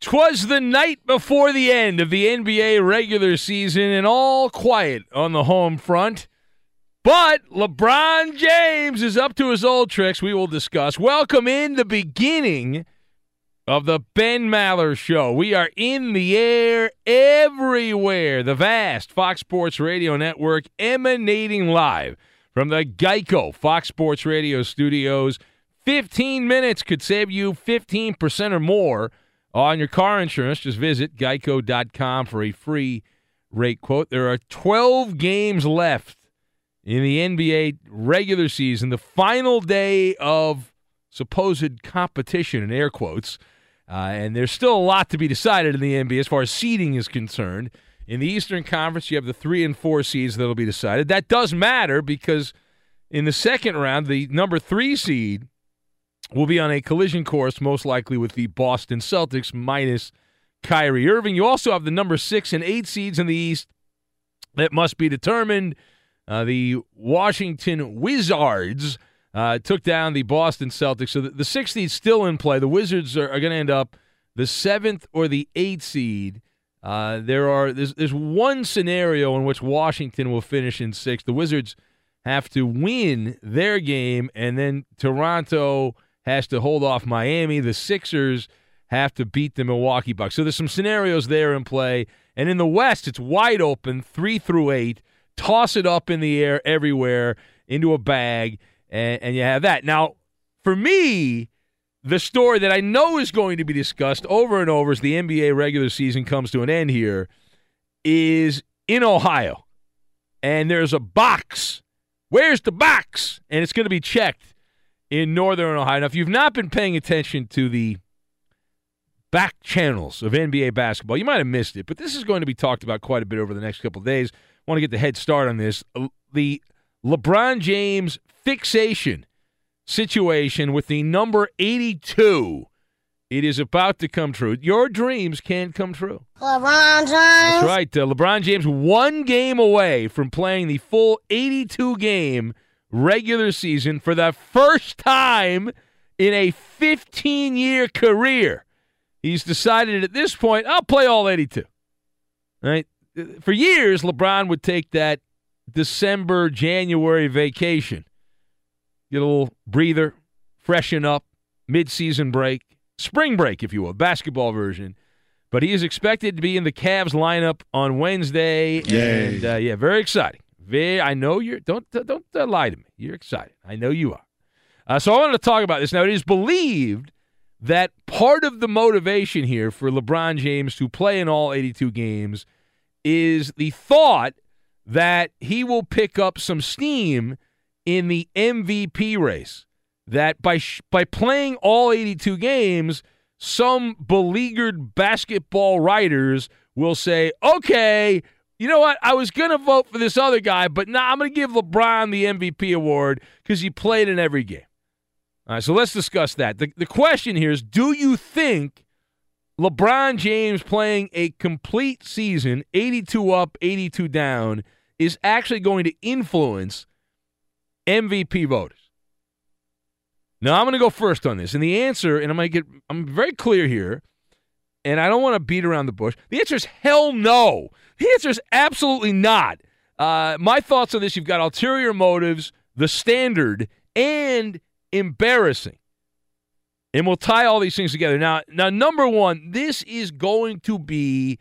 Twas the night before the end of the NBA regular season and all quiet on the home front. But LeBron James is up to his old tricks. We will discuss. Welcome in the beginning of the Ben Maller Show. We are in the air everywhere. The vast Fox Sports Radio network emanating live from the Geico Fox Sports Radio studios. 15 minutes could save you 15% or more on your car insurance. Just visit geico.com for a free rate quote. There are 12 games left in the NBA regular season, the final day of supposed competition, in air quotes. Uh, and there's still a lot to be decided in the NBA as far as seeding is concerned. In the Eastern Conference, you have the three and four seeds that'll be decided. That does matter because in the second round, the number three seed will be on a collision course, most likely with the Boston Celtics minus Kyrie Irving. You also have the number six and eight seeds in the East that must be determined. Uh, the Washington Wizards uh, took down the Boston Celtics. So the, the sixth still in play. The Wizards are, are going to end up the seventh or the eighth seed. Uh, there are there's, there's one scenario in which Washington will finish in sixth. The Wizards have to win their game, and then Toronto has to hold off Miami. The Sixers have to beat the Milwaukee Bucks. So there's some scenarios there in play. And in the West, it's wide open, three through eight. Toss it up in the air everywhere into a bag, and, and you have that. Now, for me, the story that I know is going to be discussed over and over as the NBA regular season comes to an end here is in Ohio. And there's a box. Where's the box? And it's going to be checked in Northern Ohio. Now, if you've not been paying attention to the back channels of NBA basketball, you might have missed it, but this is going to be talked about quite a bit over the next couple of days. I want to get the head start on this. The LeBron James fixation situation with the number 82. It is about to come true. Your dreams can come true. LeBron James. That's right. Uh, LeBron James one game away from playing the full 82 game regular season for the first time in a 15 year career. He's decided at this point, I'll play all 82. Right? For years, LeBron would take that December, January vacation, get a little breather, freshen up, mid-season break, spring break, if you will, basketball version. But he is expected to be in the Cavs lineup on Wednesday, Yay. and uh, yeah, very exciting. Very, I know you're. Don't don't uh, lie to me. You're excited. I know you are. Uh, so I wanted to talk about this. Now it is believed that part of the motivation here for LeBron James to play in all 82 games is the thought that he will pick up some steam in the MVP race. That by sh- by playing all 82 games, some beleaguered basketball writers will say, "Okay, you know what? I was going to vote for this other guy, but now nah, I'm going to give LeBron the MVP award because he played in every game." All right, so let's discuss that. The, the question here is do you think LeBron James playing a complete season, 82 up, 82 down, is actually going to influence MVP voters? Now, I'm going to go first on this. And the answer, and I'm going to get, I'm very clear here, and I don't want to beat around the bush. The answer is hell no. The answer is absolutely not. Uh, my thoughts on this you've got ulterior motives, the standard, and embarrassing. And we'll tie all these things together. Now, now number 1, this is going to be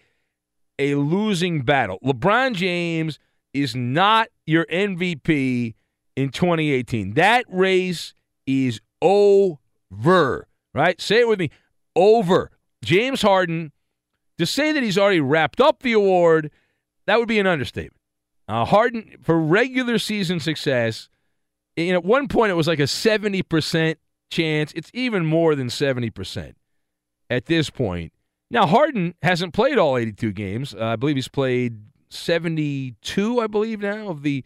a losing battle. LeBron James is not your MVP in 2018. That race is over, right? Say it with me. Over. James Harden to say that he's already wrapped up the award, that would be an understatement. Uh, Harden for regular season success you know, at one point it was like a 70% chance. It's even more than 70% at this point. Now, Harden hasn't played all 82 games. Uh, I believe he's played 72, I believe now, of the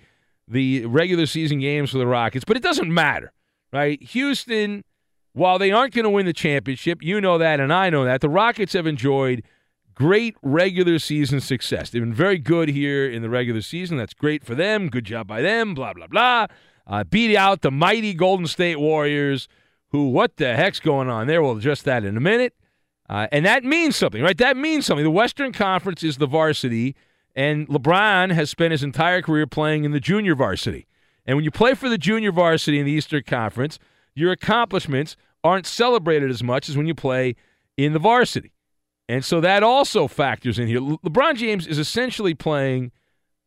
the regular season games for the Rockets, but it doesn't matter, right? Houston, while they aren't going to win the championship, you know that and I know that, the Rockets have enjoyed great regular season success. They've been very good here in the regular season. That's great for them. Good job by them, blah, blah, blah uh, beat out the mighty Golden State Warriors, who, what the heck's going on there? We'll address that in a minute. Uh, and that means something, right? That means something. The Western Conference is the varsity, and LeBron has spent his entire career playing in the junior varsity. And when you play for the junior varsity in the Eastern Conference, your accomplishments aren't celebrated as much as when you play in the varsity. And so that also factors in here. Le- LeBron James is essentially playing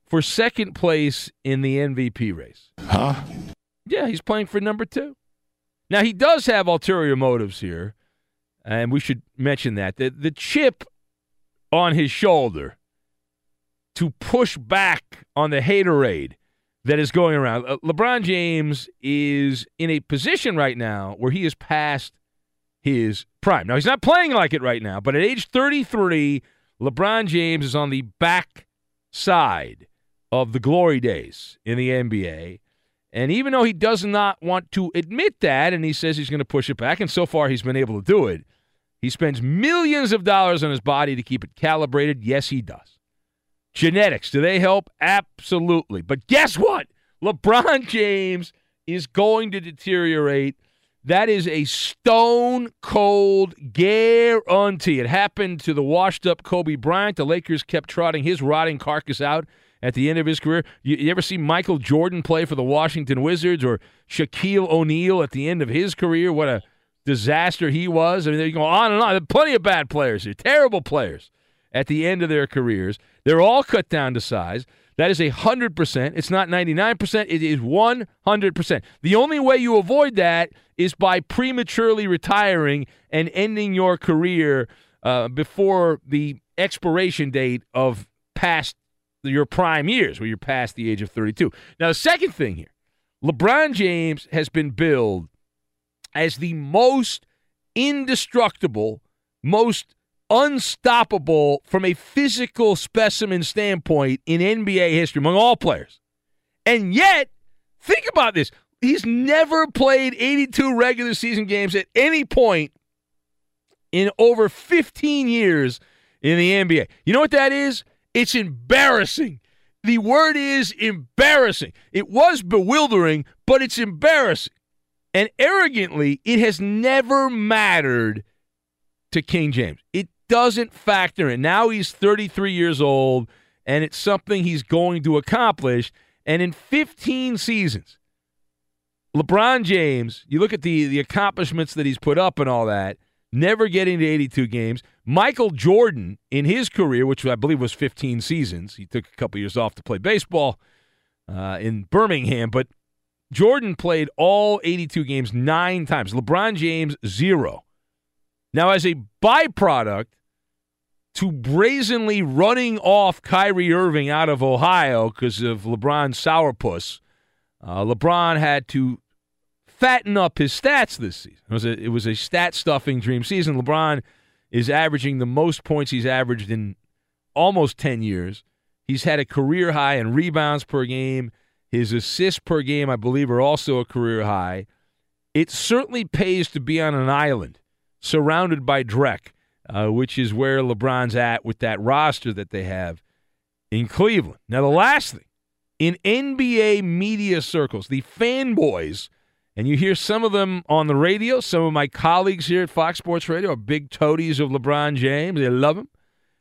for second place in the MVP race. Huh? Yeah, he's playing for number two. Now, he does have ulterior motives here, and we should mention that. The, the chip on his shoulder to push back on the haterade that is going around. Uh, LeBron James is in a position right now where he is past his prime. Now, he's not playing like it right now, but at age 33, LeBron James is on the back side of the glory days in the NBA. And even though he does not want to admit that, and he says he's going to push it back, and so far he's been able to do it, he spends millions of dollars on his body to keep it calibrated. Yes, he does. Genetics, do they help? Absolutely. But guess what? LeBron James is going to deteriorate. That is a stone cold guarantee. It happened to the washed up Kobe Bryant. The Lakers kept trotting his rotting carcass out at the end of his career. You, you, ever see Michael Jordan play for the Washington Wizards or Shaquille O'Neal at the end of his career? What a disaster he was. I mean, they go on and on. There are plenty of bad players here, terrible players at the end of their careers. They're all cut down to size. That is a 100%. It's not 99%. It is 100%. The only way you avoid that is by prematurely retiring and ending your career uh, before the expiration date of past your prime years where you're past the age of 32. Now, the second thing here LeBron James has been billed as the most indestructible, most unstoppable from a physical specimen standpoint in NBA history among all players. And yet, think about this. He's never played 82 regular season games at any point in over 15 years in the NBA. You know what that is? It's embarrassing. The word is embarrassing. It was bewildering, but it's embarrassing. And arrogantly, it has never mattered to King James. It doesn't factor in. Now he's 33 years old, and it's something he's going to accomplish. And in 15 seasons, LeBron James, you look at the, the accomplishments that he's put up and all that, never getting to 82 games. Michael Jordan, in his career, which I believe was 15 seasons, he took a couple years off to play baseball uh, in Birmingham, but Jordan played all 82 games nine times. LeBron James, zero. Now, as a byproduct to brazenly running off Kyrie Irving out of Ohio because of LeBron's sourpuss, uh, LeBron had to fatten up his stats this season. It was a, it was a stat stuffing dream season. LeBron is averaging the most points he's averaged in almost 10 years. He's had a career high in rebounds per game. His assists per game, I believe, are also a career high. It certainly pays to be on an island surrounded by Drek, uh, which is where LeBron's at with that roster that they have in Cleveland. Now, the last thing in NBA media circles, the fanboys, and you hear some of them on the radio, some of my colleagues here at Fox Sports Radio are big toadies of LeBron James. They love him.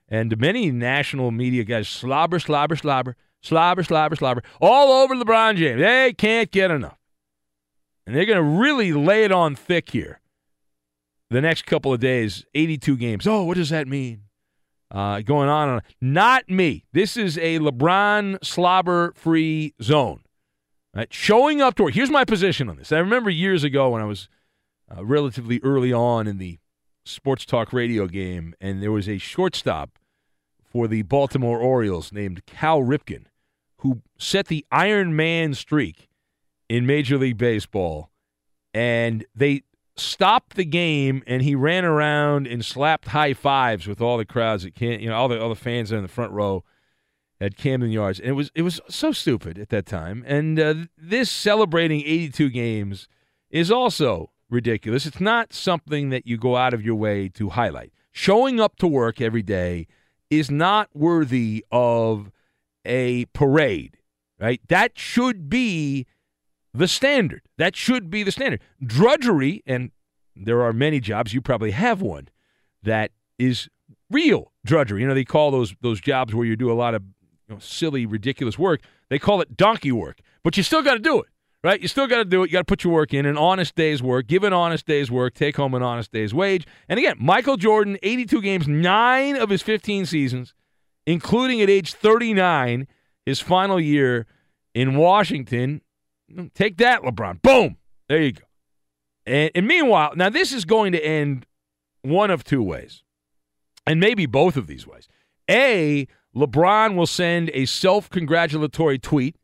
And many national media guys slobber, slobber, slobber slobber, slobber, slobber, all over LeBron James. They can't get enough. And they're going to really lay it on thick here the next couple of days 82 games. Oh, what does that mean? Uh, going on and on. Not me. This is a LeBron slobber free zone. Right? Showing up to work. Here's my position on this. I remember years ago when I was uh, relatively early on in the sports talk radio game, and there was a shortstop for the Baltimore Orioles named Cal Ripken who set the Iron Man streak in Major League Baseball, and they stopped the game, and he ran around and slapped high fives with all the crowds at Cam, you know, all the all the fans in the front row at Camden Yards, and it was it was so stupid at that time. And uh, this celebrating 82 games is also ridiculous. It's not something that you go out of your way to highlight. Showing up to work every day is not worthy of a parade, right? That should be the standard. That should be the standard. Drudgery, and there are many jobs, you probably have one, that is real drudgery. You know, they call those those jobs where you do a lot of you know, silly, ridiculous work, they call it donkey work. But you still got to do it, right? You still got to do it. You got to put your work in, an honest day's work, give an honest day's work, take home an honest day's wage. And again, Michael Jordan, 82 games, nine of his 15 seasons, including at age 39, his final year in Washington. Take that, LeBron. Boom. There you go. And, and meanwhile, now this is going to end one of two ways, and maybe both of these ways. A, LeBron will send a self congratulatory tweet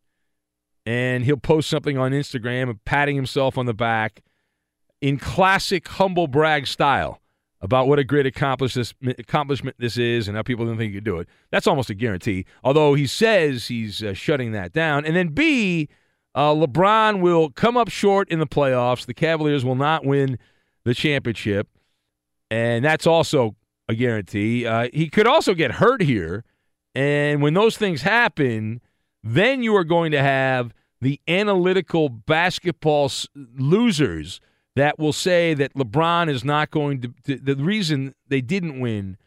and he'll post something on Instagram patting himself on the back in classic humble brag style about what a great accomplishment this is and how people didn't think he could do it. That's almost a guarantee. Although he says he's uh, shutting that down. And then B, uh, LeBron will come up short in the playoffs. The Cavaliers will not win the championship, and that's also a guarantee. Uh, he could also get hurt here, and when those things happen, then you are going to have the analytical basketball losers that will say that LeBron is not going to. The reason they didn't win,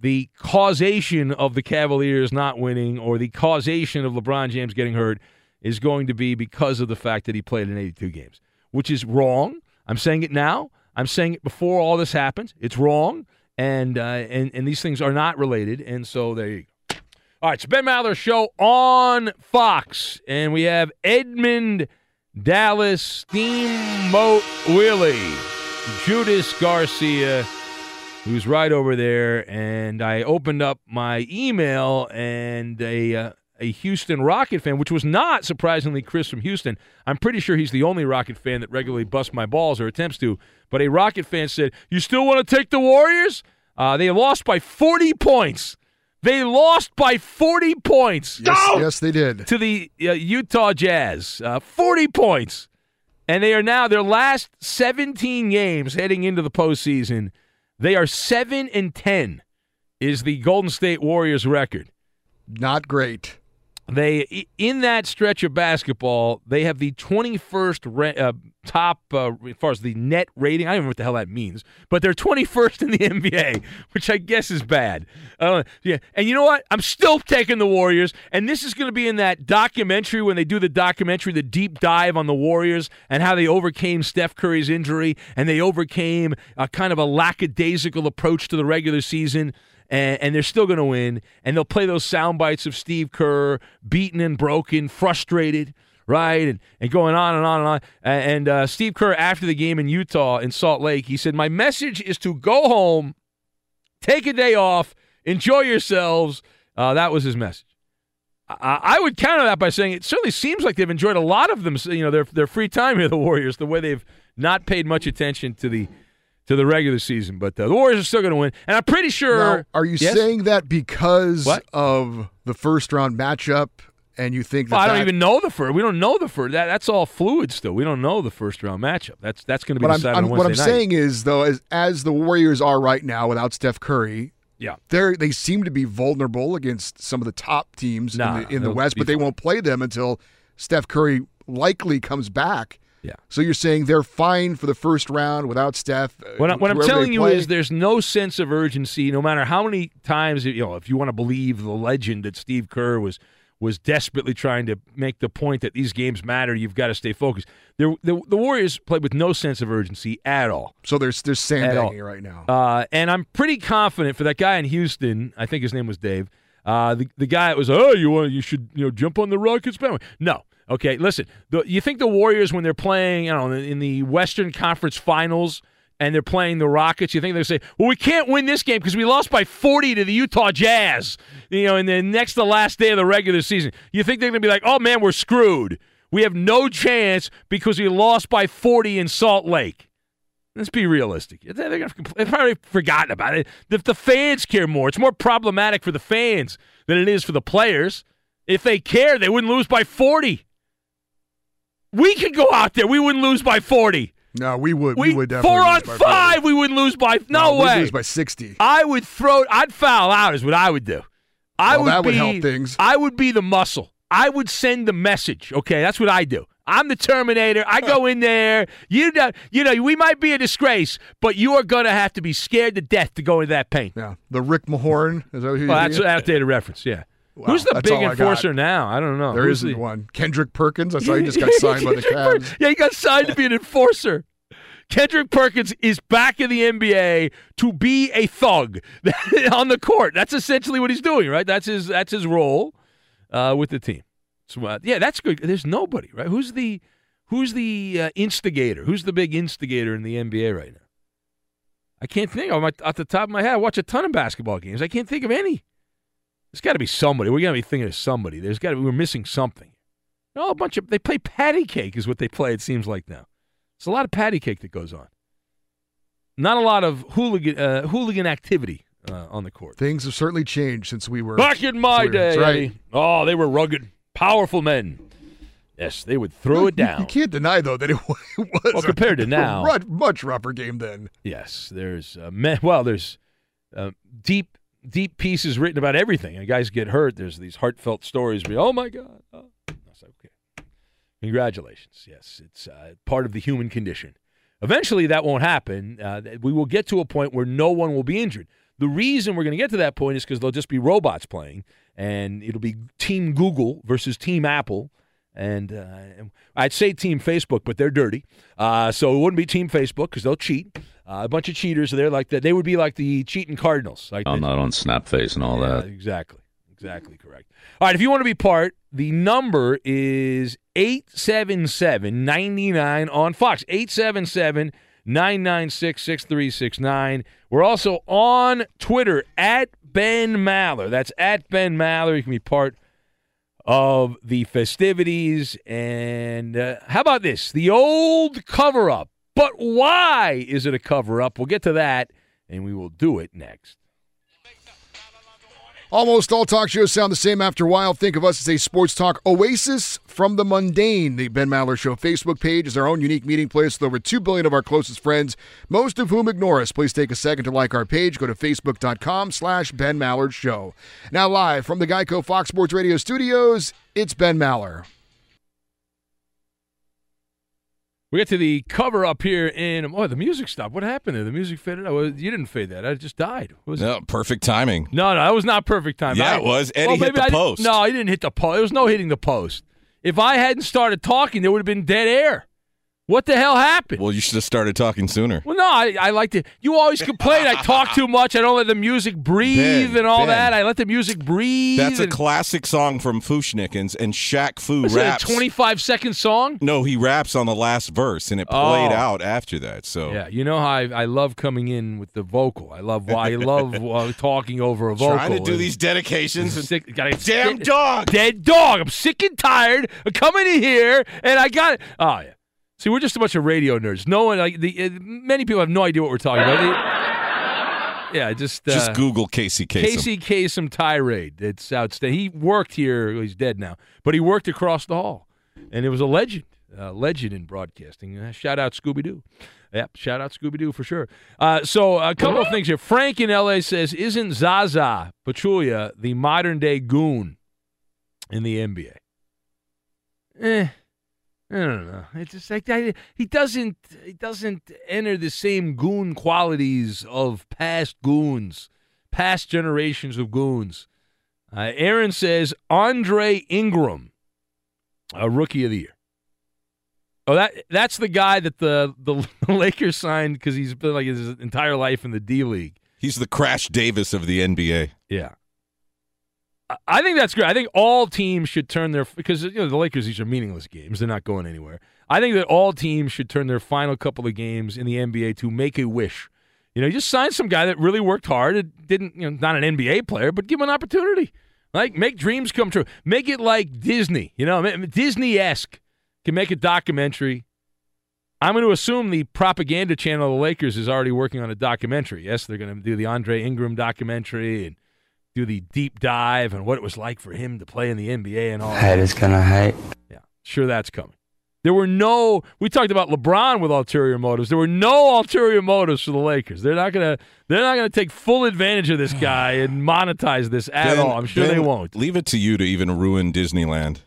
the causation of the Cavaliers not winning, or the causation of LeBron James getting hurt, is going to be because of the fact that he played in 82 games, which is wrong. I'm saying it now. I'm saying it before all this happens. It's wrong, and uh, and and these things are not related. And so there you go. All right, so Ben Maller show on Fox, and we have Edmund Dallas Steamboat Willie, Judas Garcia, who's right over there. And I opened up my email, and a uh, a Houston Rocket fan, which was not surprisingly Chris from Houston. I'm pretty sure he's the only Rocket fan that regularly busts my balls or attempts to. But a Rocket fan said, "You still want to take the Warriors? Uh, they lost by 40 points." They lost by 40 points. Yes, yes they did. To the uh, Utah Jazz. Uh, 40 points. And they are now, their last 17 games heading into the postseason, they are 7 and 10 is the Golden State Warriors record. Not great. They in that stretch of basketball, they have the 21st uh, top uh, as far as the net rating. I don't even know what the hell that means, but they're 21st in the NBA, which I guess is bad. Uh, yeah, and you know what? I'm still taking the Warriors, and this is going to be in that documentary when they do the documentary, the deep dive on the Warriors and how they overcame Steph Curry's injury and they overcame a kind of a lackadaisical approach to the regular season and, and they're still going to win. And they'll play those sound bites of Steve Kerr, beaten and broken, frustrated, right? And, and going on and on and on. And uh, Steve Kerr, after the game in Utah, in Salt Lake, he said, My message is to go home, take a day off, enjoy yourselves. Uh, that was his message. I, I would counter that by saying it certainly seems like they've enjoyed a lot of them, you know, their their free time here, the Warriors, the way they've not paid much attention to the to the regular season. But uh, the Warriors are still going to win, and I'm pretty sure. Now, are you yes? saying that because what? of the first round matchup, and you think that well, I don't that, even know the first. We don't know the first. That, that's all fluid still. We don't know the first round matchup. That's that's going to be decided I'm, I'm, What I'm night. saying is though, as as the Warriors are right now without Steph Curry. Yeah, they they seem to be vulnerable against some of the top teams nah, in the, in the West, but they won't play them until Steph Curry likely comes back. Yeah. So you're saying they're fine for the first round without Steph? uh, What, I, what I'm telling you is there's no sense of urgency, no matter how many times you know. If you want to believe the legend that Steve Kerr was was desperately trying to make the point that these games matter, you've got to stay focused. The, the, the Warriors played with no sense of urgency at all. So there's there's sandbagging right now. Uh, and I'm pretty confident for that guy in Houston. I think his name was Dave. Uh, the the guy that was, oh, you want you should you know jump on the Rockets bandwagon. No, okay. Listen, the, you think the Warriors when they're playing, you know, in the Western Conference Finals and they're playing the Rockets, you think they say, well, we can't win this game because we lost by 40 to the Utah Jazz, you know, in the next to last day of the regular season. You think they're going to be like, oh man, we're screwed. We have no chance because we lost by 40 in Salt Lake. Let's be realistic. They're probably forgotten about it. If the fans care more, it's more problematic for the fans than it is for the players. If they care, they wouldn't lose by 40. We could go out there. We wouldn't lose by 40. no, we would. We, We, would definitely four on five. 40. We wouldn't lose by no, we'd way. lose by sixty. I would throw. I'd foul out. Is what I would do. I Well, would that would be, help things. I would be the muscle. I would send the message. Okay, that's what I do. I'm the Terminator. I go in there. You know, you know, we might be a disgrace, but you are going to have to be scared to death to go into that paint. Yeah, the Rick Mahorn. Is that Well, you're that's an outdated reference. Yeah. Wow, Who's the big enforcer now? I don't know. There Who's isn't the- one. Kendrick Perkins. I saw he just got signed by the Cavs. yeah, he got signed to be an enforcer. Kendrick Perkins is back in the NBA to be a thug on the court. That's essentially what he's doing, right? That's his that's his role uh, with the team. So uh, yeah, that's good. There's nobody, right? Who's the who's the uh, instigator? Who's the big instigator in the NBA right now? I can't think of my, off the top of my head. I watch a ton of basketball games. I can't think of any. There's got to be somebody. We're got to be thinking of somebody. There's got to. We're missing something. Oh, a bunch of they play patty cake is what they play. It seems like now. It's a lot of patty cake that goes on. Not a lot of hooligan uh, hooligan activity uh, on the court. Things have certainly changed since we were Back in my day, right. Oh, they were rugged, powerful men. Yes, they would throw it down. You can't deny though that it was Well, compared to now. much, much rougher game then. Yes, there's uh, me- well, there's uh, deep deep pieces written about everything. And guys get hurt. There's these heartfelt stories. Where, oh my God! Oh. Okay. Congratulations. Yes, it's uh, part of the human condition. Eventually, that won't happen. Uh, we will get to a point where no one will be injured. The reason we're going to get to that point is because there'll just be robots playing, and it'll be Team Google versus Team Apple. And uh, I'd say Team Facebook, but they're dirty. Uh, so it wouldn't be Team Facebook because they'll cheat. Uh, a bunch of cheaters are there like that. They would be like the cheating Cardinals. Like I'm not on Snapface and all yeah, that. Exactly. Exactly correct. All right, if you want to be part, the number is 877 99 on Fox. 877 996 6369. We're also on Twitter at Ben Maller. That's at Ben Maller. You can be part of the festivities. And uh, how about this? The old cover up. But why is it a cover up? We'll get to that, and we will do it next. Almost all talk shows sound the same after a while. Think of us as a sports talk oasis from the mundane. The Ben Maller Show Facebook page is our own unique meeting place with over 2 billion of our closest friends, most of whom ignore us. Please take a second to like our page. Go to facebook.com slash Ben Maller Show. Now live from the Geico Fox Sports Radio studios, it's Ben Maller. We get to the cover up here in. Oh, the music stopped. What happened there? The music faded. Oh, you didn't fade that. I just died. Was No, perfect timing. No, no, that was not perfect timing. Yeah, I- it was. Eddie well, hit the I post. No, he didn't hit the post. There was no hitting the post. If I hadn't started talking, there would have been dead air. What the hell happened? Well, you should have started talking sooner. Well, no, I, I like to. You always complain I talk too much. I don't let the music breathe Ben, and all Ben. that. I let the music breathe. That's a classic song from Fu-Schnickens, and Shaq Fu Is it a raps. 25 second song? no, he raps on the last verse, and it Oh. played out after that. So Yeah, you know how I, I love coming in with the vocal. I love I love uh, talking over a vocal. trying to do And- these dedications. And, Sick, gotta Damn get- dog! Dead dog. I'm sick and tired of coming in here, and I got it. Oh yeah. See, we're just a bunch of radio nerds. No one, like the uh, many people have no idea what we're talking about. They- yeah, just uh, just Google Casey Kasem. Casey Kasem tirade. It's outstanding. He worked here. He's dead now, but he worked across the hall, and it was a legend, a legend in broadcasting. Uh, shout out Scooby Doo. Yep, shout out Scooby Doo for sure. Uh, so a couple of things here. Frank in L.A. says, "Isn't Zaza Pachulia the modern day goon in the NBA?" Eh. I don't know. It's just like that. He doesn't. He doesn't enter the same goon qualities of past goons, past generations of goons. Uh, Aaron says Andre Ingram, a rookie of the year. Oh, that that's the guy that the the Lakers signed because he's been like his entire life in the D League. He's the Crash Davis of the NBA. Yeah. I- think that's great. I think all teams should turn their because you know the Lakers these are meaningless games. They're not going anywhere. I think that all teams should turn their final couple of games in the NBA to make a wish. You know, just sign some guy that really worked hard. It didn't, you know, not an NBA player, but give him an opportunity. Like make dreams come true. Make it like Disney. You know, Disney esque. Can make a documentary. I'm going to assume the propaganda channel of the Lakers is already working on a documentary. Yes, they're going to do the Andre Ingram documentary and do the deep dive and what it was like for him to play in the NBA and all. that. Haters gonna hate. Yeah, sure, that's coming. There were no. We talked about LeBron with ulterior motives. There were no ulterior motives for the Lakers. They're not gonna. They're not gonna take full advantage of this guy and monetize this at Ben- all. I'm sure they won't. Leave it to you to even ruin Disneyland.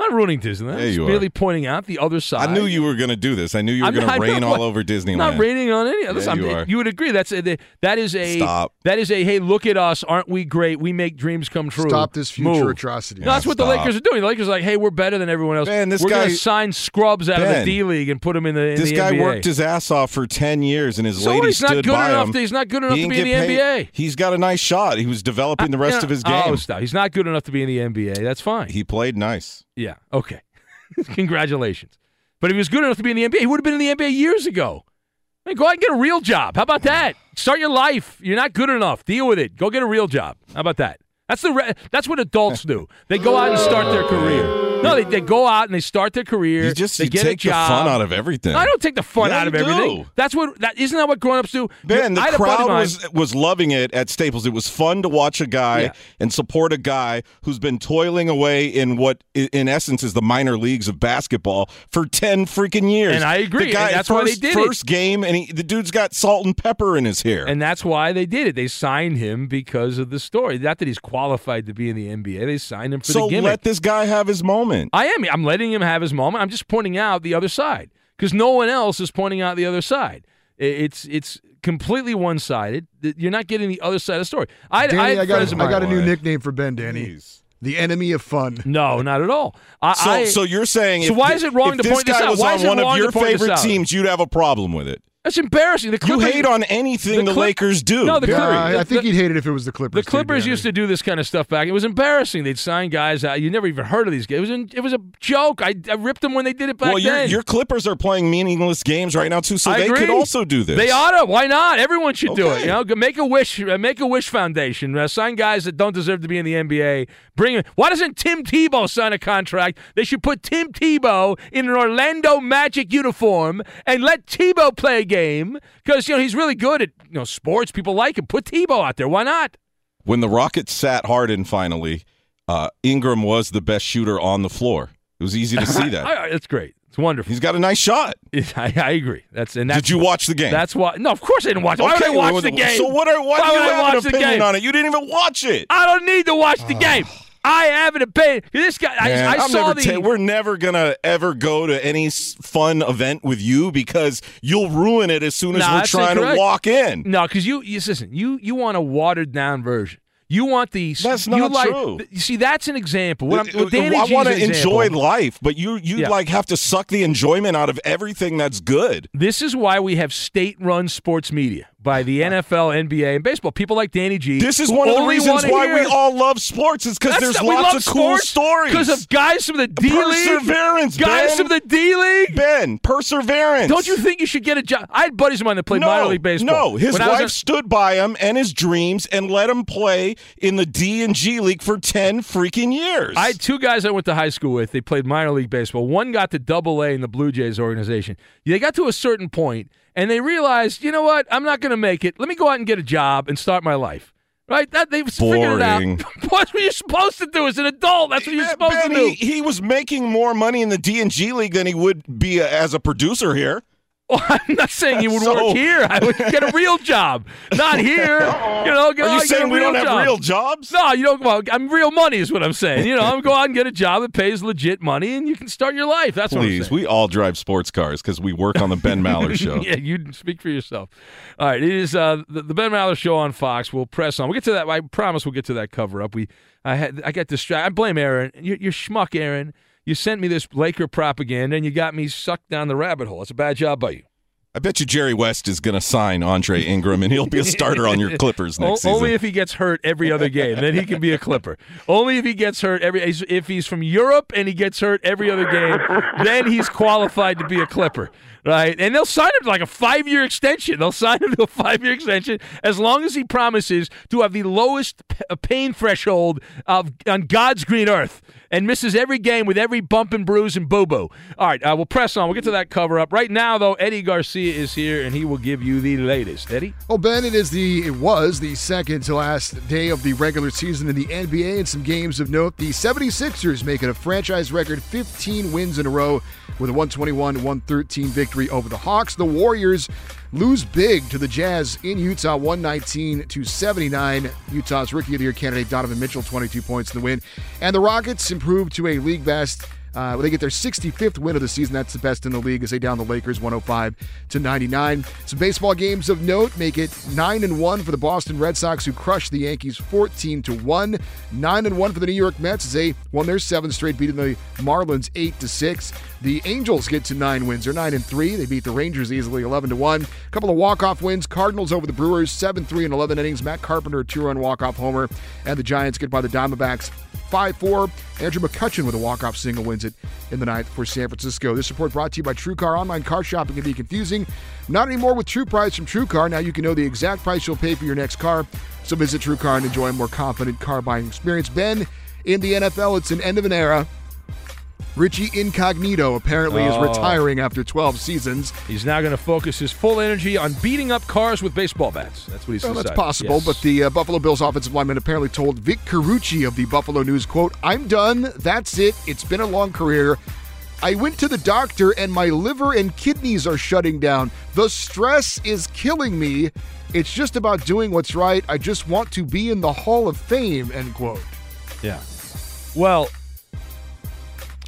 Not ruining Disneyland. Yeah, Just you merely pointing out the other side. I knew you were going to do this. I knew you were going to rain what? all over Disneyland. Not raining on any. Listen, you I'm- are. you would agree that's a, that is a Stop. that is a hey look at us aren't we great we make dreams come true. Stop this future Move. atrocity. No, that's what the Lakers are doing. The Lakers are like hey we're better than everyone else. Ben, this we're guy- gonna sign scrubs out of the D League and put him in the in This the guy NBA. worked his ass off for 10 years, and his So lady he's not stood good by enough him. to- he's not good enough He to be in the paid. NBA. He's got a nice shot. He was developing uh, the rest You of his uh, oh, game. Oh, stop. He's not good enough to be in the NBA. That's fine. He played nice. Yeah. Okay. Congratulations. But if he was good enough to be in the NBA, he would have been in the NBA years ago. Go out and get a real job. How about that? Start your life. You're not good enough. Deal with it. Go get a real job. How about that? That's the re- that's what adults do. They go out and start their career. No, they, they go out and they start their career. You just they you get take a job. the fun out of everything. I don't take the fun Yeah, out of you everything. do. That's what that isn't that what grown-ups do? Ben, the I had a buddy of crowd was was loving it at Staples. It was fun to watch a guy Yeah. and support a guy who's been toiling away in what, in essence, is the minor leagues of basketball for ten freaking years. And I agree, The guy, that's why they did it. First game, and he, the dude's got salt and pepper in his hair. And that's why they did it. They signed him because of the story. Not that he's qualified to be in the NBA. They signed him for so the gimmick. So let this guy have his moment. I am. I'm letting him have his moment. I'm just pointing out the other side because no one else is pointing out the other side. It's it's completely one sided. You're not getting the other side of the story. I, Danny, I, I, got, friends I got a new nickname for Ben, Danny. Jeez. The enemy of fun. No, not at all. I, So, I- so you're saying So if why is it wrong to this point this guy out? was Why on is it one of wrong to your point this out? If this guy was on one of your favorite teams, you'd have a problem with it. That's embarrassing. The You hate on anything the, Clip- Lakers do. No, the. Clippers- Uh, I think the- he'd hate it if it was the Clippers. The Clippers too, used to do this kind of stuff back. It was embarrassing. They'd sign guys out. You never even heard of these guys. It was, in, it was a joke. I, I ripped them when they did it back well, your, then. your Clippers are playing meaningless games right now too, so I they agree. could also do this. They oughta. Why not? Everyone should do it. You know, make a wish. uh, Make a wish foundation. Uh, sign guys that don't deserve to be in the NBA. Bring. 'em- Why doesn't Tim Tebow sign a contract? They should put Tim Tebow in an Orlando Magic uniform and let Tebow play a game because you know he's really good at you know sports. People like him. Put Tebow out there. Why not? When the Rockets sat Harden finally, uh, Ingram was the best shooter on the floor. It was easy to see that. That's great. It's wonderful. He's got a nice shot. I, I agree. That's and that's, Did you watch the game? That's why. No, of course I didn't watch. it. Why would I watch well, the game? So what? Are, why, Why do you I have watch an the opinion game? on it? You didn't even watch it. I don't need to watch the game. I have an opinion. This guy, Man, I, I saw the. ta- we're never gonna ever go to any fun event with you because you'll ruin it as soon as Nah, we're trying incorrect. to walk in. No, because you, you listen. You you want a watered down version. You want the. That's you not like, true. You see, that's an example. What I'm, what Danny I want to enjoy life, but you you Yeah. like have to suck the enjoyment out of everything that's good. This is why we have state-run sports media by the NFL, NBA, and baseball. People like Danny G. This is one of the reasons why we all love sports. Is because there's lots of cool stories. Because of guys from the D League, Perseverance, guys Ben. from the D League. Ben, perseverance. Don't you think you should get a job? I had buddies of mine that played no, minor league baseball. No, his When wife a- stood by him and his dreams and let him play in the D and G League for ten freaking years. I had two guys I went to high school with. They played minor league baseball. One got to double A in the Blue Jays organization. They got to a certain point and they realized, you know what? I'm not going to make it. Let me go out and get a job and start my life. Right? That they've figured it out. Boring. That's what you're supposed to do as an adult. That's what you're supposed Ben, to do. he, he was making more money in the D and G League than he would be a, as a producer here. Well, I'm not saying you would So- work here. I would get a real job, not here. You know, go Are you saying we don't have real jobs? No, you don't. Well, I'm real money is what I'm saying. You know, I'm go out and get a job that pays legit money, and you can start your life. That's what I'm Please, saying. we all drive sports cars because we work on the Ben Maller show. yeah, you speak for yourself. All right, it is uh, the, the Ben Maller show on Fox. We'll press on. We'll get to that. I promise we'll get to that cover up. We, I had, I got distracted. I blame Aaron. You're, you're schmuck, Aaron. You sent me this Laker propaganda, and you got me sucked down the rabbit hole. It's a bad job by you. I bet you Jerry West is going to sign Andre Ingram and he'll be a starter on your Clippers next season. Only if he gets hurt every other game, then he can be a Clipper. Only if he gets hurt every if he's from Europe and he gets hurt every other game, then he's qualified to be a Clipper, right? And they'll sign him to like a five year extension. They'll sign him to a five year extension as long as he promises to have the lowest p- uh, pain threshold of on God's green earth and misses every game with every bump and bruise and boo boo. All right, uh, we'll press on. We'll get to that cover up right now. Though Eddie Garcia is here and he will give you the latest. Eddie. Well, Ben, it is the it was the second to last day of the regular season in the NBA, and some games of note. The 76ers making a franchise record 15 wins in a row with a 121-113 victory over the Hawks. The Warriors lose big to the Jazz in Utah, 119 to 79. Utah's Rookie of the Year candidate Donovan Mitchell, 22 points in the win, and the Rockets improved to a league best. Uh, they get their 65th win of the season. That's the best in the league as they down the Lakers 105 to 99. Some baseball games of note make it 9 and 1 for the Boston Red Sox who crushed the Yankees 14 to 1. 9 and 1 for the New York Mets as they won their seventh straight beating the Marlins 8 to 6. The Angels get to 9 wins. They're 9 and 3. They beat the Rangers easily 11 to 1. A couple of walk-off wins. Cardinals over the Brewers 7-3 in 11 innings. Matt Carpenter two-run walk-off homer and the Giants get by the Diamondbacks 5 4. Andrew McCutchen with a walk off single wins it in the ninth for San Francisco. This report brought to you by True Car. Online car shopping can be confusing. Not anymore with True Price from True Car. Now you can know the exact price you'll pay for your next car. So visit True Car and enjoy a more confident car buying experience. Ben, in the NFL, it's an end of an era. Richie Incognito apparently is Oh. retiring after 12 seasons. He's now going to focus his full energy on beating up cars with baseball bats. That's what he's Well, that's possible, Yes. but the uh, Buffalo Bills offensive lineman apparently told Vic Carucci of the Buffalo News, quote, I'm done. That's it. It's been a long career. I went to the doctor and my liver and kidneys are shutting down. The stress is killing me. It's just about doing what's right. I just want to be in the Hall of Fame, end quote. yeah. Well,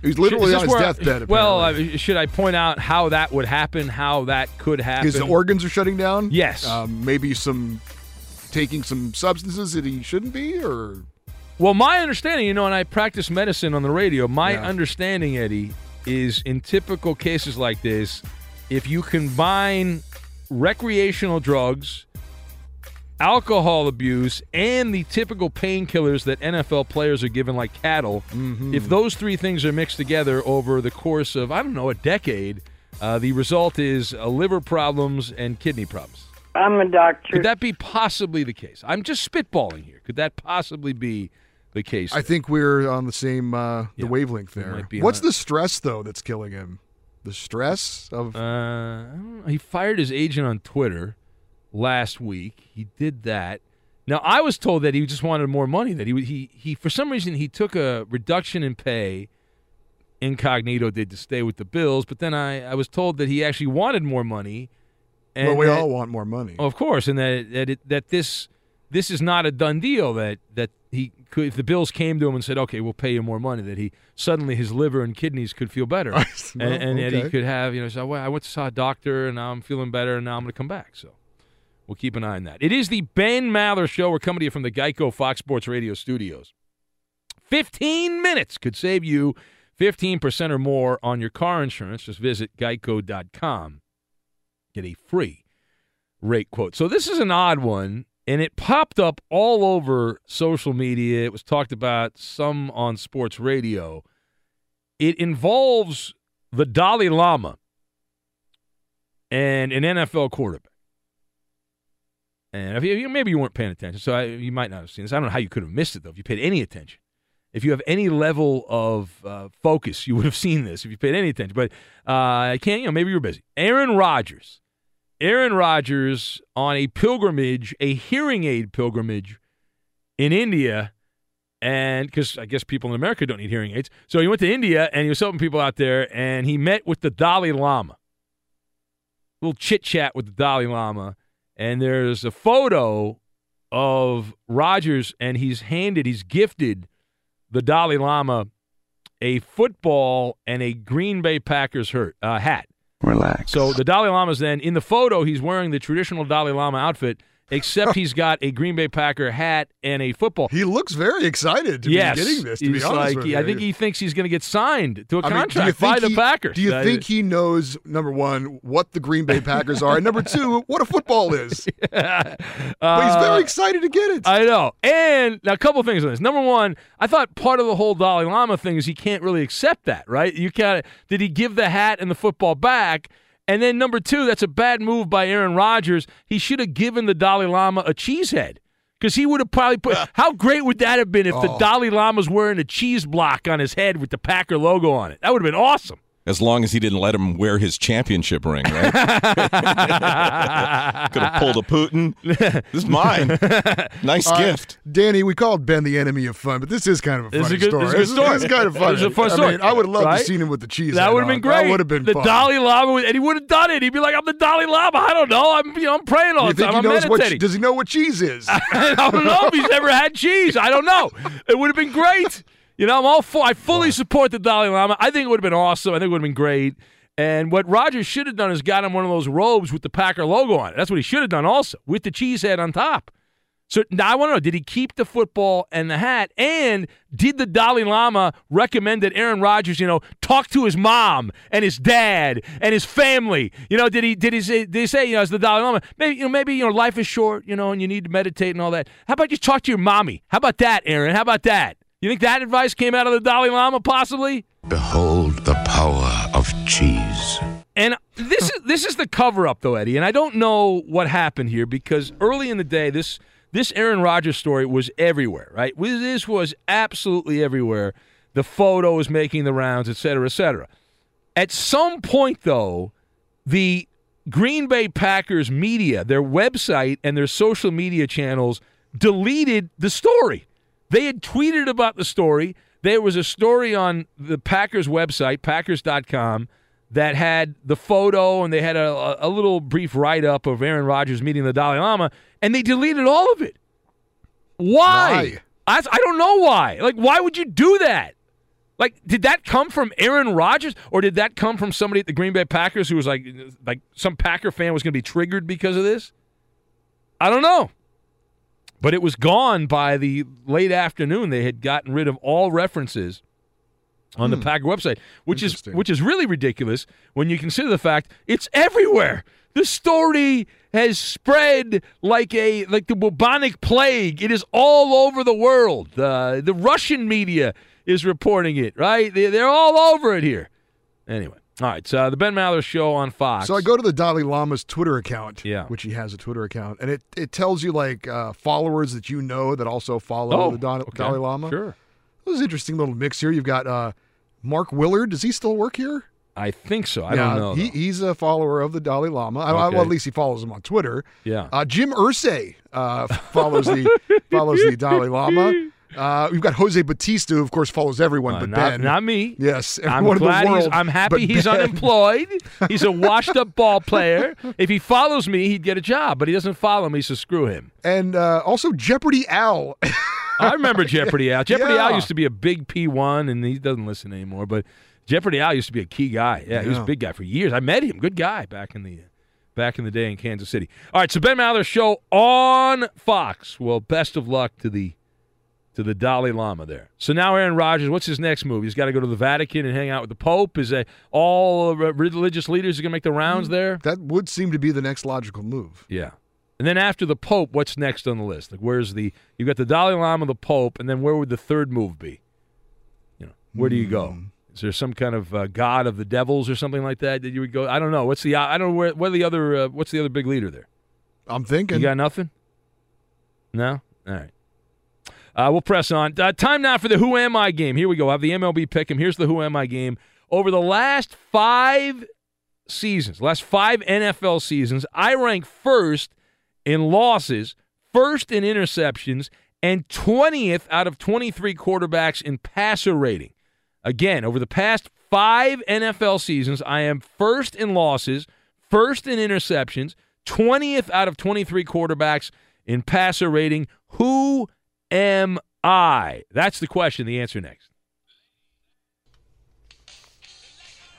He's literally on his I- deathbed. well. I, should I point out how that would happen? How that could happen? his organs are shutting down? Yes. Um, maybe some taking some substances that he shouldn't be, or Well, my understanding, you know, and I practice medicine on the radio. My Yeah. understanding, Eddie, is in typical cases like this, if you combine recreational drugs, alcohol abuse, and the typical painkillers that NFL players are given like cattle, Mm-hmm. if those three things are mixed together over the course of, I don't know, a decade, uh, the result is uh, liver problems and kidney problems. I'm a doctor. Could that be possibly the case? I'm just spitballing here. Could that possibly be the case? I think we're on the same uh, the Yeah. wavelength there. What's on- the stress though that's killing him? The stress of Uh, I don't know. he fired his agent on Twitter last week. He did that, Now I was told that he just wanted more money. That he he he for some reason he took a reduction in pay. Incognito did to stay with the Bills, but then I, I was told that he actually wanted more money. And well, we that- all want more money. of course, and that that it, that this this is not a done deal. That that he could, if the Bills came to him and said, "Okay, we'll pay you more money," that he suddenly his liver and kidneys could feel better, Well, and, and that he could have you know. So well, I went to saw a doctor, and now I'm feeling better, and now I'm going to come back. So we'll keep an eye on that. It is the Ben Maller Show. We're coming to you from the Geico Fox Sports Radio studios. Fifteen minutes could save you fifteen percent or more on your car insurance. Just visit Geico.com. Get a free rate quote. So this is an odd one, and it popped up all over social media. It was talked about some on sports radio. It involves the Dalai Lama and an NFL quarterback. And you, maybe you weren't paying attention, so I, you might not have seen this. I don't know how you could have missed it though. If you paid any attention, if you have any level of uh, focus, you would have seen this if you paid any attention. But uh, I can't. You know, maybe you were busy. Aaron Rodgers Aaron Rodgers on a pilgrimage, a hearing aid pilgrimage in India. And because I guess people in America don't need hearing aids. So he went to India and he was helping people out there and he met with the Dalai Lama. little chit chat with the Dalai Lama. And there's a photo of Rodgers, and he's handed, he's gifted the Dalai Lama a football and a Green Bay Packers hurt, uh, hat. Relax. So the Dalai Lama's then in the photo. He's wearing the traditional Dalai Lama outfit, except he's got a Green Bay Packer hat and a football. He looks very excited to yes, be getting this. To he's be honest like, with he- you. I think he thinks he's going to get signed to a I mean, contract by think the Packers. Do you Uh, think he knows number one what the Green Bay Packers are, and number two what a football is? but he's Uh, very excited to get it. I know. And now a couple things on this. Number one, I thought part of the whole Dalai Lama thing is he can't really accept that, right? You can't. Did he give the hat and the football back? And then number two, that's a bad move by Aaron Rodgers. He should have given the Dalai Lama a cheese head. Because he would have probably put. How great would that have been if the Oh. Dalai Lama's wearing a cheese block on his head with the Packer logo on it? That would have been awesome. As long as he didn't let him wear his championship ring, right? Could have pulled a Putin. This is mine. Nice All right, gift. Danny. We called Ben the enemy of fun, but this is kind of a This is funny a good- story. this is a good story. This is kind of funny. This is a fun I story. mean, I would have loved Right? to seen him with the cheese. That head would have been great. That would have been the fun. Dalai Lama, would- and he would have done it. He'd be like, "I'm the Dalai Lama." I don't know. I'm, you know, I'm praying all You the think time. he I'm knows what? meditating. Does he know what cheese is? I don't know if he's ever had cheese. I don't know. It would have been great. You know, I'm all for. I fully support the Dalai Lama. I think it would have been awesome. I think it would have been great. And what Rodgers should have done is got him one of those robes with the Packer logo on it. That's what he should have done also, with the cheese head on top. So now I want to know: Did he keep the football and the hat? And did the Dalai Lama recommend that Aaron Rodgers, you know, talk to his mom and his dad and his family? You know, did he did he say did he say you know as the Dalai Lama? Maybe you know maybe you know life is short, you know, and you need to meditate and all that. How about you talk to your mommy? How about that, Aaron? How about that? You think that advice came out of the Dalai Lama possibly? Behold the power of cheese. And this is this is the cover up though, Eddie. And I don't know what happened here because early in the day, this this Aaron Rodgers story was everywhere, right? This was absolutely everywhere. The photo was making the rounds, et cetera, et cetera. At some point, though, the Green Bay Packers media, their website and their social media channels deleted the story. They had tweeted about the story. There was a story on the Packers website, packers.com, that had the photo and they had a, a little brief write up of Aaron Rodgers meeting the Dalai Lama, and they deleted all of it. Why? I, I don't know why. Like, why would you do that? Like, did that come from Aaron Rodgers, or did that come from somebody at the Green Bay Packers who was like, like some Packer fan was going to be triggered because of this? I don't know. But it was gone by the late afternoon. They had gotten rid of all references on the Packer website, which is which is really ridiculous when you consider the fact it's everywhere. The story has spread like a like the bubonic plague. It is all over the world. Uh, the Russian media is reporting it. Right? They, they're all over it here. Anyway, all right. So uh, the Ben Maller Show on Fox. So I go to the Dalai Lama's Twitter account, Yeah. which he has a Twitter account, and it, it tells you like uh, followers that you know that also follow Oh, the Dalai, okay. Dalai Lama. Sure. This is an interesting little mix here. You've got uh, Mark Willard. Does he still work here? I think so. I yeah, don't know. He, he's a follower of the Dalai Lama. I- I- well, at least he follows him on Twitter. Yeah. Uh, Jim Irsay uh, follows the follows the Dalai Lama. Uh, we've got Jose Bautista, who of course follows everyone Uh, but not, Ben. not me. Yes, I'm everyone in the glad he's. I'm happy he's Ben. unemployed. He's a washed-up ball player. If he follows me, he'd get a job, but he doesn't follow me, so screw him. And uh, also Jeopardy Al. I remember Jeopardy Al. Jeopardy Al used to be a big P1, and he doesn't listen anymore. But Jeopardy Al used to be a key guy. Yeah, he was a big guy for years. I met him. Good guy back in the back in the day in Kansas City. All right, so Ben Maller show on Fox. Well, best of luck to the to the Dalai Lama there. So now Aaron Rodgers, what's his next move? He's got to go to the Vatican and hang out with the Pope. Is that all religious leaders are going to make the rounds there? that would seem to be the next logical move. Yeah. And then after the Pope, what's next on the list? Like, where's the you got the Dalai Lama, the Pope, and then where would the third move be? You know, where do you go? Is there some kind of uh, god of the devils or something like that that you would go? I don't know. What's the I don't know where what the other uh, what's the other big leader there? I'm thinking. You got nothing? No. All right. Uh, we'll press on. Uh, time now for the Who Am I game. Here we go. I have the MLB pick him. Here's the Who Am I game. Over the last five seasons, last five NFL seasons, I rank first in losses, first in interceptions, and 20th out of 23 quarterbacks in passer rating. Again, over the past five NFL seasons, I am first in losses, first in interceptions, 20th out of 23 quarterbacks in passer rating. Who am I? That's the question. The answer next.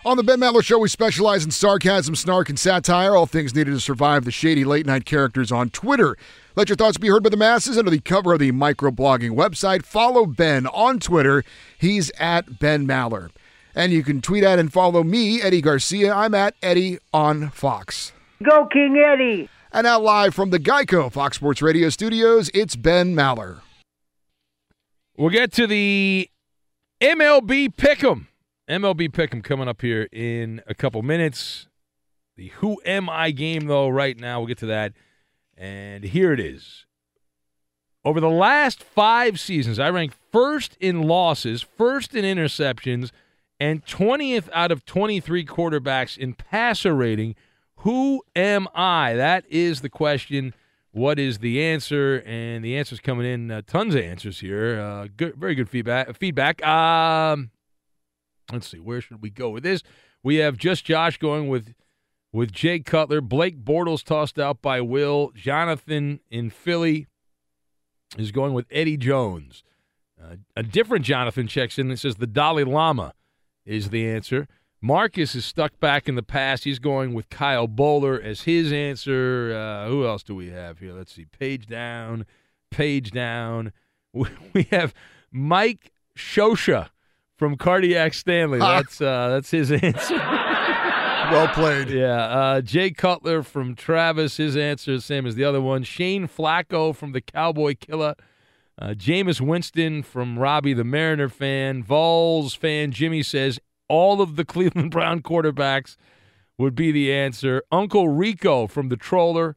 On the Ben Maller Show, we specialize in sarcasm, snark, and satire, all things needed to survive the shady late night characters on Twitter. Let your thoughts be heard by the masses under the cover of the microblogging website. Follow Ben on Twitter. He's at Ben Maller. And you can tweet at and follow me, Eddie Garcia. I'm at Eddie on Fox. Go King Eddie! And now live from the Geico Fox Sports Radio studios, it's Ben Maller. We'll get to the MLB Pick'em. MLB Pick'em coming up here in a couple minutes. The Who Am I game, though, right now. We'll get to that. And here it is. Over the last five seasons, I ranked first in losses, first in interceptions, and 20th out of 23 quarterbacks in passer rating. Who am I? That is the question. What is the answer? And the answer's coming in. Uh, tons of answers here. Uh, good, very good feedback. Feedback. Um, let's see. Where should we go with this? We have just Josh going with with Jay Cutler. Blake Bortles tossed out by Will. Jonathan in Philly is going with Eddie Jones. Uh, a different Jonathan checks in and says the Dalai Lama is the answer. Marcus is stuck back in the past. He's going with Kyle Boller as his answer. Uh, who else do we have here? Let's see. Page down, page down. We have Mike Shosha from Cardiac Stanley. That's uh, that's his answer. Well played. Yeah. Uh, Jay Cutler from Travis, his answer is the same as the other one. Shane Flacco from the Cowboy Killer. Uh, Jameis Winston from Robbie the Mariner fan. Vols fan Jimmy says all of the Cleveland Brown quarterbacks would be the answer. Uncle Rico from the Troller.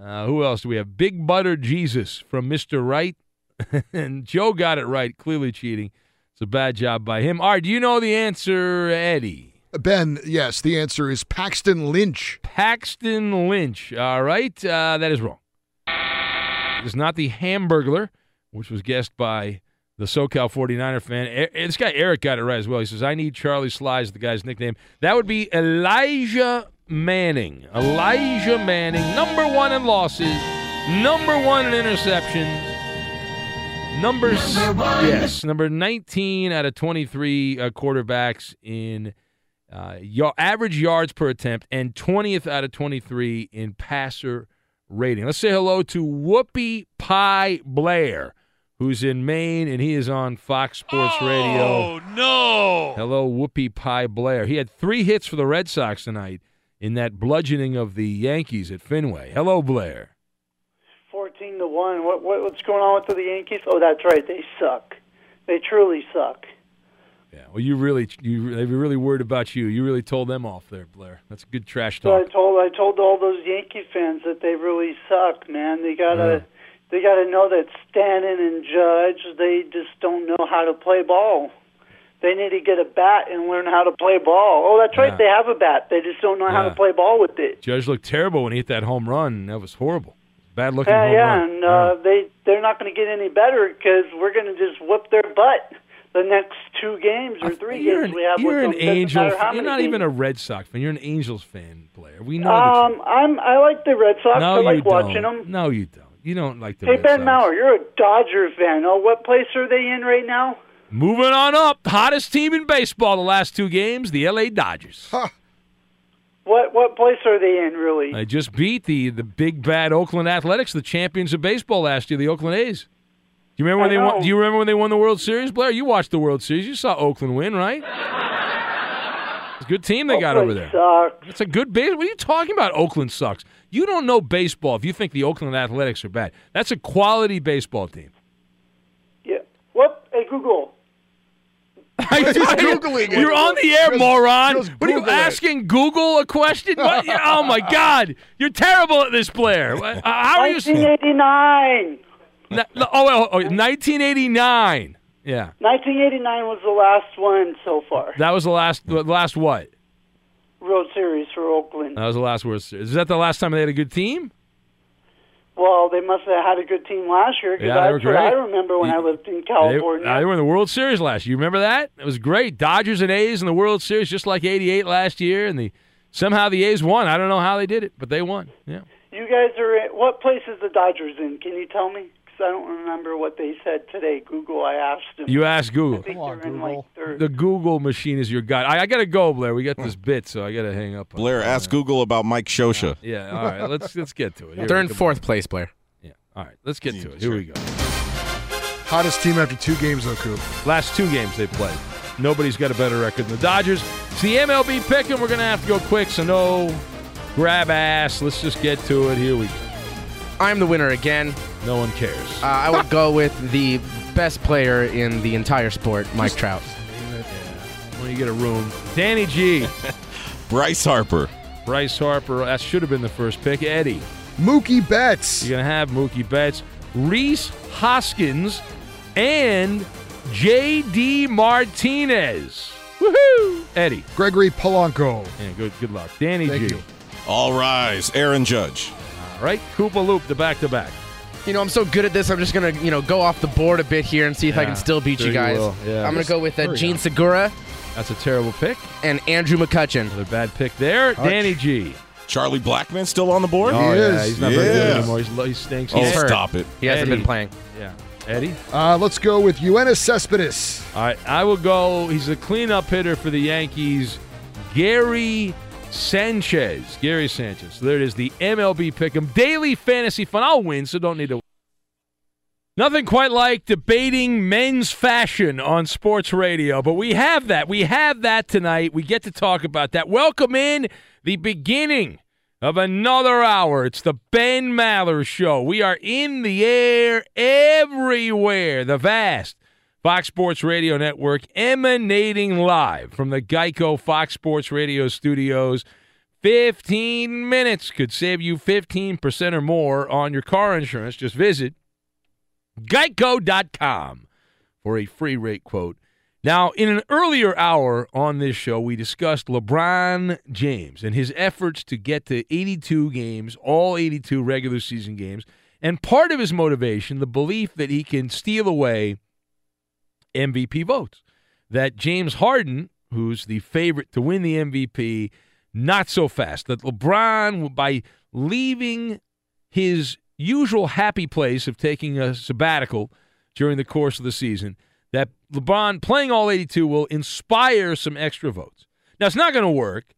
Uh, who else do we have? Big Butter Jesus from Mr. Right. and Joe got it right, clearly cheating. It's a bad job by him. All right, do you know the answer, Eddie? Ben, yes, the answer is Paxton Lynch. Paxton Lynch. All right, uh, that is wrong. It is not the Hamburglar, which was guessed by the SoCal 49er fan. E- this guy Eric got it right as well. He says, I need Charlie Slies, the guy's nickname. That would be Elijah Manning. Elijah Manning, number one in losses, number one in interceptions. Number, s- yes, number 19 out of 23 uh, quarterbacks in uh, y- average yards per attempt and 20th out of 23 in passer rating. Let's say hello to Whoopi Pie Blair, who's in Maine, and he is on Fox Sports oh, Radio. Oh, no. Hello, Whoopi Pie Blair. He had three hits for the Red Sox tonight in that bludgeoning of the Yankees at Fenway. Hello, Blair. 14 to 1. What, what what's going on with the Yankees? Oh, that's right. They suck. They truly suck. Yeah, well, you really, you they were really worried about you. You really told them off there, Blair. That's a good trash So I talk. told I told all those Yankee fans that they really suck, man. They got to they got to know that Stanton and Judge, they just don't know how to play ball. They need to get a bat and learn how to play ball. Oh, that's right. Yeah. They have a bat. They just don't know how to play ball with it. Judge looked terrible when he hit that home run. That was horrible. Bad looking Yeah, home yeah, run. and uh, they they're not going to get any better because we're going to just whoop their butt the next two games or three You're games an, we have you're with an them. Doesn't Angel. matter You're not games. even a Red Sox fan. You're an Angels fan, Blair. We know Um, I'm I like the Red Sox. No, I like watching don't. them. No, you don't. You don't like the Hey Red Ben Sox. Mauer, you're a Dodger fan. Oh, what place are they in right now? Moving on up, hottest team in baseball the last two games, the L.A. Dodgers. What what place are they in really? They just beat the the big bad Oakland Athletics, the champions of baseball last year, the Oakland A's. Do you remember when I they won? Do you remember when they won the World Series, Blair? You watched the World Series. You saw Oakland win, right? It's a good team they got over there. Sucks. It's a good base. What are you talking about? Oakland sucks. You don't know baseball if you think the Oakland Athletics are bad. That's a quality baseball team. Yeah. What? Hey Google. He's Googling. You're on the air, Just- moron. just what are you Google it. asking Google a question? What? oh my God, you're terrible at this, Blair. Uh, How are you? 1989. No, no, oh, oh, oh, 1989. Yeah, 1989 was the last one so far. that was the last. The last what? World Series for Oakland. That was the last World Series. Is that the last time they had a good team? Well, they must have had a good team last year because Yeah, they were that's what I remember when You- I lived in California. uh, they were in the World Series last year. You remember that? It was great. Dodgers and A's in the World Series, just like '88 last year, and the somehow the A's won. I don't know how they did it, but they won. Yeah. you guys are in, what place is the Dodgers in? Can you tell me? Because I don't remember what they said today. Google, I asked them. You asked I Google. think Come on, they're in Google. like third. The Google machine is your guide. I, I gotta go, Blair. We got this hmm. bit, so I gotta hang up. on Blair, it. ask Google about Mike Shosha. Yeah. All right. Let's let's get to it. Here They're in go. fourth place, Blair. Yeah. All right. Let's get to it. Here we go. Hottest team after two games, though, Coop. Last two games they played. Nobody's got a better record than the Dodgers. It's the MLB pick, and we're gonna have to go quick. So no grab ass. Let's just get to it. Here we go. I'm the winner again. No one cares. Uh, I would go with the best player in the entire sport, Mike Trout. when you get a room, Danny G, Bryce Harper. Bryce Harper. That should have been the first pick. Eddie. Mookie Betts. You're going to have Mookie Betts, Rhys Hoskins, and J.D. Martinez. Woohoo! Eddie. Gregory Polanco. Yeah, good, good luck. Danny Thank G. you. All rise. Aaron Judge. All right, Koopa Loop, the back to back. You know, I'm so good at this. I'm just gonna, you know, go off the board a bit here and see if I Yeah, can still beat sure you you guys. will. Yeah. I'm gonna go with uh, Hurry Jean up. Segura That's a terrible pick. and Andrew McCutchen. Another bad pick there. Danny G. Charlie Blackmon still on the board? Oh, yeah, is. he's not very good Yeah. anymore. He's, he stinks. Oh, He's hurt. stop it. He hasn't Eddie. been playing. Yeah. Eddie? Uh, let's go with Yoenis Cespedes. All right, I will go. He's a cleanup hitter for the Yankees. Gary Sanchez. Gary Sanchez. There it is, the MLB pick'em daily fantasy fun. I'll win, so don't need to. Nothing quite like debating men's fashion on sports radio, but we have that. We have that tonight. We get to talk about that. Welcome in the beginning of another hour. It's the Ben Maller Show. We are in the air everywhere. The vast Fox Sports Radio Network emanating live from the Geico Fox Sports Radio studios. 15 minutes could save you 15% or more on your car insurance. Just visit geico.com for a free rate quote. Now, in an earlier hour on this show, we discussed LeBron James and his efforts to get to 82 games, all 82 regular season games. And part of his motivation, the belief that he can steal away MVP votes. That James Harden, who's the favorite to win the MVP, not so fast. That LeBron, by leaving his usual happy place of taking a sabbatical during the course of the season, that LeBron playing all 82 will inspire some extra votes. Now, it's not going to work,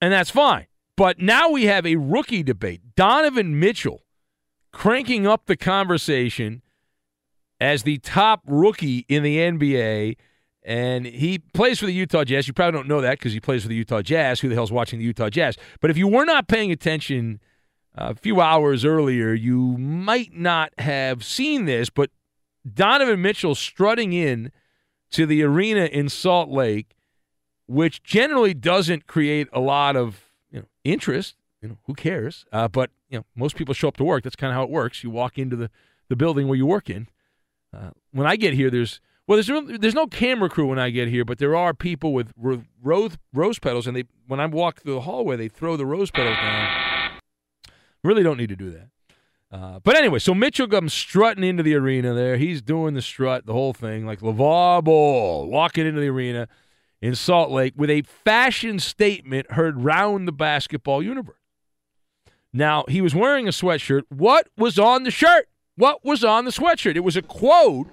and that's fine. But now we have a rookie debate. Donovan Mitchell cranking up the conversation as the top rookie in the NBA. And he plays for the Utah Jazz. You probably don't know that because he plays for the Utah Jazz. Who the hell's watching the Utah Jazz? But if you were not paying attention a few hours earlier, you might not have seen this. But Donovan Mitchell strutting in to the arena in Salt Lake, which generally doesn't create a lot of you know, interest. You know, who cares? Uh, but you know, most people show up to work. That's kind of how it works. You walk into the, the building where you work in. Uh, when I get here, there's Well, there's no, there's no camera crew when I get here, but there are people with ro- rose rose petals, and they when I walk through the hallway, they throw the rose petals down. Really don't need to do that. Uh, but anyway, so Mitchell comes strutting into the arena there. He's doing the strut, the whole thing, like LeVar Ball walking into the arena in Salt Lake with a fashion statement heard round the basketball universe. Now, he was wearing a sweatshirt. What was on the shirt? What was on the sweatshirt? It was a quote,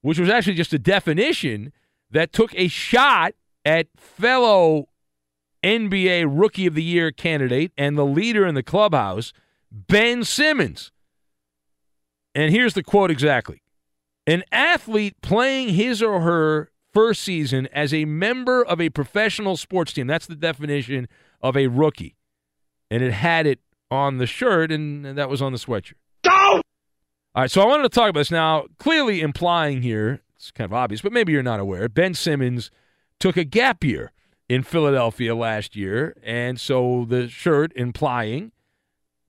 which was actually just a definition that took a shot at fellow NBA Rookie of the Year candidate and the leader in the clubhouse, Ben Simmons. And here's the quote exactly An athlete playing his or her first season as a member of a professional sports team. That's the definition of a rookie. And it had it on the shirt, and that was on the sweatshirt. All right, so I wanted to talk about this now. Clearly implying here, it's kind of obvious, but maybe you're not aware. Ben Simmons took a gap year in Philadelphia last year, and so the shirt implying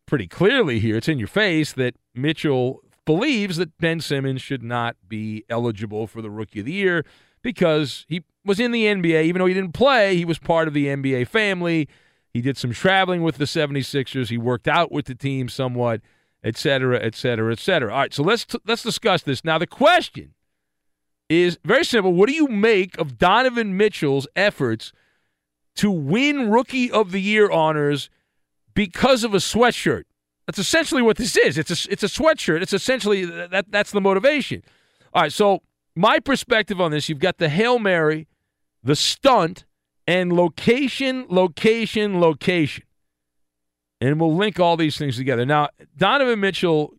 pretty clearly here, it's in your face that Mitchell believes that Ben Simmons should not be eligible for the Rookie of the Year because he was in the NBA. Even though he didn't play, he was part of the NBA family. He did some traveling with the 76ers. He worked out with the team somewhat, et cetera, et cetera, et cetera. All right, so let's t- let's discuss this. Now, the question is very simple. What do you make of Donovan Mitchell's efforts to win Rookie of the Year honors because of a sweatshirt? That's essentially what this is. It's a it's a sweatshirt. It's essentially that that's the motivation. All right, so my perspective on this, you've got the Hail Mary, the stunt, and location, location, location. And we'll link all these things together. Now, Donovan Mitchell,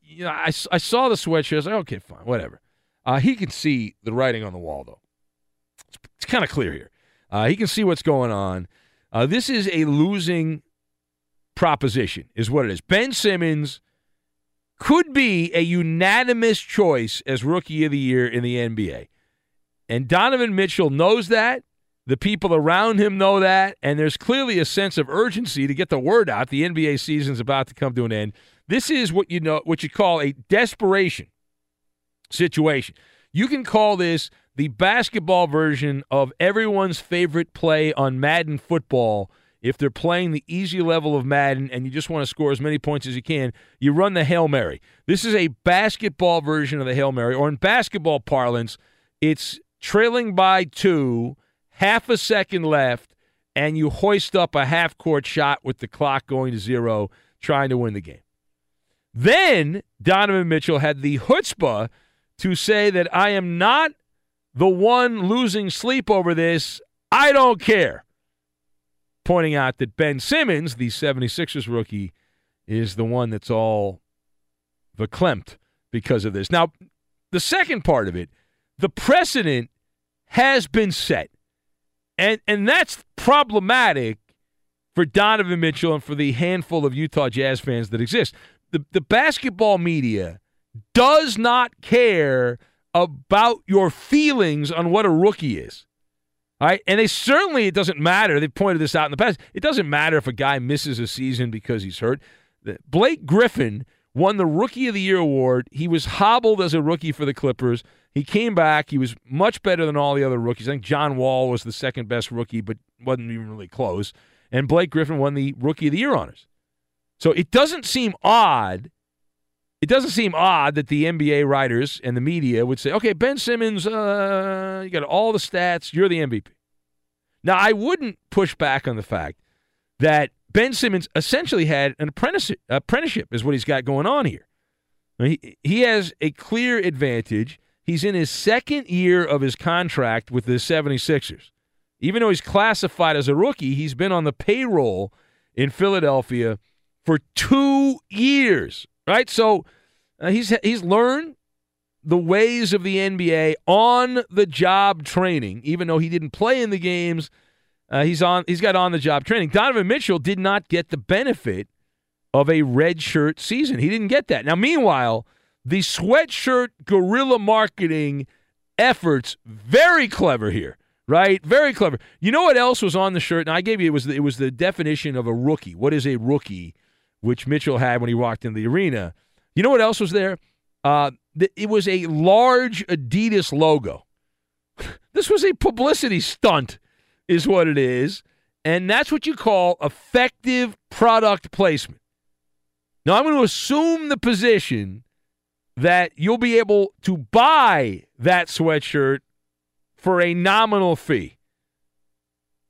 you know, I, I saw the sweatshirt. I was like, okay, fine, whatever. Uh, he can see the writing on the wall, though. It's, it's kind of clear here. Uh, he can see what's going on. Uh, this is a losing proposition, is what it is. Ben Simmons could be a unanimous choice as Rookie of the Year in the NBA. And Donovan Mitchell knows that. The people around him know that. And there's clearly a sense of urgency to get the word out. The NBA season's about to come to an end. This is what you know what you call a desperation situation. You can call this the basketball version of everyone's favorite play on Madden football if they're playing the easy level of Madden and you just want to score as many points as you can, you run the Hail Mary. This is a basketball version of the Hail Mary, or in basketball parlance, it's trailing by two, half a second left, and you hoist up a half court shot with the clock going to zero, trying to win the game. Then Donovan Mitchell had the chutzpah to say that I am not the one losing sleep over this. I don't care pointing out that Ben Simmons, the 76ers rookie, is the one that's all verklempt because of this. Now, the second part of it, the precedent has been set. And and that's problematic for Donovan Mitchell and for the handful of Utah Jazz fans that exist. The the basketball media does not care about your feelings on what a rookie is. Right. And they certainly, it doesn't matter. They've pointed this out in the past. It doesn't matter if a guy misses a season because he's hurt. Blake Griffin won the Rookie of the Year award. He was hobbled as a rookie for the Clippers. He came back. He was much better than all the other rookies. I think John Wall was the second best rookie, but wasn't even really close. And Blake Griffin won the Rookie of the Year honors. So it doesn't seem odd. It doesn't seem odd that the NBA writers and the media would say, okay, Ben Simmons, uh, you got all the stats. You're the MVP. Now, I wouldn't push back on the fact that Ben Simmons essentially had an apprenticeship, is what he's got going on here. He, he has a clear advantage. He's in his second year of his contract with the 76ers. Even though he's classified as a rookie, he's been on the payroll in Philadelphia for two years, right? So uh, he's he's learned the ways of the NBA on the job training, even though he didn't play in the games. Uh, he's on. He's got on the job training. Donovan Mitchell did not get the benefit of a red shirt season. He didn't get that. Now, meanwhile, the sweatshirt guerrilla marketing efforts very clever here, right? Very clever. You know what else was on the shirt? And I gave you it was the, it was the definition of a rookie. What is a rookie? Which Mitchell had when he walked in the arena. You know what else was there? Uh, th- it was a large Adidas logo. this was a publicity stunt, is what it is. And that's what you call effective product placement. Now, I'm going to assume the position that you'll be able to buy that sweatshirt for a nominal fee.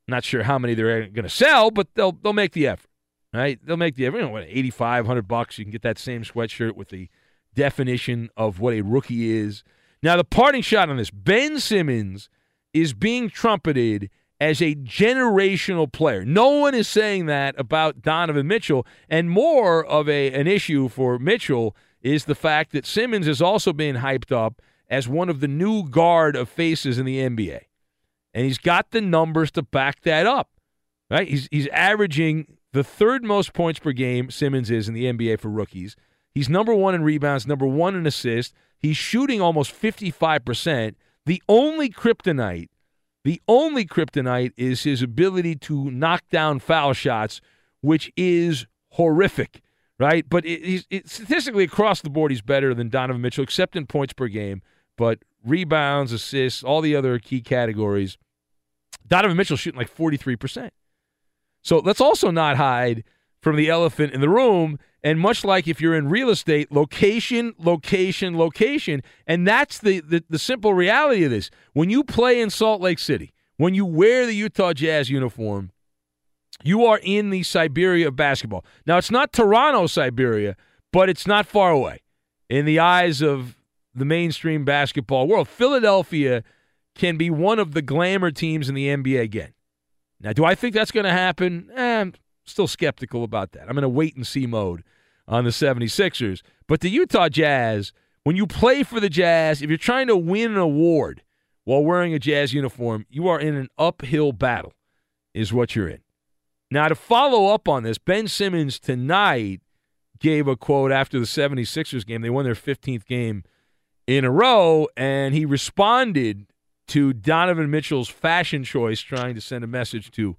Not sure how many they're going to sell, but they'll they'll make the effort, right? They'll make the effort. You know, what, 85, 100 bucks, you can get that same sweatshirt with the definition of what a rookie is. Now, the parting shot on this Ben Simmons is being trumpeted as a generational player. No one is saying that about Donovan Mitchell, and more of a an issue for Mitchell is the fact that Simmons is also being hyped up as one of the new guard of faces in the NBA. And he's got the numbers to back that up. Right? He's he's averaging the third most points per game Simmons is in the NBA for rookies. He's number 1 in rebounds, number 1 in assists. He's shooting almost 55%. The only kryptonite the only kryptonite is his ability to knock down foul shots, which is horrific, right? But it, it, statistically across the board, he's better than Donovan Mitchell, except in points per game. But rebounds, assists, all the other key categories, Donovan Mitchell shooting like 43%. So let's also not hide from the elephant in the room. And much like if you're in real estate, location, location, location. And that's the, the, the simple reality of this. When you play in Salt Lake City, when you wear the Utah Jazz uniform, you are in the Siberia of basketball. Now, it's not Toronto, Siberia, but it's not far away. In the eyes of the mainstream basketball world, Philadelphia can be one of the glamour teams in the NBA again. Now, do I think that's going to happen? Eh, still skeptical about that. I'm in a wait and see mode on the 76ers. But the Utah Jazz, when you play for the Jazz, if you're trying to win an award while wearing a Jazz uniform, you are in an uphill battle, is what you're in. Now, to follow up on this, Ben Simmons tonight gave a quote after the 76ers game. They won their 15th game in a row, and he responded to Donovan Mitchell's fashion choice, trying to send a message to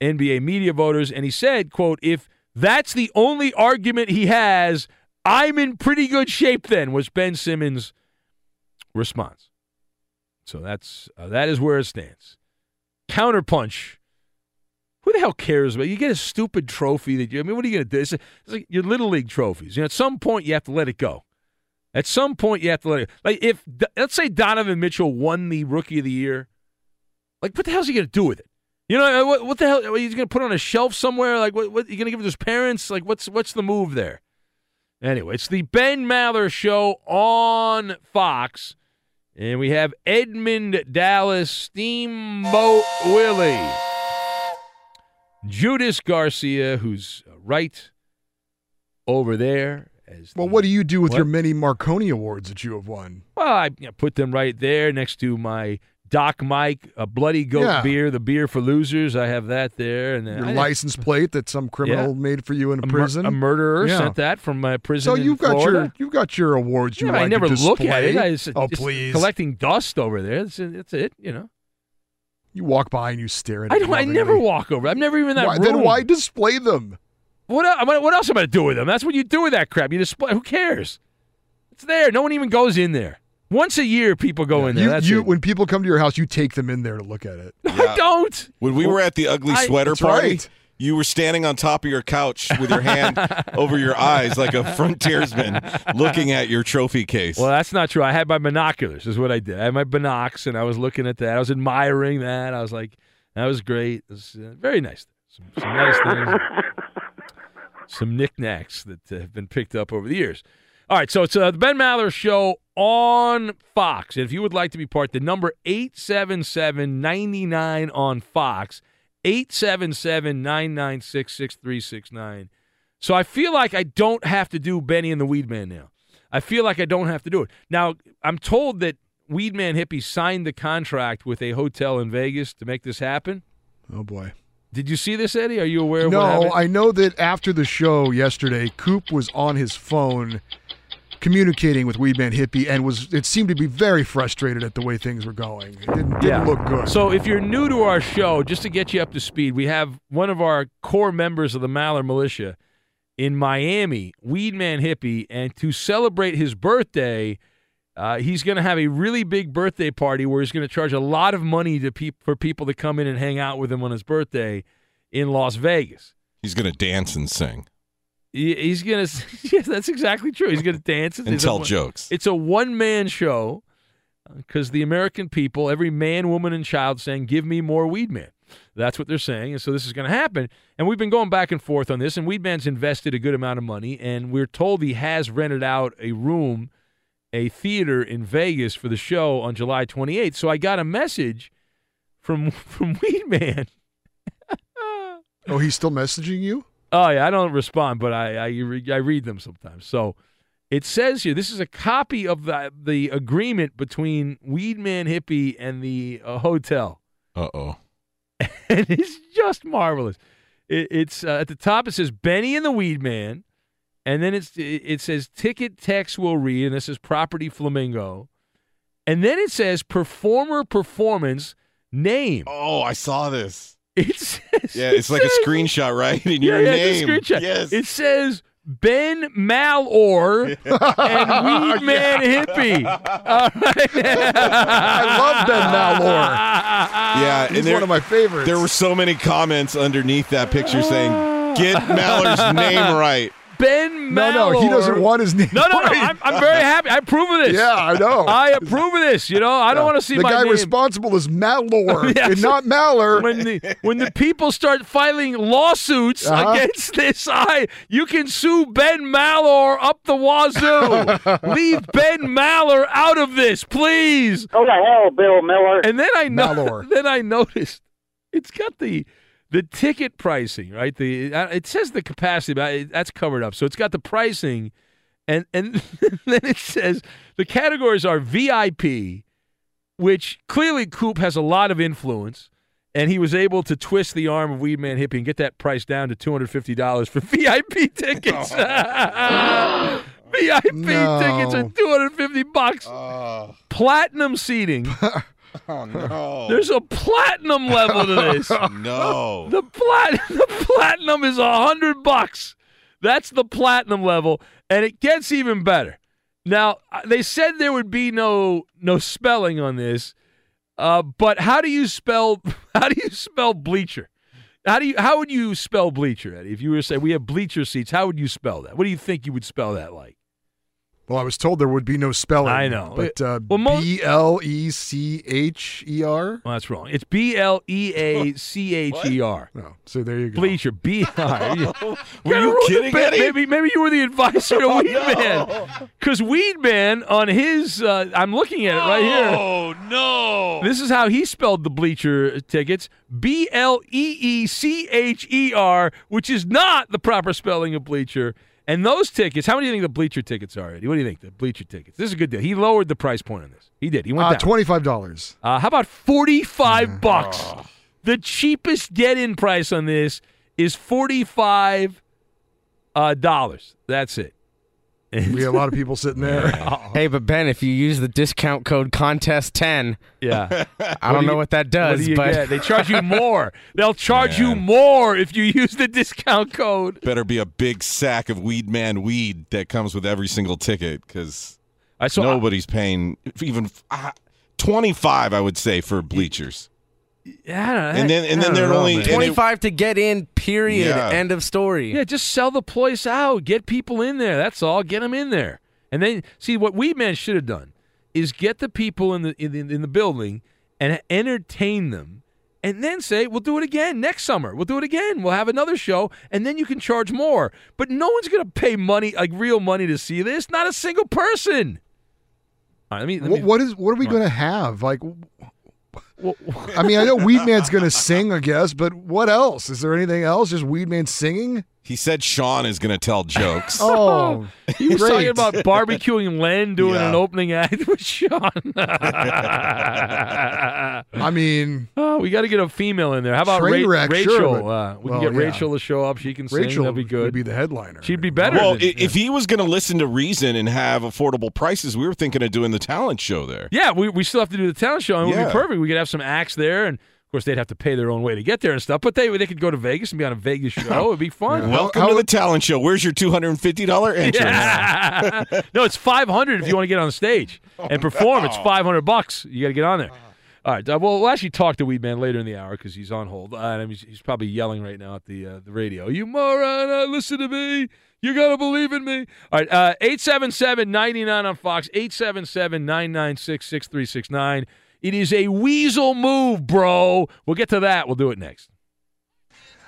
NBA media voters. And he said, quote, if that's the only argument he has, I'm in pretty good shape then, was Ben Simmons' response. So that's uh, that is where it stands. Counterpunch. Who the hell cares about? You get a stupid trophy that you. I mean, what are you going to do? It's, it's like your little league trophies. You know, at some point you have to let it go. At some point you have to let it. Like if let's say Donovan Mitchell won the Rookie of the Year, like what the hell is he going to do with it? You know what? What the hell? He's going to put on a shelf somewhere? Like what? What? You going to give it to his parents? Like what's what's the move there? Anyway, it's the Ben Maller Show on Fox. And we have Edmund Dallas Steamboat Willie. Judas Garcia, who's right over there. As well, what do you do with what? your many Marconi awards that you have won? Well, I you know, put them right there next to my Doc Mike, a Bloody Goat Yeah. beer, the beer for losers. I have that there. And then Your I- license plate that some criminal Yeah. made for you in a, a, mur- prison. a murderer Yeah. sent that from my prison. So you've got Florida. your you've got your awards. You Yeah, like I never look at it. I just, oh please, collecting dust over there. That's, that's it. You know. you walk by and you stare at. I it don't. I never walk over. I'm never even that Why, room. then why display them? What, what what else am I to do with them? That's what you do with that crap. You display. Who cares? It's there. No one even goes in there. Once a year, people go in there. You, That's you when people come to your house, you take them in there to look at it. I don't. When we were at the ugly sweater That's party, right. you were standing on top of your couch with your hand over your eyes like a frontiersman looking at your trophy case. Well, that's not true. I had my binoculars. Is what I did. I had my binocs, and I was looking at that. I was admiring that. I was like, that was great. It was uh, very nice. Some, some nice things. some knickknacks that uh, have been picked up over the years. All right, so it's uh, the Ben Maller Show on Fox. And if you would like to be part, the number 877-99 on Fox, 877-996-6369. So I feel like I don't have to do Benny and the Weed Man now. I feel like I don't have to do it. Now, I'm told that Weedman Hippie signed the contract with a hotel in Vegas to make this happen. Oh boy. Did you see this, Eddie? Are you aware of what No. I know that after the show yesterday, Coop was on his phone communicating with Weedman Hippie and was it seemed to be very frustrated at the way things were going. It didn't, didn't look good. So if you're new to our show, just to get you up to speed, we have one of our core members of the Maller Militia in Miami, Weedman Hippie, and to celebrate his birthday, uh, he's going to have a really big birthday party where he's going to charge a lot of money to peop for people to come in and hang out with him on his birthday in Las Vegas. He's going to dance and sing. He- He's gonna. Yeah, that's exactly true. He's gonna dance And it's tell one- jokes. It's a one man show uh, because the American people, every man, woman, and child, saying, "Give me more Weed Man." That's what they're saying, and so this is going to happen. And we've been going back and forth on this, and Weed Man's invested a good amount of money, and we're told he has rented out a room, a theater in Vegas for the show on July 28th. So I got a message from from Weed Man. Oh, he's still messaging you? Oh yeah, I don't respond, but I I, re- I read them sometimes. So it says here this is a copy of the the agreement between Weedman Hippie and the uh, hotel, Uh oh. and it's just marvelous. It, it's uh, at the top. It says Benny and the Weedman, and then it's it, it says ticket text will read, and this is Property Flamingo, and then it says performer performance name. Oh, I saw this. It says Yeah, it's like a screenshot, right? In your yeah, name. It's a screenshot. Yes. It says Ben Malor and Weedman Hippie. All right. I love Ben Malor. yeah, He's and there, one of my favorites. there were so many comments underneath that picture saying, "Get Malor's name right." Ben No, no, he doesn't want his name. No, no, no. I'm, I'm very happy. I approve of this. Yeah, I know. I approve of this. You know, I don't want to see the my guy name. responsible is Malor, Yes. and not Maller. when the when the people start filing lawsuits Uh-huh. against this, I you can sue Ben Malor up the wazoo. Leave Ben Malor out of this, please. Go to hell, Bill Miller. And then I know, Malor. then I noticed it's got the the ticket pricing, right? The uh, it says the capacity, but that's covered up. So it's got the pricing, and and then it says the categories are VIP, which clearly Coop has a lot of influence. And he was able to twist the arm of Weedman Hippie and get that price down to two hundred fifty dollars for VIP tickets. VIP No. tickets are two hundred fifty bucks. Platinum seating. Oh no! There's a platinum level to this. no. The plat the platinum is a hundred bucks. That's the platinum level, and it gets even better. Now uh, they said there would be no no spelling on this, uh, but how do you spell how do you spell bleacher? How do you how would you spell bleacher, Eddie? If you were to say we have bleacher seats, how would you spell that? What do you think you would spell that like? Well, I was told there would be no spelling. I know. but uh, Well, mo- B L E C H E R. Well, that's wrong. It's B L E A C H E R. No, so there you go. Bleacher, B R. Were you ruined the kidding, bit. Eddie? Maybe, maybe you were the advisor to Weedman. Because Weedman on his, uh, I'm looking at it right here. Oh no! This is how he spelled the bleacher tickets: B L E E C H E R, which is not the proper spelling of bleacher. And those tickets, how many do you think the bleacher tickets are? Eddie? What do you think the bleacher tickets? This is a good deal. He lowered the price point on this. He did. He went Uh, down. Twenty five dollars. Uh, how about forty-five bucks? The cheapest get-in price on this is forty-five uh, dollars. That's it. We had a lot of people sitting there. Hey, but Ben, if you use the discount code contest ten, Yeah. I don't do know what that What does, do but get? They charge you more. They'll charge you more if you use the discount code. Better be a big sack of Weed Man weed that comes with every single ticket because I saw. nobody's paying even uh, twenty five. I would say for bleachers, Yeah, I don't know. and then and then they're know, only man. and it- twenty five to get in. Period. Yeah. End of story. Yeah, just sell the place out. Get people in there. That's all. Get them in there. And then see what Weedman should have done is get the people in the in the, in the building and entertain them, and then say we'll do it again next summer. We'll do it again. We'll have another show, and then you can charge more. But no one's going to pay money like real money to see this. Not a single person. All right, let me. Let What, me what is? What are we going to have? Like, well, I mean, I know Weedman's going to sing, I guess, but what else? Is there anything else? Just Weedman singing? he said Sean is going to tell jokes. Oh, He was great. talking about barbecuing Len doing Yeah. an opening act with Sean. I mean, oh, we got to get a female in there. How about Train Ra- wreck, Rachel? sure, but- uh, we well, can get yeah. Rachel to show up. She can sing. Rachel That'd be would good. be the headliner. She'd be better. Well, than, i if he was going to listen to reason and have affordable prices, we were thinking of doing the talent show there. yeah, we, we still have to do the talent show, and it would be perfect. We could have have some acts there and. Of course, they'd have to pay their own way to get there and stuff, but they they could go to Vegas and be on a Vegas show. It'd be fun. Yeah. Welcome How to the, talent show. Where's your two hundred and fifty dollar entrance? Yeah. no, it's five hundred if you want to get on the stage and perform. It's oh, five hundred bucks. You got to get on there. All right. Uh, well, we'll actually talk to Weed Man later in the hour because he's on hold. Uh, I mean, he's, he's, probably yelling right now at the uh, the radio. You moron! Uh, listen to me. You got to believe in me. All right. Uh, 877 99 on Fox, 877 996 6369. It is a weasel move, bro. We'll get to that. We'll do it next.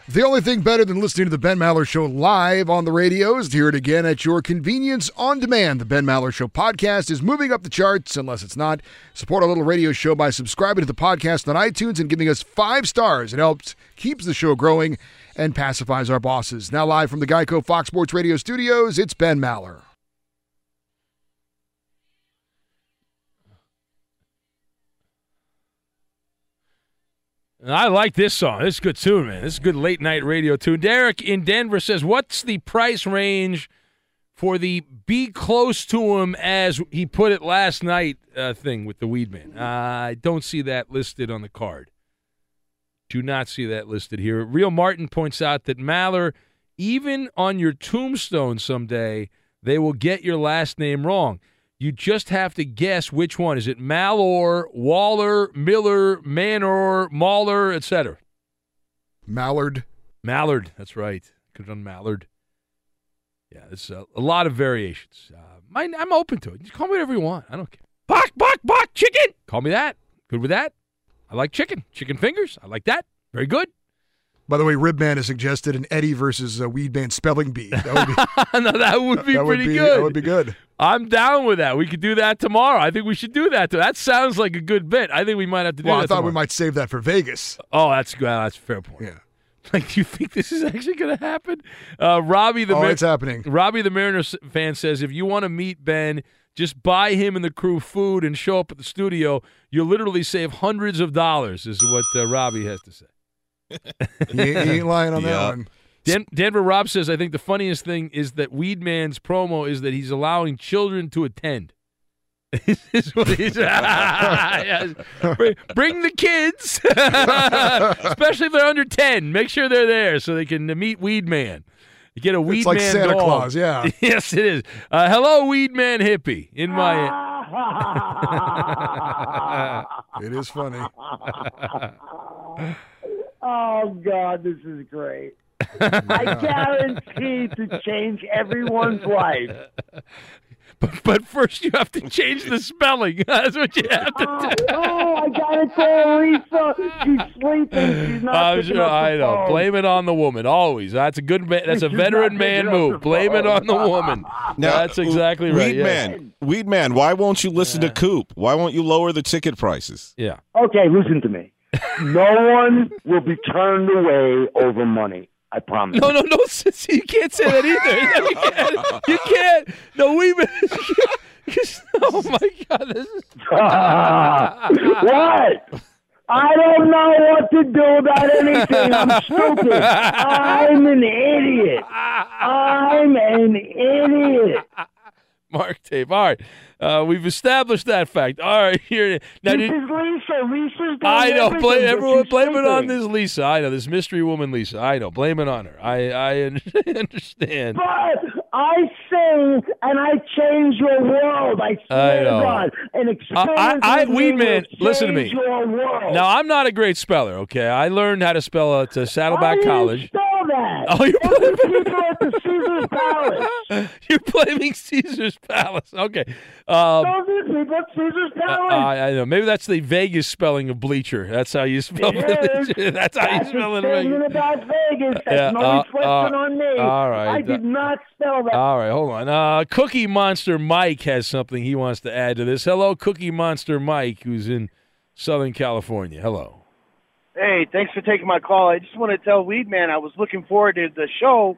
The only thing better than listening to the Ben Maller Show live on the radio is to hear it again at your convenience on demand. The Ben Maller Show podcast is moving up the charts, unless it's not. Support our little radio show by subscribing to the podcast on iTunes and giving us five stars. It helps, keeps the show growing, and pacifies our bosses. Now, live from the Geico Fox Sports Radio studios, it's Ben Maller. I like this song. This is a good tune, man. This is a good late night radio tune. Derek in Denver says, What's the price range for the be close to him as he put it last night uh, thing with the weed man? Uh, I don't see that listed on the card. Do not see that listed here. Real Martin points out that Maller, even on your tombstone someday, they will get your last name wrong. You just have to guess which one. Is it Mallor, Waller, Miller, Manor, Mahler, etc.? Mallard. Mallard. That's right. Could have done Mallard. Yeah, it's a, a lot of variations. Uh, mine, I'm open to it. You call me whatever you want. I don't care. Bok, bok, bok, chicken. Call me that. Good with that. I like chicken. Chicken fingers. I like that. Very good. By the way, Ribman has suggested an Eddie versus a Weed Man spelling bee. That would be, no, that would be that would pretty be- good. That would be good. I'm down with that. We could do that tomorrow. I think we should do that. That sounds like a good bit. I think we might have to do Well, that. I thought we might save that for Vegas. Oh, that's good. That's a fair point. Yeah. Like, do you think this is actually going to happen? Uh, Robbie the Oh, Mar- it's happening. Robbie the Mariners fan says if you want to meet Ben, just buy him and the crew food and show up at the studio. You'll literally save hundreds of dollars. Is what uh, Robbie has to say. He ain't, he ain't lying on Yeah. that one. Dan- Denver Rob says, I think the funniest thing is that Weedman's promo is that he's allowing children to attend. This is what he's Yes. bring, bring the kids, especially if they're under 10. Make sure they're there so they can meet Weedman. You get a Weedman It's like Santa doll. Claus, yeah. yes, it is. Uh, hello, Weedman hippie in my. It is funny. Oh God, this is great. I guarantee to change everyone's life. But, but first, you have to change the spelling. That's what you have to oh, do. Oh, I gotta call Lisa. She's sleeping. She's not I'm sure up the I know. phone. Blame it on the woman. Always. That's a good. Ma- that's a She's veteran man move. the Blame it on the woman. Now, that's exactly right. Weed yeah. man, Weed man, why won't you listen to Coop? Why won't you lower the ticket prices? Yeah. Okay, listen to me. No one will be turned away over money. I promise. No, no, no. Sissy, you can't say that either. No, you can't. You can't. No, we. oh my God! This is. what? I don't know what to do about anything. I'm stupid. I'm an idiot. I'm an idiot. Mark tape. All right. Uh, we've established that fact. All right. Here. Now, This did, is Lisa. Lisa's doing I know. Blame everyone. Blame it on this Lisa. I know this mystery woman, Lisa. I know. Blame it on her. I I understand. But I sing and I change your world. I swear I know. to God. An I, experience I, I Weedman, listen to me. change Your world. Now, I'm not a great speller, okay? I learned how to spell at uh, Saddleback I College. that. Oh, you're It was people at the Caesar's Palace. You're blaming Caesar's Palace. Okay. Um, Those are people uh, I, I know. Maybe that's the Vegas spelling of bleacher. That's how you spell It it. that's how you spell it. the in statement Vegas. about Vegas. That's Yeah, no uh, reflection uh, on me. all right. I did not spell that. All right, hold on. Uh, Cookie Monster Mike has something he wants to add to this. Hello, Cookie Monster Mike, who's in Southern California. Hello. Hey, thanks for taking my call. I just want to tell Weedman I was looking forward to the show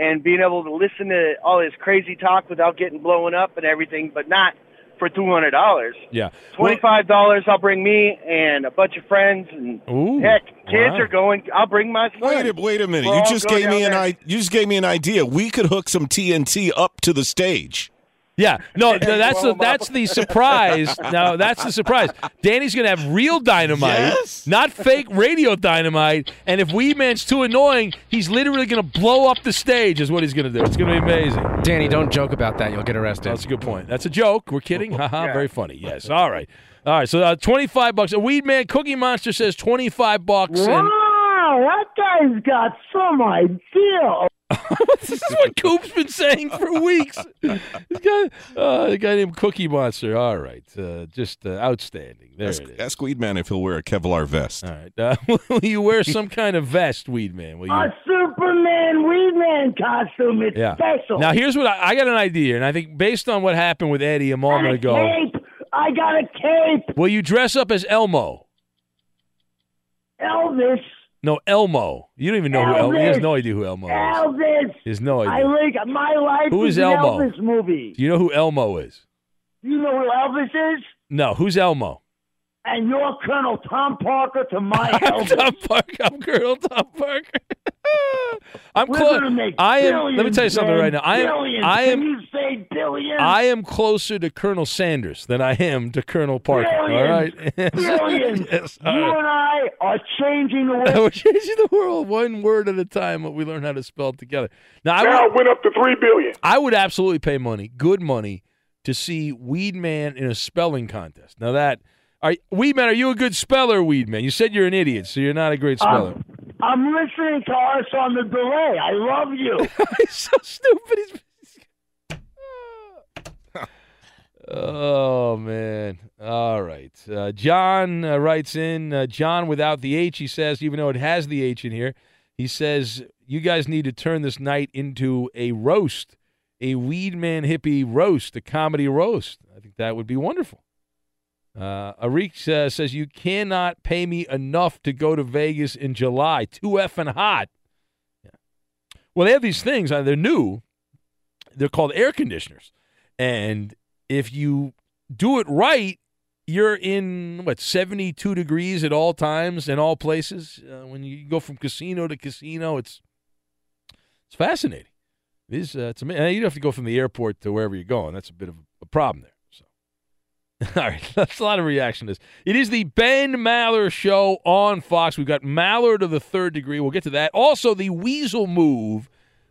and being able to listen to all his crazy talk without getting blown up and everything, but not for two hundred dollars. Yeah. Twenty five dollars, I'll bring me and a bunch of friends, and Ooh, heck, kids wow. are going. I'll bring my friends. Wait a, wait a minute. We'll You just gave me an. I, you just gave me an idea. We could hook some TNT up to the stage. Yeah, no, no that's the, that's the surprise. No, that's the surprise. Danny's gonna have real dynamite, Yes. not fake radio dynamite. And if Weedman's too annoying, he's literally gonna blow up the stage. Is what he's gonna do. It's gonna be amazing. Danny, don't joke about that. You'll get arrested. That's a good point. That's a joke. We're kidding. Haha. Very funny. Yes. All right. All right. So uh, twenty five bucks. A Weedman Cookie Monster says twenty five bucks. And Wow, that guy's got some idea. this is what Coop's been saying for weeks. This guy, uh, the guy named Cookie Monster. All right, uh, just uh, outstanding. There Ask, it is. ask Weedman if he'll wear a Kevlar vest. All right, uh, will you wear some kind of vest, Weedman? Will you? A Superman Weedman costume. It's yeah. special. Now here's what I, I got an idea, and I think based on what happened with Eddie a moment And a ago, cape. I got a cape. will you dress up as Elmo? Elvis. No, Elmo. You don't even know who Elmo. He has no idea who Elmo is. Elvis. He has no I idea. like my life Who is Elmo? Elvis movie. Do you know who Elmo is? You know who Elvis is? No, who's Elmo? And you're Colonel Tom Parker to my Elvis. Tom Parker. I'm Colonel Tom Parker. I'm We're close. I am. Let me tell you something right now. I am. Billions. I Can am. you say billions? I am closer to Colonel Sanders than I am to Colonel Parker. All right. Billions. Billions. yes. you All right. and I are changing the world. We're world. changing the world one word at a time. What we learn how to spell together. Now, I Now would, went up to three billion. I would absolutely pay money, good money, to see Weed Man in a spelling contest. Now that. Are, Weedman, are you a good speller, Weedman? You said you're an idiot, so you're not a great speller. Um, I'm listening to us on the delay. I love you. He's so stupid. He's... oh man! All right. Uh, John uh, writes in. Uh, John without the H. He says, even though it has the H in here, he says you guys need to turn this night into a roast, a weed man hippie roast, a comedy roast. I think that would be wonderful. Uh, Arik uh, says you cannot pay me enough to go to Vegas in July. Too effing hot. Yeah. Well, they have these things. Uh, they're new. They're called air conditioners, and if you do it right, you're in what 72 degrees at all times in all places. Uh, when you go from casino to casino, it's it's fascinating. It is. Uh, it's amazing. You don't have to go from the airport to wherever you're going. That's a bit of a problem there. All right, that's a lot of reaction to this. It is the Ben Maller Show on Fox. We've got Maller to the third degree. We'll get to that. Also, the Weasel move.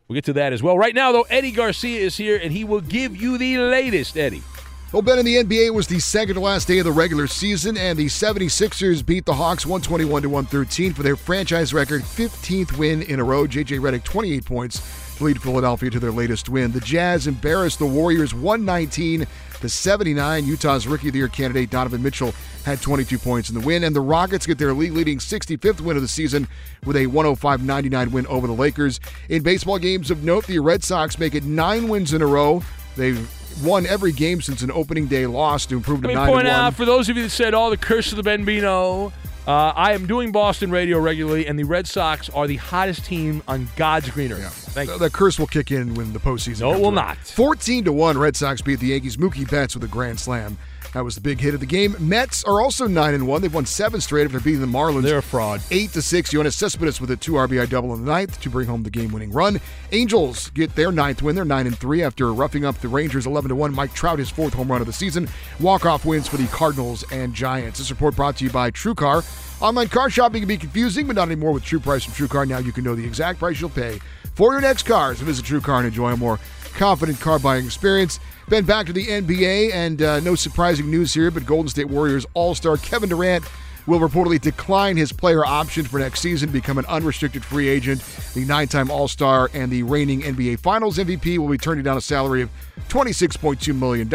We'll get to that as well. Right now, though, Eddie Garcia is here, and he will give you the latest, Eddie. Well, Ben, in the NBA, was the second to last day of the regular season, and the 76ers beat the Hawks 121 to 113 for their franchise record 15th win in a row. JJ Redick, 28 points, lead Philadelphia to their latest win. The Jazz embarrassed the Warriors 119 to 79. Utah's Rookie of the Year candidate Donovan Mitchell had 22 points in the win, and the Rockets get their league-leading 65th win of the season with a 105-99 win over the Lakers. In baseball games of note, the Red Sox make it nine wins in a row. They've won every game since an opening day loss to improve to Let me nine point out for those of you that said, "Oh, the curse of the Benbino." Uh, I am doing Boston radio regularly, and the Red Sox are the hottest team on God's green earth. Thank you. The curse will kick in when the postseason. No, it will around. not. Fourteen to one, Red Sox beat the Yankees. Mookie Betts with a grand slam. That was the big hit of the game. Mets are also nine and one. They've won seven straight after beating the Marlins. They're a fraud. Eight to six. Yoenis Cespedes with a two RBI double in the ninth to bring home the game-winning run. Angels get their ninth win. They're nine and three after roughing up the Rangers eleven to one. Mike Trout his fourth home run of the season. Walk-off wins for the Cardinals and Giants. This report brought to you by TrueCar. Online car shopping can be confusing, but not anymore with True Price from TrueCar. Now you can know the exact price you'll pay for your next car. So visit TrueCar and enjoy a more confident car buying experience. Been back to the NBA, and uh, no surprising news here, but Golden State Warriors All Star Kevin Durant will reportedly decline his player option for next season, become an unrestricted free agent. The nine time All Star and the reigning NBA Finals MVP will be turning down a salary of $26.2 million.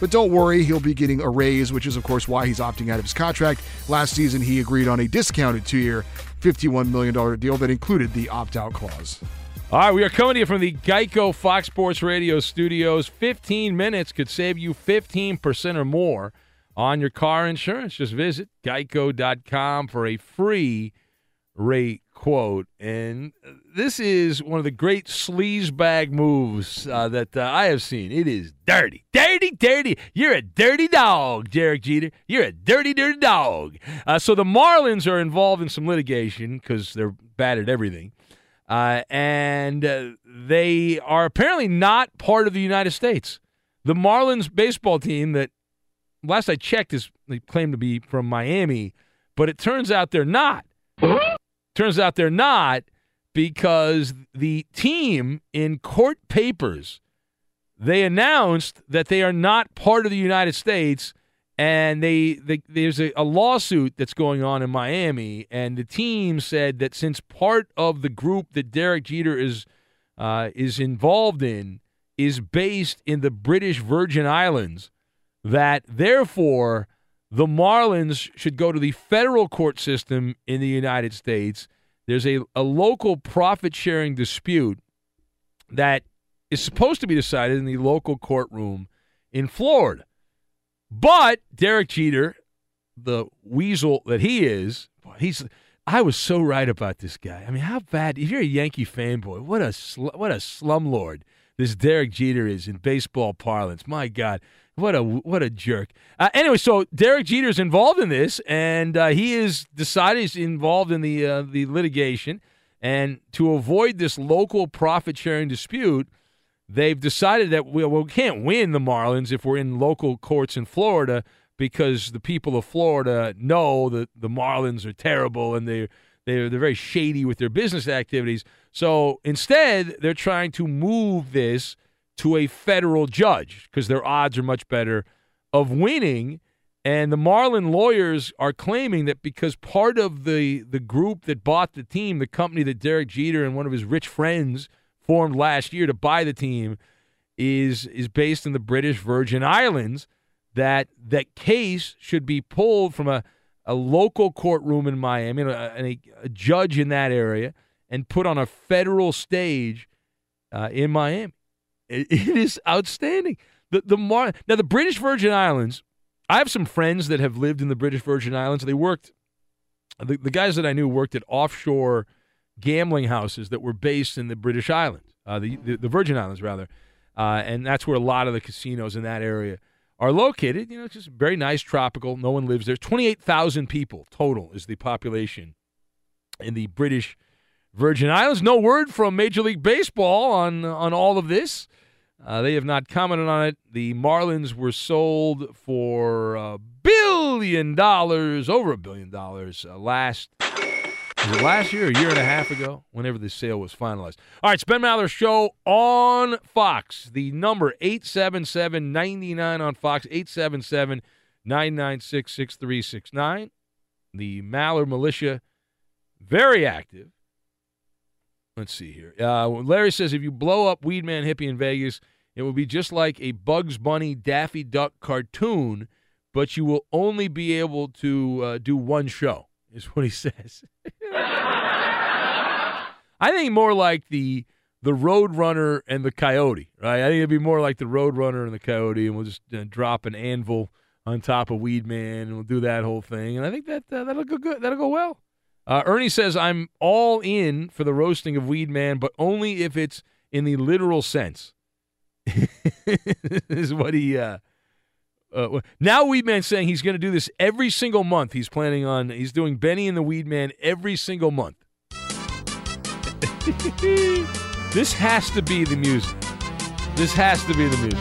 But don't worry, he'll be getting a raise, which is, of course, why he's opting out of his contract. Last season, he agreed on a discounted two year, $51 million deal that included the opt out clause. All right, we are coming to you from the Geico Fox Sports Radio studios. 15 minutes could save you 15% or more on your car insurance. Just visit geico.com for a free rate quote. And this is one of the great sleazebag moves uh, that uh, I have seen. It is dirty, dirty, dirty. You're a dirty dog, Derek Jeter. You're a dirty, dirty dog. Uh, so the Marlins are involved in some litigation because they're bad at everything. Uh, and uh, they are apparently not part of the United States. The Marlins baseball team that last I checked is they claim to be from Miami, but it turns out they're not. turns out they're not because the team in court papers they announced that they are not part of the United States and they, they there's a, a, lawsuit that's going on in Miami and the team said that since part of the group that Derek Jeter is uh, is involved in is based in the British Virgin Islands that therefore the Marlins should go to the federal court system in the United States there's a, a local profit sharing dispute that is supposed to be decided in the local courtroom in Florida. But Derek Jeter, the weasel that he is, boy, he's I was so right about this guy. I mean, how bad if you're a Yankee fanboy, what a sl- what a slumlord this Derek Jeter is in baseball parlance. My God, what a what a jerk. Uh, anyway, so Derek Jeter is involved in this, and uh, he is decided he's involved in the uh, the litigation. And to avoid this local profit sharing dispute, they've decided that we, well, we can't win the Marlins if we're in local courts in Florida because the people of Florida know that the Marlins are terrible and they're they're, they're very shady with their business activities. So instead, they're trying to move this to a federal judge because their odds are much better of winning. And the Marlin lawyers are claiming that because part of the, the group that bought the team, the company that Derek Jeter and one of his rich friends formed last year to buy the team, is is based in the British Virgin Islands, that that case should be pulled from a, a local courtroom in Miami and a, a, judge in that area and put on a federal stage uh, in Miami. It, it is outstanding. The the Mar- now the British Virgin Islands. I have some friends that have lived in the British Virgin Islands. They worked. The, the guys that I knew worked at offshore gambling houses that were based in the British Islands, uh, the, the, the Virgin Islands rather, uh, and that's where a lot of the casinos in that area are located. You know, it's just very nice, tropical. No one lives there. Twenty eight thousand people total is the population in the British Virgin Islands. No word from Major League Baseball on on all of this. Uh, they have not commented on it. The Marlins were sold for a billion dollars, over a billion dollars, uh, last was it last year, a year and a half ago, whenever the sale was finalized. All right, it's Ben Show on Fox. The number 877-99 on Fox, 877-996-6369. The Maller Militia, very active. Let's see here. Uh, Larry says if you blow up Weedman Hippie in Vegas, it will be just like a Bugs Bunny Daffy Duck cartoon, but you will only be able to uh, do one show, is what he says. I think more like the the Road Runner and the Coyote, right? I think it'd be more like the Road Runner and the Coyote, and we'll just uh, drop an anvil on top of Weedman, and we'll do that whole thing. And I think that uh, that'll go good. That'll go well. Uh, Ernie says, I'm all in for the roasting of Weed Man, but only if it's in the literal sense. is what he. Uh, uh, now Weed Man saying he's going to do this every single month. He's planning on. He's doing Benny and the Weed Man every single month. this has to be the music. This has to be the music.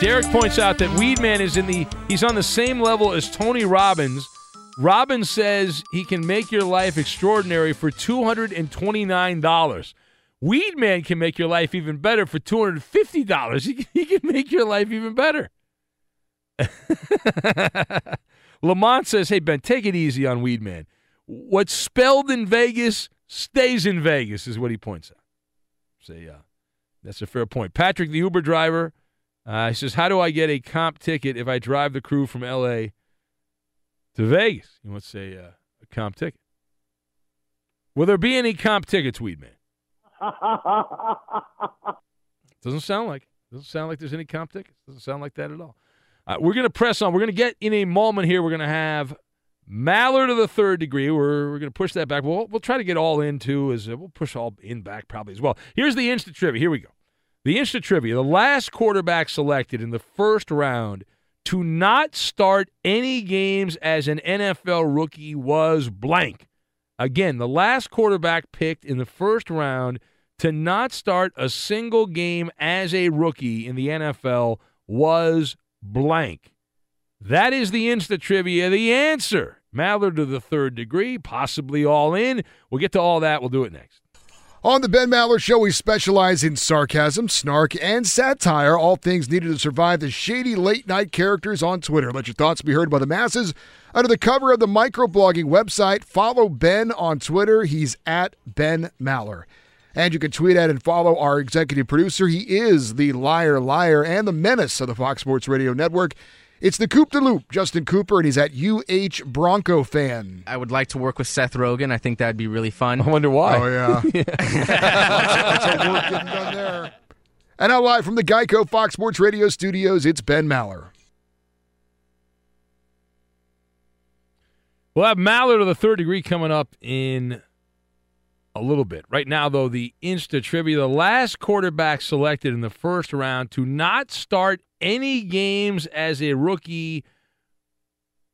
Derek points out that Weed Man is in the. He's on the same level as Tony Robbins Robbins says he can make your life extraordinary for $229. Weed Man can make your life even better for $250. He, can make your life even better. Lamont says, hey, Ben, take it easy on Weed Man. What's spelled in Vegas stays in Vegas, is what he points out. Say, uh, that's a fair point. Patrick, the Uber driver, uh, he says, how do I get a comp ticket if I drive the crew from L.A., to Vegas. He wants a, uh, a comp ticket. Will there be any comp tickets, Weed Man? Doesn't sound like. Doesn't sound like there's any comp tickets. Doesn't sound like that at all. Uh, we're going to press on. We're going to get in a moment here. We're going to have Mallard to the third degree. We're, we're going to push that back. We'll, we'll try to get all into as uh, we'll push all in back probably as well. Here's the instant trivia. Here we go. The instant trivia. The last quarterback selected in the first round to not start any games as an NFL rookie was blank. Again, the last quarterback picked in the first round to not start a single game as a rookie in the NFL was blank. That is the Insta trivia. The answer Maller to the third degree, possibly all in. We'll get to all that. We'll do it next. On the Ben Maller Show, we specialize in sarcasm, snark, and satire, all things needed to survive the shady late night characters on Twitter. Let your thoughts be heard by the masses. Under the cover of the microblogging website, follow Ben on Twitter. He's at Ben Maller. And you can tweet at and follow our executive producer. He is the liar, liar, and the menace of the Fox Sports Radio Network. It's the Coop de Loop, Justin Cooper, and he's at UH Bronco fan. I would like to work with Seth Rogen. I think that'd be really fun. I wonder why. Oh, yeah. Lots of work getting done there. And now live from the Geico Fox Sports Radio studios, it's Ben Maller. We'll have Maller to the third degree coming up in a little bit. Right now, though, the Insta trivia the last quarterback selected in the first round to not start any games as a rookie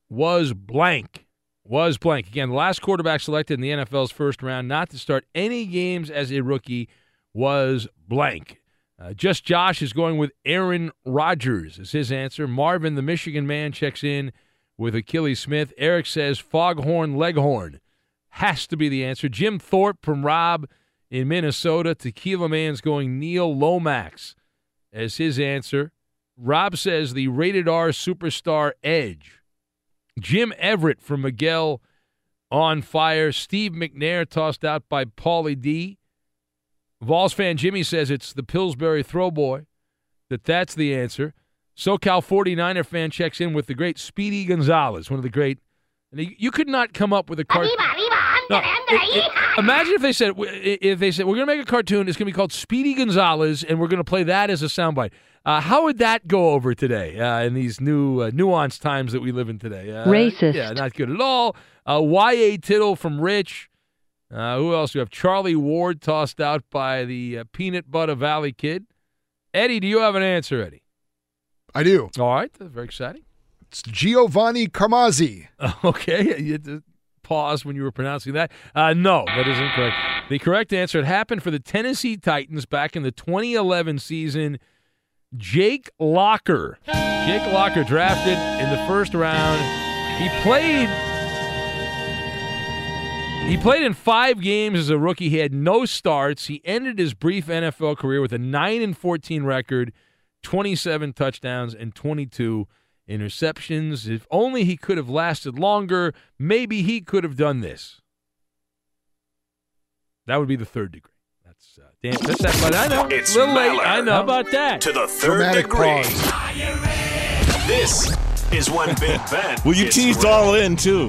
was blank. Was blank. Again, the last quarterback selected in the NFL's first round not to start any games as a rookie was blank. Uh, just Josh is going with Aaron Rodgers is his answer. Marvin, the Michigan man, checks in with Akili Smith. Eric says Foghorn Leghorn has to be the answer. Jim Thorpe from Rob in Minnesota. Tequila Man's going Neil Lomax as his answer. Rob says the rated R superstar Edge. Jim Everett from Miguel on fire. Steve McNair tossed out by Paulie D. Vols fan Jimmy says it's the Pillsbury throwboy, that that's the answer. SoCal 49er fan checks in with the great Speedy Gonzalez, one of the great. And you could not come up with a card. No, it- it- imagine if they said if they said we're going to make a cartoon. It's going to be called Speedy Gonzalez, and we're going to play that as a soundbite. Uh, how would that go over today uh, in these new uh, nuanced times that we live in today? Uh, Racist. Yeah, not good at all. Uh, Y.A. Tittle from Rich. Uh, who else do we have? Charlie Ward tossed out by the uh, Peanut Butter Valley Kid. Eddie, do you have an answer, Eddie? I do. All right, that's very exciting. It's Giovanni Carmazzi. Okay, you had to pause when you were pronouncing that. Uh, no, that is incorrect. The correct answer, it happened for the Tennessee Titans back in the 2011 season. Jake Locker. Jake Locker drafted in the first round. He played he played in 5 games as a rookie. He had no starts. He ended his brief NFL career with a 9 and 14 record, 27 touchdowns and 22 interceptions. If only he could have lasted longer, maybe he could have done this. That would be the third degree. That's uh, damn. That's that. But I know It's a little late. I know How about that. To the third Dramatic degree. pause. This is when Big Ben. Well, you gets teased real. all in too.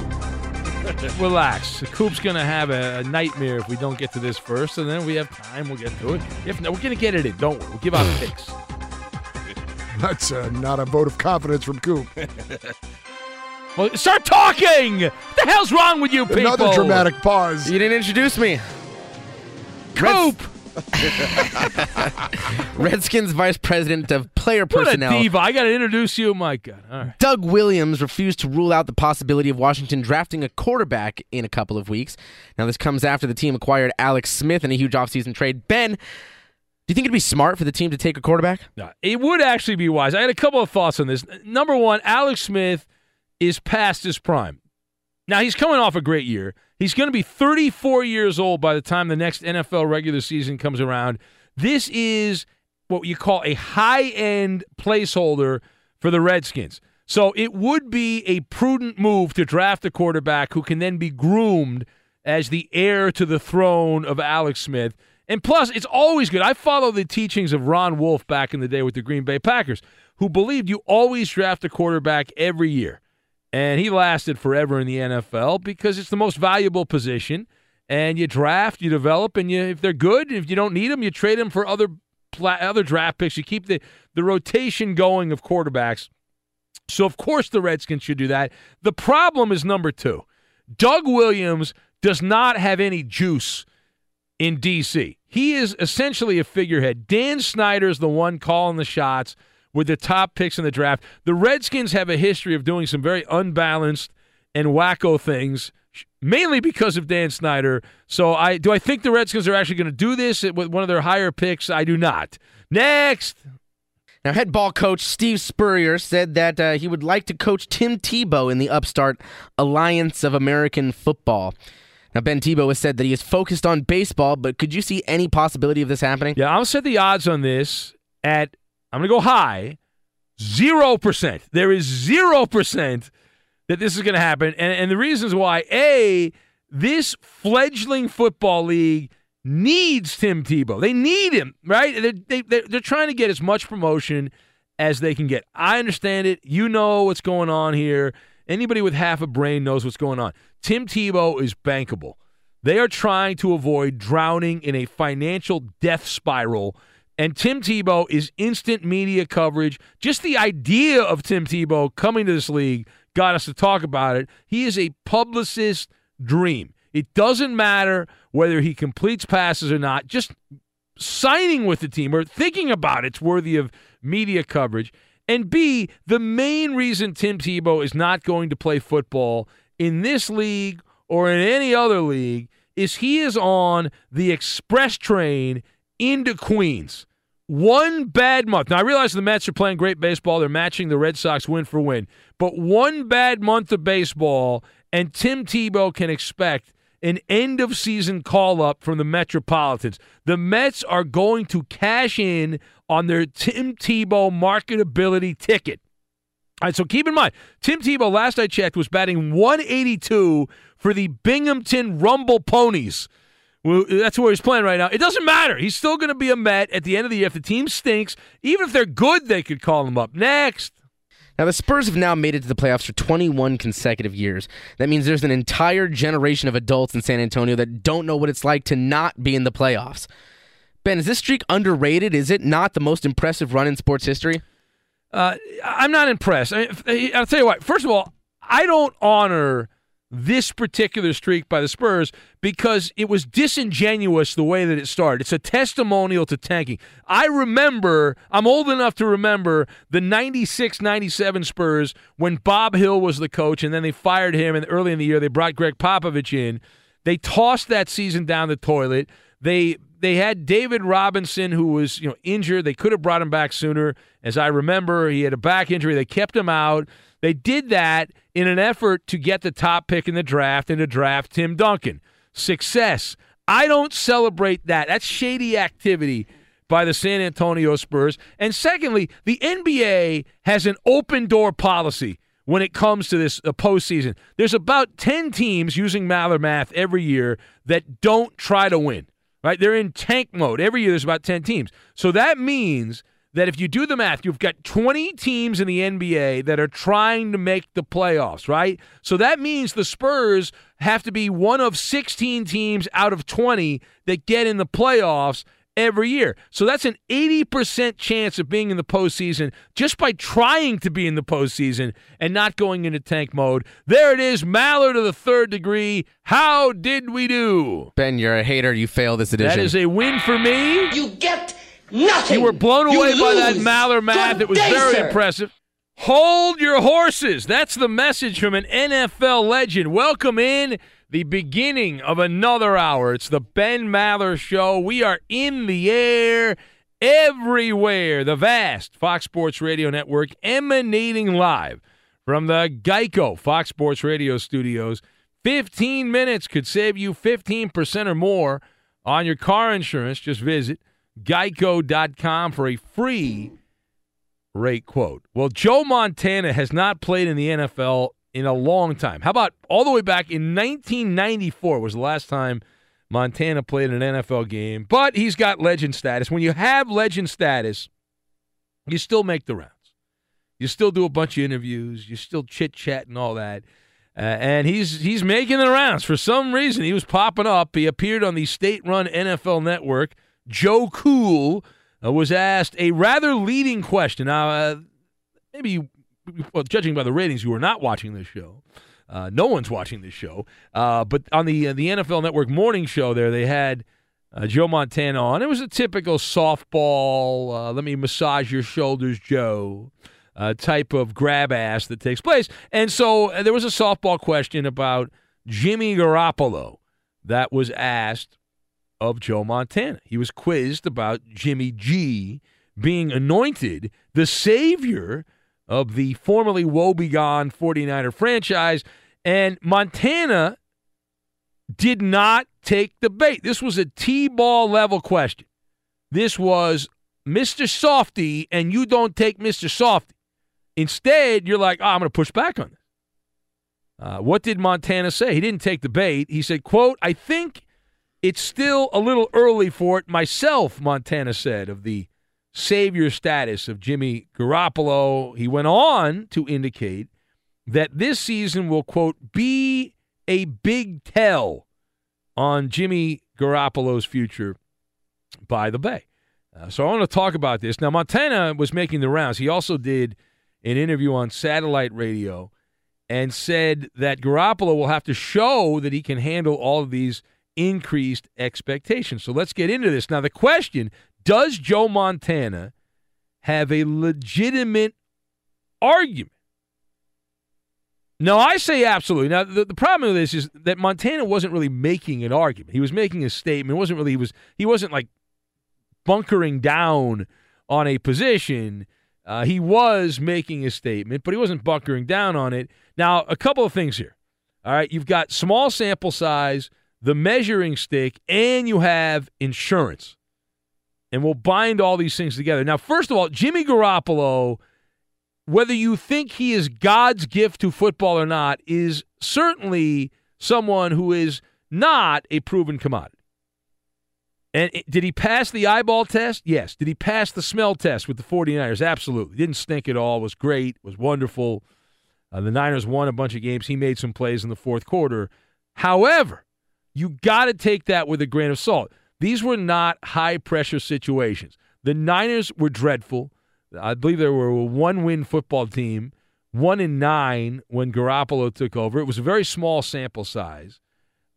Relax. The Coop's gonna have a, a nightmare if we don't get to this first, and then we have time. We'll get to it. If not, we're gonna get it in. Don't worry. We'll give out picks. That's uh, not a vote of confidence from Coop. Well, start talking. What the hell's wrong with you people? Another dramatic pause. You didn't introduce me. Coop. Redskins Vice President of Player What a Personnel. diva. I got to introduce you. My God. All right. Doug Williams refused to rule out the possibility of Washington drafting a quarterback in a couple of weeks. Now, this comes after the team acquired Alex Smith in a huge offseason trade. Ben, do you think it'd be smart for the team to take a quarterback? No, it would actually be wise. I had a couple of thoughts on this. Number one, Alex Smith is past his prime. Now, he's coming off a great year. He's going to be 34 years old by the time the next NFL regular season comes around. This is what you call a high end placeholder for the Redskins. So it would be a prudent move to draft a quarterback who can then be groomed as the heir to the throne of Alex Smith. And plus, it's always good. I follow the teachings of Ron Wolf back in the day with the Green Bay Packers, who believed you always draft a quarterback every year. And he lasted forever in the NFL because it's the most valuable position. And you draft, you develop, and you if they're good, if you don't need them, you trade them for other other draft picks. You keep the the rotation going of quarterbacks. So of course the Redskins should do that. The problem is number two. Doug Williams does not have any juice in DC. He is essentially a figurehead. Dan Snyder is the one calling the shots with the top picks in the draft. The Redskins have a history of doing some very unbalanced and wacko things mainly because of Dan Snyder. So I do I think the Redskins are actually going to do this with one of their higher picks? I do not. Next. Now, head ball coach Steve Spurrier said that uh, he would like to coach Tim Tebow in the upstart Alliance of American Football. Now, Ben Tebow has said that he is focused on baseball, but could you see any possibility of this happening? Yeah, I'll set the odds on this at, I'm going to go high, 0%. There is 0% that this is going to happen. And, and the reasons why, A, this fledgling football league needs Tim Tebow. They need him, right? They, they, they're trying to get as much promotion as they can get. I understand it. You know what's going on here. Anybody with half a brain knows what's going on. Tim Tebow is bankable. They are trying to avoid drowning in a financial death spiral. And Tim Tebow is instant media coverage. Just the idea of Tim Tebow coming to this league got us to talk about it. He is a publicist dream. It doesn't matter whether he completes passes or not. Just signing with the team or thinking about it's worthy of media coverage. And B, the main reason Tim Tebow is not going to play football in this league or in any other league is he is on the express train into Queens. One bad month. Now, I realize the Mets are playing great baseball. They're matching the Red Sox win for win. But one bad month of baseball, and Tim Tebow can expect an end of season call up from the Metropolitans. The Mets are going to cash in on their Tim Tebow marketability ticket. All right, so keep in mind, Tim Tebow, last I checked, was batting 182 for the Binghamton Rumble Ponies. Well, that's where he's playing right now. It doesn't matter. He's still going to be a Met at the end of the year. If the team stinks, even if they're good, they could call him up. Next. Now, the Spurs have now made it to the playoffs for 21 consecutive years. That means there's an entire generation of adults in San Antonio that don't know what it's like to not be in the playoffs. Ben, is this streak underrated? Is it not the most impressive run in sports history? Uh, I'm not impressed. I will tell you what. First of all, I don't honor this particular streak by the Spurs because it was disingenuous the way that it started. It's a testimonial to tanking. I remember, I'm old enough to remember the 96 97 Spurs when Bob Hill was the coach and then they fired him and early in the year they brought Gregg Popovich in. They tossed that season down the toilet. They they had David Robinson who was, you know, injured. They could have brought him back sooner. As I remember, he had a back injury. They kept him out. They did that in an effort to get the top pick in the draft and to draft Tim Duncan. Success. I don't celebrate that. That's shady activity by the San Antonio Spurs. And secondly, the NBA has an open door policy when it comes to this uh, postseason. There's about 10 teams using Maller math every year that don't try to win, right? They're in tank mode. Every year there's about 10 teams. So that means that if you do the math, you've got 20 teams in the NBA that are trying to make the playoffs, right? So that means the Spurs have to be one of 16 teams out of 20 that get in the playoffs every year. So that's an 80% chance of being in the postseason just by trying to be in the postseason and not going into tank mode. There it is, Mallard to the third degree. How did we do? Ben, you're a hater. You failed this edition. That is a win for me. You get Nothing. You were blown away You by that. Maller math. Good It was day, very sir. impressive. Hold your horses. That's the message from an NFL legend. Welcome in the beginning of another hour. It's the Ben Maller Show. We are in the air everywhere. The vast Fox Sports Radio Network emanating live from the Geico Fox Sports Radio studios. 15 minutes could save you 15% or more on your car insurance. Just visit geico.com for a free rate quote. Well, Joe Montana has not played in the NFL in a long time. How about all the way back in 1994 was the last time Montana played in an NFL game, but he's got legend status. When you have legend status, you still make the rounds. You still do a bunch of interviews, you still chit-chat and all that. Uh, and he's he's making the rounds. For some reason, he was popping up. He appeared on the state-run NFL network. Joe Cool uh, was asked a rather leading question. Now, uh, maybe you, well, judging by the ratings, you were not watching this show. Uh, no one's watching this show. Uh, but on the uh, the NFL Network morning show, there they had uh, Joe Montana on. It was a typical softball. Let me massage your shoulders, Joe. Type of grab ass that takes place, and so there was a softball question about Jimmy Garoppolo that was asked of Joe Montana. He was quizzed about Jimmy G being anointed the savior of the formerly woebegone 49er franchise. And Montana did not take the bait. This was a T ball level question. This was Mr. Softy, and you don't take Mr. Softy. Instead, you're like, oh, I'm going to push back on this. Uh, what did Montana say? He didn't take the bait. He said, quote, I think it's still a little early for it myself, Montana said, of the savior status of Jimmy Garoppolo. He went on to indicate that this season will, quote, be a big tell on Jimmy Garoppolo's future by the Bay. Uh, so I want to talk about this. Now, Montana was making the rounds. He also did an interview on satellite radio and said that Garoppolo will have to show that he can handle all of these increased expectations. So let's get into this. Now, the question does Joe Montana have a legitimate argument? No, I say absolutely. Now, the, the problem with this is that Montana wasn't really making an argument. He was making a statement. It wasn't really he was he wasn't like bunkering down on a position. Uh, he was making a statement, but he wasn't bunkering down on it. Now, a couple of things here. All right, you've got small sample size, the measuring stick, and you have insurance. And we'll bind all these things together. Now, first of all, Jimmy Garoppolo, whether you think he is God's gift to football or not, is certainly someone who is not a proven commodity. And did he pass the eyeball test? Yes. Did he pass the smell test with the 49ers? Absolutely. Didn't stink at all. Was great. Was wonderful. Uh, the Niners won a bunch of games. He made some plays in the fourth quarter. However, you got to take that with a grain of salt. These were not high pressure situations. The Niners were dreadful. I believe they were a one win football team, one in nine when Garoppolo took over. It was a very small sample size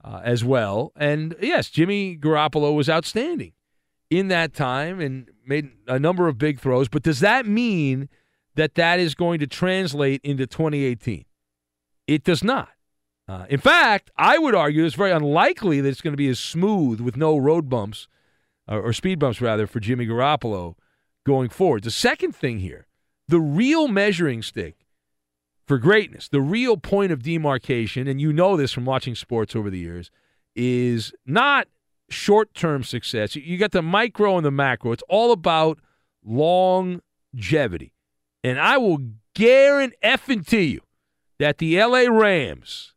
uh, as well. And yes, Jimmy Garoppolo was outstanding in that time and made a number of big throws. But does that mean that that is going to translate into 2018? It does not. Uh, in fact, I would argue it's very unlikely that it's going to be as smooth with no road bumps uh, or speed bumps, rather, for Jimmy Garoppolo going forward. The second thing here, the real measuring stick for greatness, the real point of demarcation, and you know this from watching sports over the years, is not short term success. You got the micro and the macro. It's all about longevity. And I will guarantee you that the LA Rams,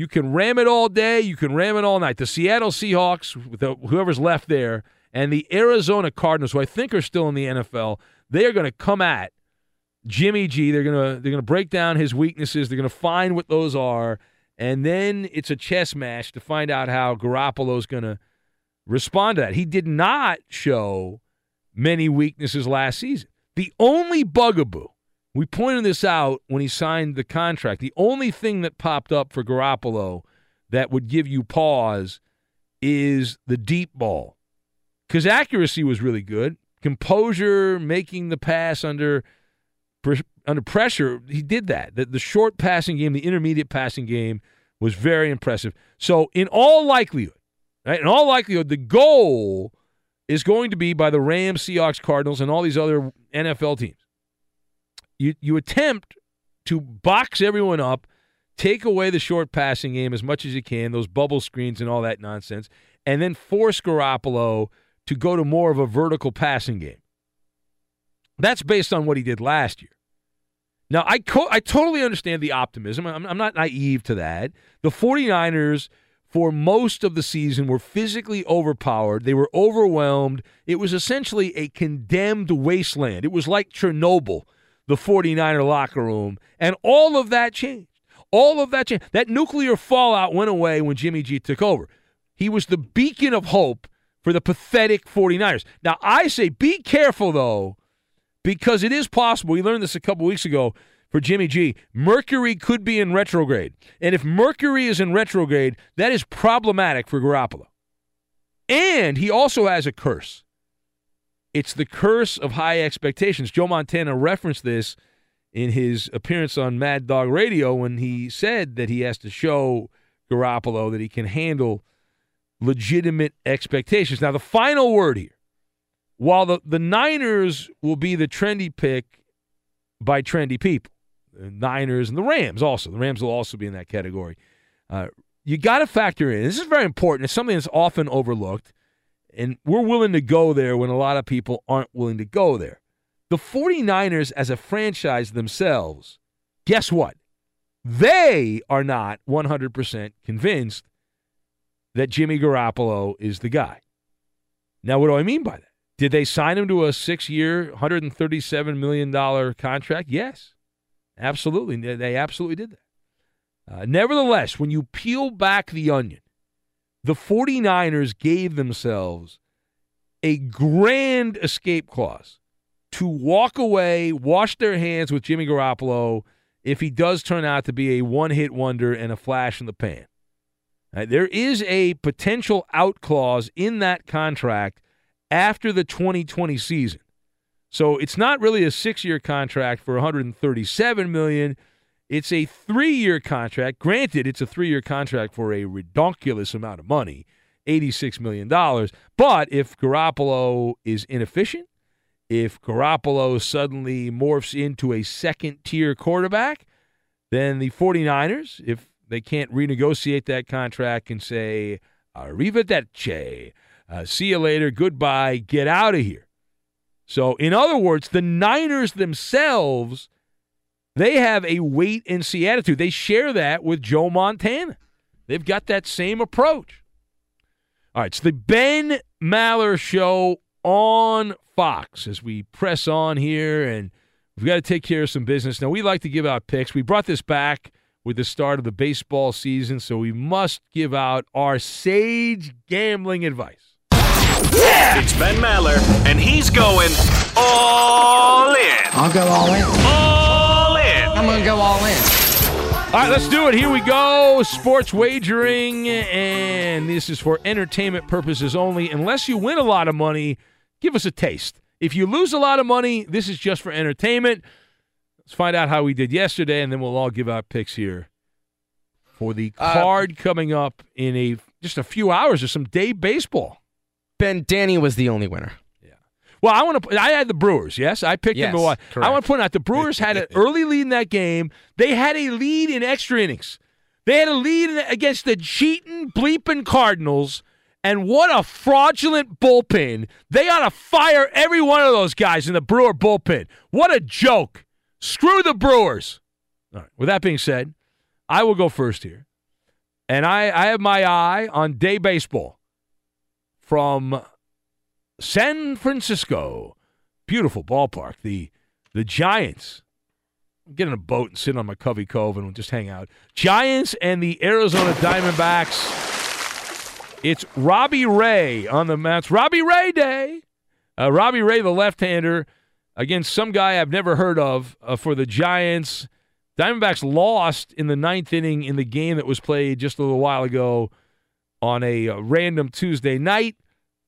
you can ram it all day, you can ram it all night. The Seattle Seahawks, whoever's left there, and the Arizona Cardinals, who I think are still in the NFL, they are going to come at Jimmy G. They're gonna they're gonna break down his weaknesses. They're gonna find what those are, and then it's a chess match to find out how Garoppolo's gonna respond to that. He did not show many weaknesses last season. The only bugaboo we pointed this out when he signed the contract. The only thing that popped up for Garoppolo that would give you pause is the deep ball, because accuracy was really good. Composure, making the pass under under pressure, he did that. The, the short passing game, the intermediate passing game was very impressive. So, in all likelihood, right, in all likelihood, the goal is going to be by the Rams, Seahawks, Cardinals, and all these other NFL teams. You you attempt to box everyone up, take away the short passing game as much as you can, those bubble screens and all that nonsense, and then force Garoppolo to go to more of a vertical passing game. That's based on what he did last year. Now, I, co- I totally understand the optimism. I'm, I'm not naive to that. The 49ers, for most of the season, were physically overpowered. They were overwhelmed. It was essentially a condemned wasteland. It was like Chernobyl, the 49er locker room. And all of that changed. All of that changed. That nuclear fallout went away when Jimmy G took over. He was the beacon of hope for the pathetic 49ers. Now, I say be careful, though, because it is possible. We learned this a couple weeks ago for Jimmy G. Mercury could be in retrograde. And if Mercury is in retrograde, that is problematic for Garoppolo. And he also has a curse. It's the curse of high expectations. Joe Montana referenced this in his appearance on Mad Dog Radio when he said that he has to show Garoppolo that he can handle legitimate expectations. Now, the final word here while the, the Niners will be the trendy pick by trendy people, the Niners and the Rams also. The Rams will also be in that category. Uh, you got to factor in, this is very important. It's something that's often overlooked, and we're willing to go there when a lot of people aren't willing to go there. The 49ers, as a franchise themselves, guess what? They are not 100% convinced that Jimmy Garoppolo is the guy. Now, what do I mean by that? Did they sign him to a six year, $137 million contract? Yes, absolutely. They absolutely did that. Uh, nevertheless, when you peel back the onion, the 49ers gave themselves a grand escape clause to walk away, wash their hands with Jimmy Garoppolo if he does turn out to be a one hit wonder and a flash in the pan. Uh, there is a potential out clause in that contract after the 2020 season. So it's not really a six-year contract for 137 million. It's a three-year contract. Granted, it's a three-year contract for a redonkulous amount of money, 86 million dollars. But if Garoppolo is inefficient, if Garoppolo suddenly morphs into a second-tier quarterback, then the 49ers, if they can't renegotiate that contract, can say arrivederci uh, see you later. Goodbye. Get out of here. So, in other words, the Niners themselves, they have a wait and see attitude. They share that with Joe Montana. They've got that same approach. All right, it's the Ben Maller Show on Fox as we press on here, and we've got to take care of some business. Now, we like to give out picks. We brought this back with the start of the baseball season, so we must give out our sage gambling advice. It's Ben Maller, and he's going all in. I'll go all in. All in. I'm going to go all in. All right, let's do it. Here we go. Sports wagering, and this is for entertainment purposes only. Unless you win a lot of money, give us a taste. If you lose a lot of money, this is just for entertainment. Let's find out how we did yesterday, and then we'll all give out picks here for the Uh, card coming up in a just a few hours. There's some day baseball. Ben, Danny was the only winner. Well, I want to. I had the Brewers. Yes, I picked them to Yes. I want to point out the Brewers had an early lead in that game. They had a lead in extra innings. They had a lead in, against the cheating bleeping Cardinals. And what a fraudulent bullpen! They ought to fire every one of those guys in the Brewer bullpen. What a joke! Screw the Brewers. All right. With that being said, I will go first here, and I, I have my eye on day baseball from San Francisco. Beautiful ballpark. The the Giants. Get in a boat and sit on McCovey Cove and we'll just hang out. Giants and the Arizona Diamondbacks. It's Robbie Ray on the mounts. Robbie Ray Day. Uh, Robbie Ray, the left-hander, against some guy I've never heard of uh, for the Giants. Diamondbacks lost in the ninth inning in the game that was played just a little while ago on a uh, random Tuesday night.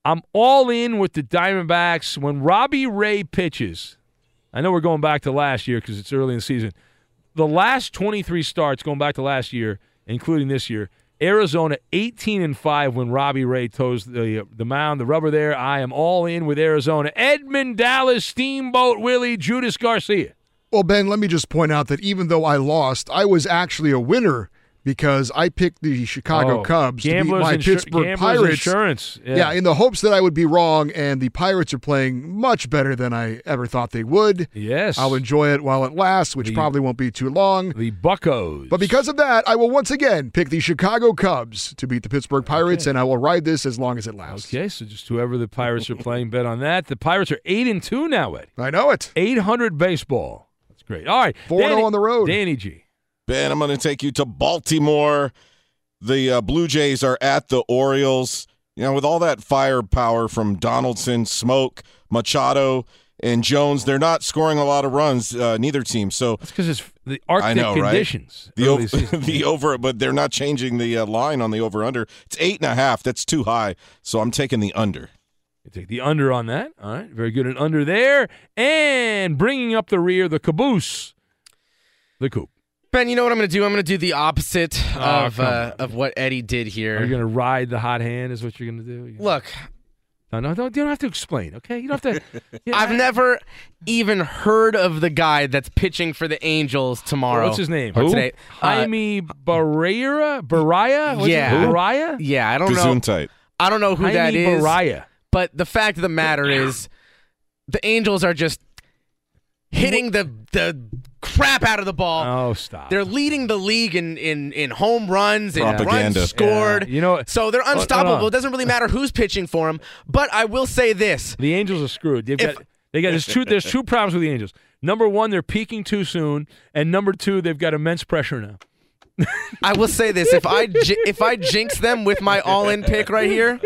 I'm all in with the Diamondbacks. When Robbie Ray pitches, I know we're going back to last year because it's early in the season. The last 23 starts going back to last year, including this year, Arizona 18 and 5 when Robbie Ray toes the the mound, the rubber there. I am all in with Arizona. Edmund Dallas, Steamboat Willie, Judas Garcia. Well, Ben, let me just point out that even though I lost, I was actually a winner because I picked the Chicago Oh, Cubs to beat my insur- Pittsburgh Pirates. insurance. Yeah. in the hopes that I would be wrong, and the Pirates are playing much better than I ever thought they would. Yes. I'll enjoy it while it lasts, which The- probably won't be too long. The Buccos. But because of that, I will once again pick the Chicago Cubs to beat the Pittsburgh Pirates, and I will ride this as long as it lasts. Okay, so just whoever the Pirates are playing, bet on that. The Pirates are eight and two now, Eddie. I know it. Eight hundred baseball. That's great. All right, 4-0 on the road. Danny G. Ben, I'm going to take you to Baltimore. The uh, Blue Jays are at the Orioles. You know, with all that firepower from Donaldson, Smoak, Machado, and Jones, they're not scoring a lot of runs. Uh, neither team. So That's because it's the Arctic know, conditions. right? The, over, the over, but they're not changing the uh, line on the over under. It's eight and a half. That's too high. So I'm taking the under. You take the under on that. All right, very good. An under there, and bringing up the rear, the caboose, the coop. Ben, you know what I'm going to do? I'm going to do the opposite Oh, of uh, of what Eddie did here. You're you going to ride the hot hand? Is what you're going to do? You're- Look, no, no, don't, you don't have to explain. Okay, you don't have to. Yeah, I've never even heard of the guy that's pitching for the Angels tomorrow. What's his name? Or Who? today. Uh, Jaime Barrera? Baraya? What's yeah. Baraya? Yeah, I don't know. Gesundheit. I don't know who Jaime that is. Baraya. But the fact of the matter is, the Angels are just hitting the the crap out of the ball. Oh, stop. They're leading the league in in, in home runs and Propaganda. runs scored. Yeah, you know- so they're Hold- hold unstoppable. It doesn't really matter who's pitching for them. But I will say this: The Angels are screwed. They've If- got they got there's two there's two problems with the Angels. Number one, they're peaking too soon, and number two, they've got immense pressure now. I will say this: if I if I jinx them with my all-in pick right here,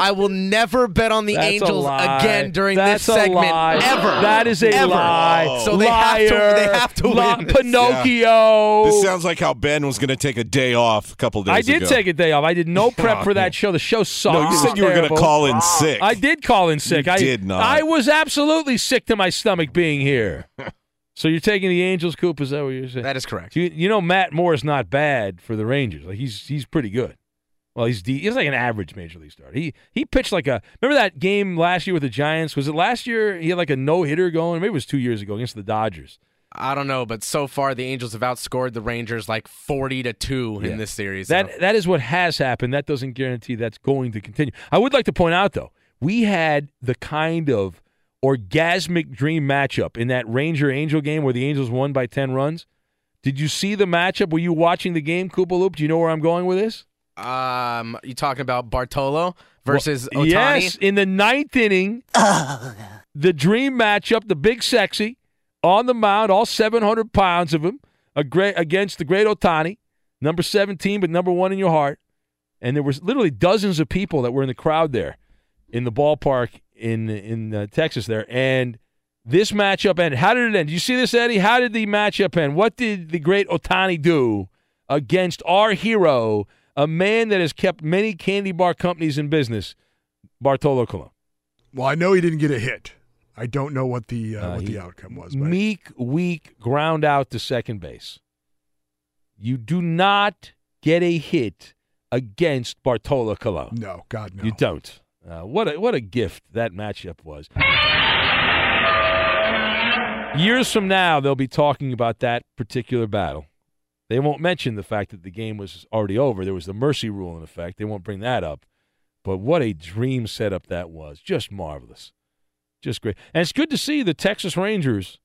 I will never bet on the That's Angels again during That's this segment lie. ever. That is a Ever. lie. So they have to. Liar. They have to Li- win. this. Pinocchio. This sounds like how Ben was going to take a day off a couple days I did ago. take a day off. I did no prep for that show. The show sucked. No, you said you were going to call in sick. I did call in sick. You I did not. I was absolutely sick to my stomach being here. so you're taking the Angels, Coop? Is that what you're saying? That is correct. You, you know Matt Moore's not bad for the Rangers. Like he's he's pretty good. Well, he's de- he's like an average major league starter. He he pitched like a remember that game last year with the Giants? Was it last year? He had like a no hitter going. Maybe it was two years ago against the Dodgers. I don't know, but so far the Angels have outscored the Rangers like forty to two Yeah. in this series. That so- that is what has happened. That doesn't guarantee that's going to continue. I would like to point out though, we had the kind of orgasmic dream matchup in that Ranger Angel game where the Angels won by ten runs. Did you see the matchup? Were you watching the game, Koopa Loop? Do you know where I'm going with this? Um, you talking about Bartolo versus Well, Ohtani? Yes, in the ninth inning, the dream matchup, the big sexy on the mound, all 700 pounds of him, a great, against the great Ohtani, number 17, but number one in your heart. And there was literally dozens of people that were in the crowd there in the ballpark in in uh, Texas there. And this matchup ended. How did it end? Did you see this, Eddie? How did the matchup end? What did the great Ohtani do against our hero, a man that has kept many candy bar companies in business, Bartolo Colon? Well, I know he didn't get a hit. I don't know what the uh, Uh, what the outcome was. But Meek, weak, ground out to second base. You do not get a hit against Bartolo Colon. no, God no. You don't. Uh, what a what a gift that matchup was. Years from now, they'll be talking about that particular battle. They won't mention the fact that the game was already over. There was the mercy rule in effect. They won't bring that up. But what a dream setup that was. Just marvelous. Just great. And it's good to see the Texas Rangers,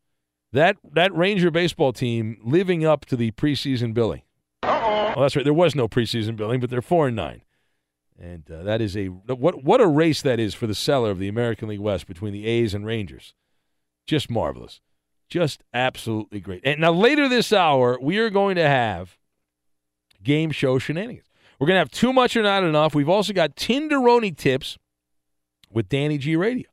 that that Ranger baseball team, living up to the preseason billing. Well, that's right. There was no preseason billing, but they're four and nine. And uh, that is a what what a race that is for the cellar of the American League West between the A's and Rangers. Just marvelous. Just absolutely great. And now later this hour, we are going to have game show shenanigans. We're going to have too much or not enough. We've also got Tinderoni tips with Danny G Radio.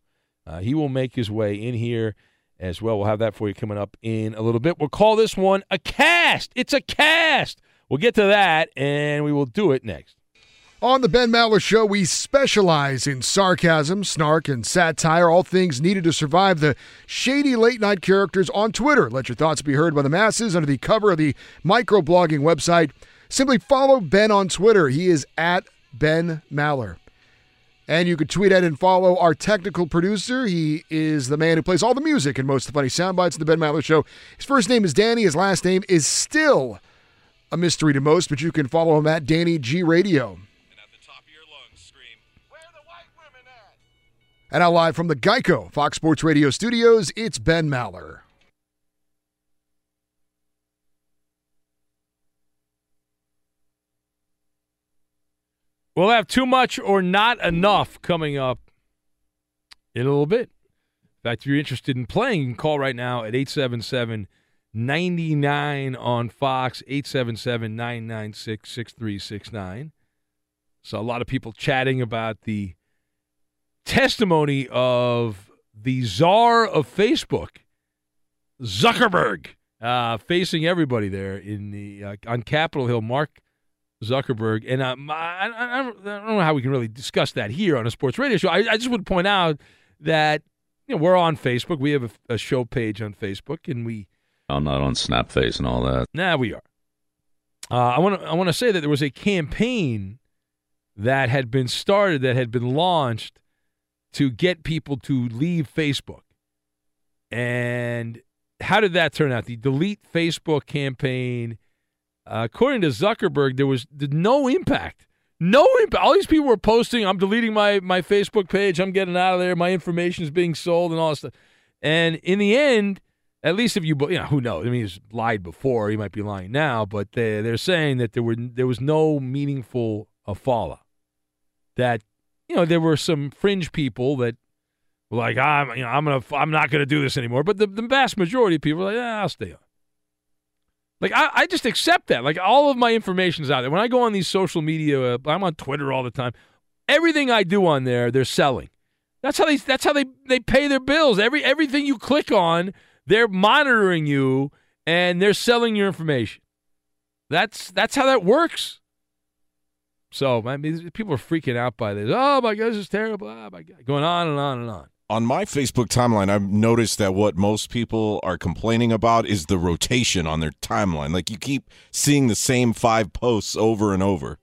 Uh, he will make his way in here as well. We'll have that for you coming up in a little bit. We'll call this one a cast. It's a cast. We'll get to that, and we will do it next. On the Ben Maller Show, we specialize in sarcasm, snark, and satire, all things needed to survive the shady late night characters on Twitter. Let your thoughts be heard by the masses under the cover of the microblogging website. Simply follow Ben on Twitter. He is at Ben Maller. And you can tweet at and follow our technical producer. He is the man who plays all the music and most of the funny sound bites of the Ben Maller Show. His first name is Danny. His last name is still a mystery to most, but you can follow him at Danny G Radio. And now live from the Geico Fox Sports Radio studios, it's Ben Maller. We'll have too much or not enough coming up in a little bit. In fact, if you're interested in playing, you can call right now at 877 99 on Fox, 877 996 6369. So, a lot of people chatting about the testimony of the czar of Facebook, Zuckerberg, uh, facing everybody there in the uh, on Capitol Hill. Mark Zuckerberg, and um, I, I, I, don't, know how we can really discuss that here on a sports radio show. I, I just would point out that you know we're on Facebook. We have a, a show page on Facebook, and we I'm not on Snapface and all that. Now we are. Uh, I want to I want to say that there was a campaign that had been started that had been launched to get people to leave Facebook. And how did that turn out? The delete Facebook campaign, uh, according to Zuckerberg, there was no impact. No impact. All these people were posting, "I'm deleting my my Facebook page. I'm getting out of there. My information is being sold, and all this stuff." And in the end, at least if you, you know, who knows? I mean, he's lied before. He might be lying now, but they, they're saying that there were there was no meaningful uh, fallout. That you know there were some fringe people that were like, I'm you know I'm gonna I'm not gonna do this anymore. But the, the vast majority of people are like, yeah, I'll stay on. Like I, I just accept that. Like all of my information is out there. When I go on these social media, uh, I'm on Twitter all the time. Everything I do on there, they're selling. That's how they. That's how they they pay their bills. Every everything you click on they're monitoring you and they're selling your information. That's that's how that works. So I mean, people are freaking out by this. Oh my God, this is terrible. Oh my God, going on and on and on. On my Facebook timeline, I've noticed that what most people are complaining about is the rotation on their timeline. Like you keep seeing the same five posts over and over.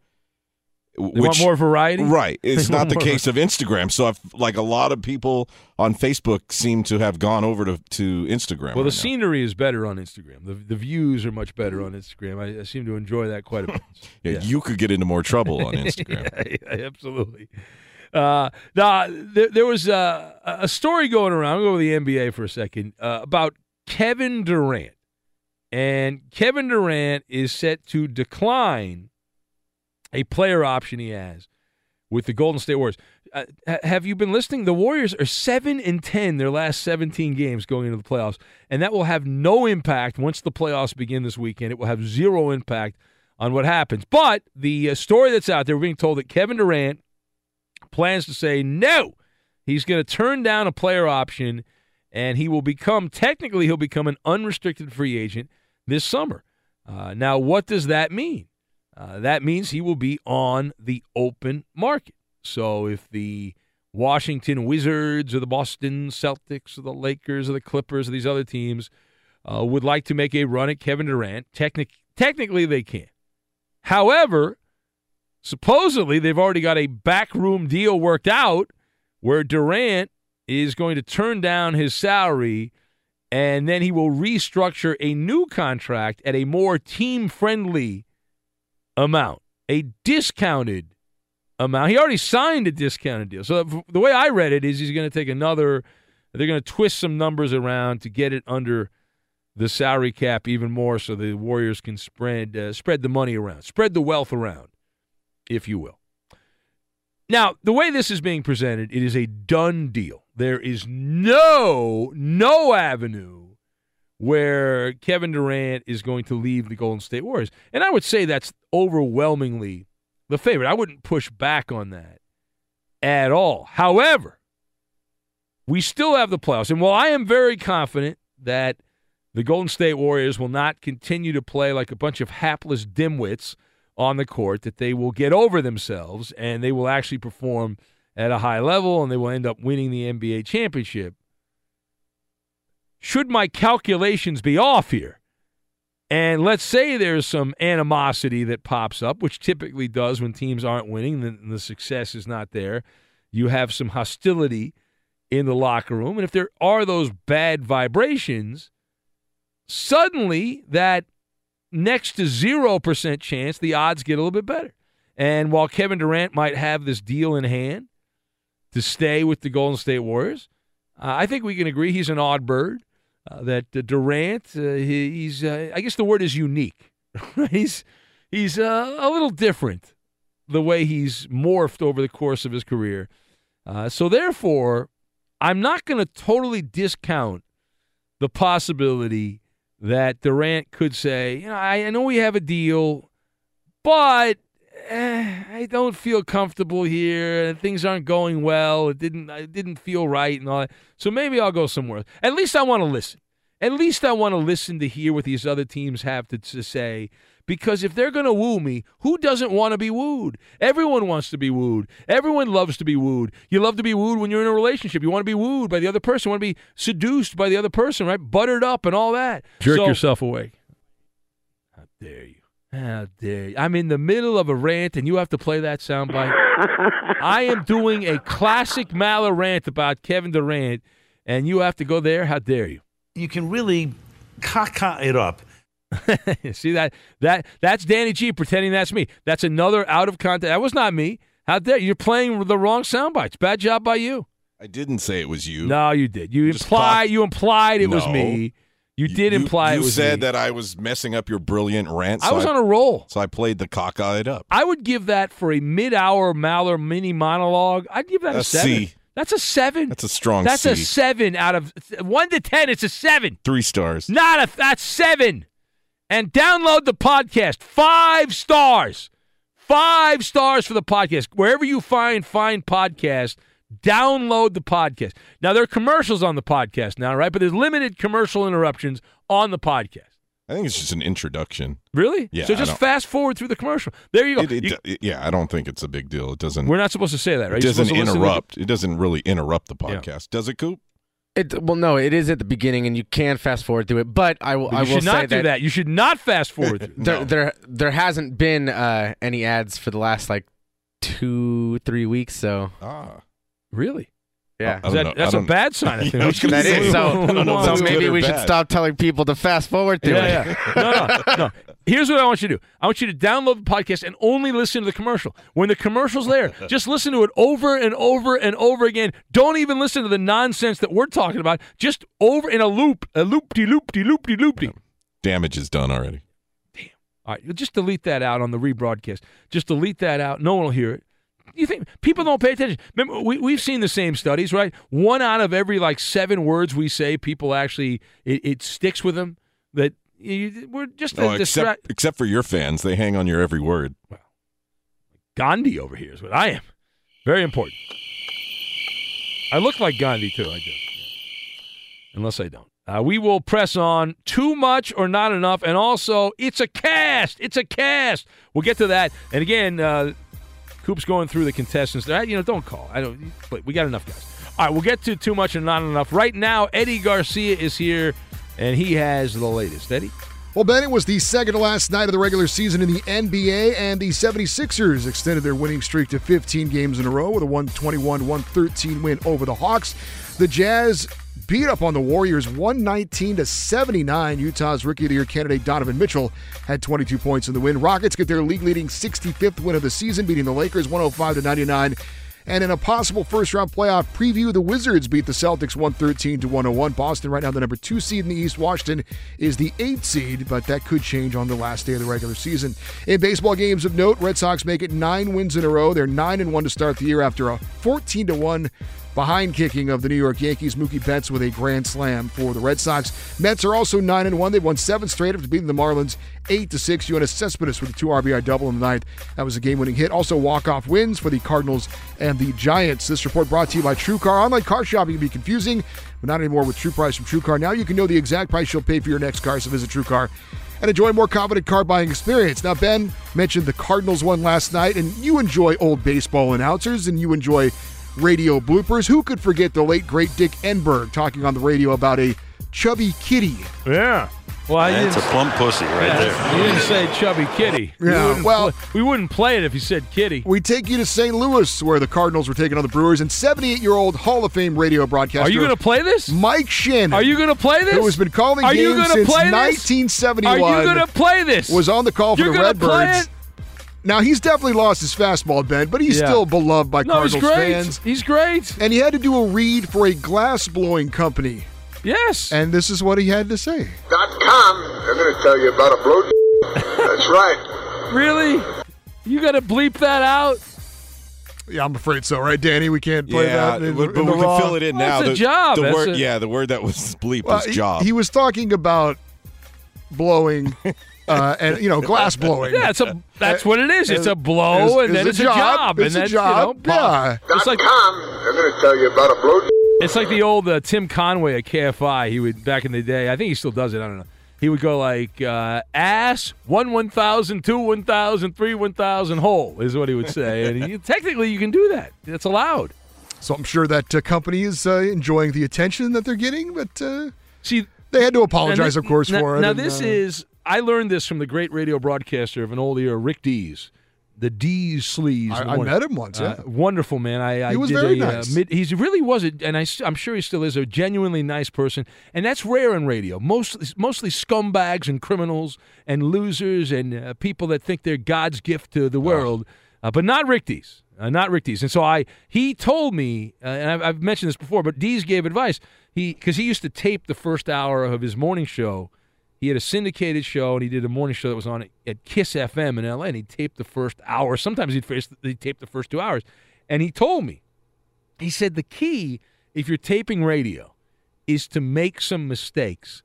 They want more variety, right? It's They not the case of Instagram. So, I've, like a lot of people on Facebook seem to have gone over to to Instagram. Well, the now. scenery is better on Instagram. The the views are much better on Instagram. I, I seem to enjoy that quite a bit. yeah, you could get into more trouble on Instagram. yeah, yeah, absolutely. Uh, now, there, there was uh, a story going around. We'll go with the NBA for a second uh, about Kevin Durant. And Kevin Durant is set to decline a player option he has with the Golden State Warriors. Uh, have you been listening? The Warriors are 7 and 10 their last 17 games going into the playoffs, and that will have no impact once the playoffs begin this weekend. It will have zero impact on what happens. But the uh, story that's out there, we're being told that Kevin Durant plans to say no. He's going to turn down a player option, and he will become technically he'll become an unrestricted free agent this summer. Uh, now, what does that mean? Uh, that means he will be on the open market. So if the Washington Wizards or the Boston Celtics or the Lakers or the Clippers or these other teams uh, would like to make a run at Kevin Durant, technic- technically they can. However, supposedly they've already got a backroom deal worked out where Durant is going to turn down his salary and then he will restructure a new contract at a more team friendly amount, a discounted amount. He already signed a discounted deal. So the way I read it is he's going to take another, they're going to twist some numbers around to get it under the salary cap even more so the Warriors can spread uh, spread the money around, spread the wealth around, if you will. Now, the way this is being presented, it is a done deal. There is no no avenue where Kevin Durant is going to leave the Golden State Warriors. And I would say that's overwhelmingly the favorite. I wouldn't push back on that at all. However, we still have the playoffs. And while I am very confident that the Golden State Warriors will not continue to play like a bunch of hapless dimwits on the court, that they will get over themselves and they will actually perform at a high level and they will end up winning the NBA championship. Should my calculations be off here, and let's say there's some animosity that pops up, which typically does when teams aren't winning, then the success is not there. You have some hostility in the locker room. And if there are those bad vibrations, suddenly that next to 0% chance, the odds get a little bit better. And while Kevin Durant might have this deal in hand to stay with the Golden State Warriors, uh, I think we can agree he's an odd bird. Uh, that uh, Durant, uh, he, he's, uh, I guess the word is unique. he's he's a little different the way he's morphed over the course of his career. So therefore, I'm not going to totally discount the possibility that Durant could say, you know, I, I know we have a deal, but eh, I don't feel comfortable here, things aren't going well. It didn't, it didn't feel right, and all that. So maybe I'll go somewhere. else. At least I want to listen. At least I want to listen to hear what these other teams have to, to say. Because if they're going to woo me, who doesn't want to be wooed? Everyone wants to be wooed. Everyone loves to be wooed. You love to be wooed when you're in a relationship. You want to be wooed by the other person. You want to be seduced by the other person, right? Buttered up and all that. Jerk So- yourself away. How dare you? Ah, How dare you? I'm in the middle of a rant and you have to play that soundbite. I am doing a classic Maller rant about Kevin Durant, and you have to go there. How dare you? You can really caca it up. See that that that's Danny G pretending that's me. That's another out of context. That was not me. How dare you? You're playing the wrong sound bites. Bad job by you. I didn't say it was you. No, you did. You Just imply cock- you implied it was me. You did You- imply you it was said me. that I was messing up your brilliant rant. I so was on a roll. So I played the cockeyed up. I would give that for a mid-hour Maller mini monologue. I'd give that a, A seven. C. That's a seven. That's a strong That's C. a seven out of one to ten. It's a seven. Three stars. Not a. That's seven. And download the podcast. Five stars. Five stars for the podcast. Wherever you find find podcast, download the podcast. Now there are commercials on the podcast now, right? But there's limited commercial interruptions on the podcast. I think it's just an introduction. Really? Yeah, So just fast forward through the commercial. There you go. It- it- You- it- yeah, I don't think it's a big deal. It doesn't. we're not supposed to say that, right? It doesn't supposed to listen to- interrupt. It doesn't really interrupt the podcast, does it, Coop? It well, no, it is at the beginning, and you can fast forward through it. But I will. But I you will should not say do that, that. You should not fast forward through. There, there, there hasn't been uh, any ads for the last like two, three weeks. So ah, Yeah, I- I That- know. that's a bad sign. I think. Yeah, I was gonna that say, is. So, I don't know if so maybe or we should bad. stop telling people to fast forward through Yeah, it. yeah. No, no, no. Here's what I want you to do. I want you to download the podcast and only listen to the commercial. When the commercial's there, just listen to it over and over and over again. Don't even listen to the nonsense that we're talking about. Just over in a loop, a loop de loop de loop de loop de. Damage is done already. Damn. All right, just delete that out on the rebroadcast. Just delete that out. No one will hear it. You think people don't pay attention? Remember, we, we've seen the same studies, right? One out of every like seven words we say, people actually it, it sticks with them. That you, we're just Oh, distract. except except for your fans, they hang on your every word. Well, Gandhi over here is what I am. Very important. I look like Gandhi too. I do. Unless I don't. Uh, we will press on too much or not enough, and also it's a cast. It's a cast. We'll get to that. And again, uh, Coop's going through the contestants. You know, don't call. I don't. But we got enough guys. All right, we'll get to too much and not enough. Right now, Eddie Garcia is here, and he has the latest. Eddie. Well, Ben, it was the second to last night of the regular season in the NBA, and the 76ers extended their winning streak to 15 games in a row with a 121 113 win over the Hawks. The Jazz beat up on the Warriors 119 to 79. Utah's rookie of the year candidate Donovan Mitchell had 22 points in the win. Rockets get their league leading 65th win of the season, beating the Lakers 105 to 99. And in a possible first round playoff preview, the Wizards beat the Celtics 113 to 101. Boston, right now, the number two seed in the East. Washington is the eighth seed, but that could change on the last day of the regular season. In baseball games of note, Red Sox make it nine wins in a row. They're 9 and 1 to start the year after a 14 to 1 behind kicking of the New York Yankees. Mookie Betts with a grand slam for the Red Sox. Mets are also 9 and 1. They've won seven straight after beating the Marlins 8 to 6. Yoenis Cespedes with a two RBI double in the ninth. That was a game winning hit. Also, walk off wins for the Cardinals and the Giants. This report brought to you by TrueCar. Online car shopping can be confusing, but not anymore with True Price from TrueCar. Now you can know the exact price you'll pay for your next car, so visit TrueCar and enjoy a more confident car buying experience. Now, Ben mentioned the Cardinals won last night, and you enjoy old baseball announcers and you enjoy radio bloopers. Who could forget the late, great Dick Enberg talking on the radio about a chubby kitty? Yeah. Well, I That's a plump pussy right there. you didn't say chubby kitty. We Yeah, wouldn't well- pl- we wouldn't play it if you said kitty. We take you to St. Louis, where the Cardinals were taking on the Brewers, and 78 year old Hall of Fame radio broadcaster. Are you going to play this? Mike Shannon. Are you going to play this? Who has been calling Are you games gonna since play this? 1971. Are you going to play this? was on the call for You're the gonna play Redbirds. It? Now he's definitely lost his fastball, Ben, but he's Yeah. still beloved by No, he's Cardinals great. fans. He's great. And he had to do a read for a glass blowing company. Yes. And this is what he had to say. Dot com. They're going to tell you about a blow. That's right. Really? You got to bleep that out? Yeah, I'm afraid so, right, Danny? We can't play yeah, that. In, but, in but the we raw. can fill it in Well, now. it's a the, job. The That's word, a- yeah, the word that was bleep Well, was he- job. He, was talking about blowing, uh, and you know, glass blowing. Yeah, it's a. That's what it is. It's a blow, is- and then is it's a a job. job. It's and a that's, job. You know, Yeah. It's like com. They're going to tell you about a blow. It's like the old uh, Tim Conway at KFI. He would back in the day. I think he still does it. I don't know. He would go like uh, ass one one thousand, two one thousand, three one thousand hole is what he would say. and he, technically, you can do that. It's allowed. So I'm sure that uh, company is uh, enjoying the attention that they're getting, but uh, see, they had to apologize, of course, now, for it. Now, and, this uh, is I learned this from the great radio broadcaster of an old era, Rick Dees. The Dees sleeves. I- I met him once, yeah. Uh, wonderful man. I, I He was did very a, uh, nice. mid, he's really was a, and I, am sure he still is a genuinely nice person, and that's rare in radio. Mostly, mostly scumbags and criminals and losers and uh, people that think they're God's gift to the world, uh, but not Rick Dees. Uh, not Rick Dees. And so I, he told me, uh, and I've, I've mentioned this before, but Dees gave advice. He because he used to tape the first hour of his morning show. He had a syndicated show, and he did a morning show that was on at Kiss FM in LA. And he taped the first hour. Sometimes he'd face, he'd tape the first two hours. And he told me, he said the key if you're taping radio is to make some mistakes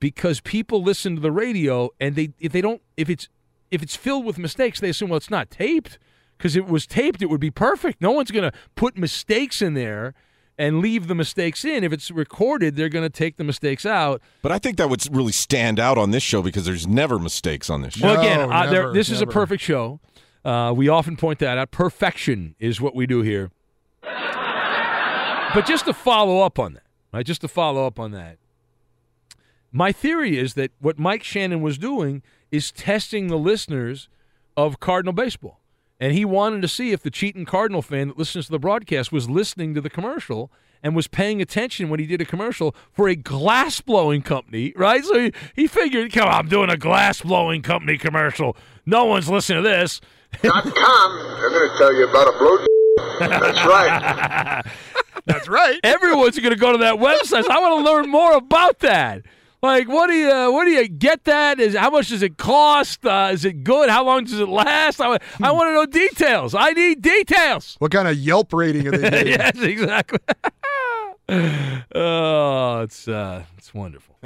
because people listen to the radio and they if they don't if it's if it's filled with mistakes they assume well it's not taped because it was taped it would be perfect. No one's going to put mistakes in there and leave the mistakes in. If it's recorded, they're going to take the mistakes out. But I think that would really stand out on this show because there's never mistakes on this show. Well, again, uh, there, this is a perfect show. Uh, we often point that out. Perfection is what we do here. But just to follow up on that, right? Just to follow up on that, my theory is that what Mike Shannon was doing is testing the listeners of Cardinal baseball. And he wanted to see if the cheating Cardinal fan that listens to the broadcast was listening to the commercial and was paying attention when he did a commercial for a glass blowing company, right? So he, he figured, come on, I'm doing a glass blowing company commercial. No one's listening to this. Dot com. They're going to tell you about a blow. That's right. That's right. Everyone's going to go to that website. So I want to learn more about that. Like, what do you, uh, what do you get? That is, how much does it cost? Uh, is it good? How long does it last? I, I want to know details. I need details. What kind of Yelp rating are they getting? yes, exactly. oh, it's uh, it's wonderful.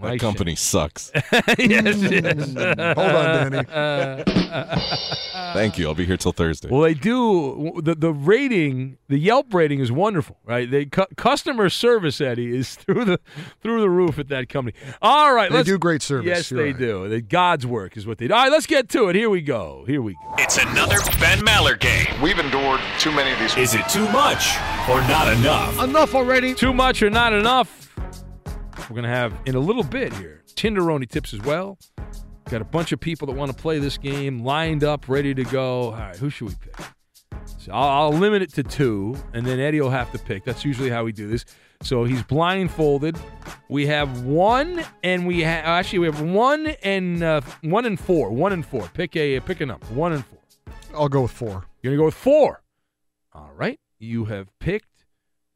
My company sucks. yes, yes. Hold on, Danny. Thank you. I'll be here till Thursday. Well, they do the the rating, the Yelp rating is wonderful, right? They cu- customer service, Eddie, is through the through the roof at that company. All right, They let's do great service, Yes, you're they right. do. They, God's work is what they do. All right, let's get to it. Here we go. Here we go. It's another Ben Maller game. We've endured too many of these. Is it too much or not enough? Enough already. Too much or not enough? We're gonna have in a little bit here. Tinderoni tips as well. Got a bunch of people that want to play this game lined up, ready to go. All right, who should we pick? So I'll, I'll limit it to two, and then Eddie will have to pick. That's usually how we do this. So he's blindfolded. We have one, and we have actually we have one and uh, one and four. One and four. Pick a pick a number. One and four. I'll go with four. You're gonna go with four. All right. You have picked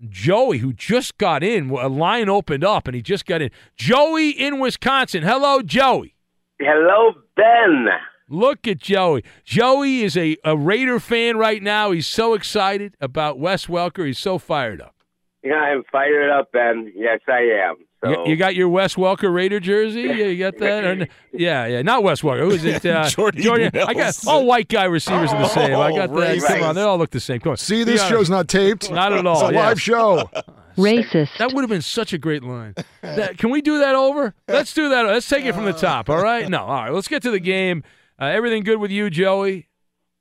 Joey, who just got in. A line opened up, and he just got in. Joey in Wisconsin. Hello, Joey. Hello, Ben. Look at Joey. Joey is a, a Raider fan right now. He's so excited about Wes Welker. He's so fired up. Yeah, I'm fired up, Ben. Yes, I am. So You, you got your Wes Welker Raider jersey? You got that? Or yeah, yeah. Not Wes Welker. Who is it? Uh, Jordy Jordan- I got all white guy receivers are the same. I got that. racist. Come on, they all look the same. Come on. See, this show's not taped. Not at all. It's a yes. live show. Racist. That would have been such a great line. That, can we do that over? Let's do that. Let's take it from the top. All right? No. All right. Let's get to the game. Uh, everything good with you, Joey?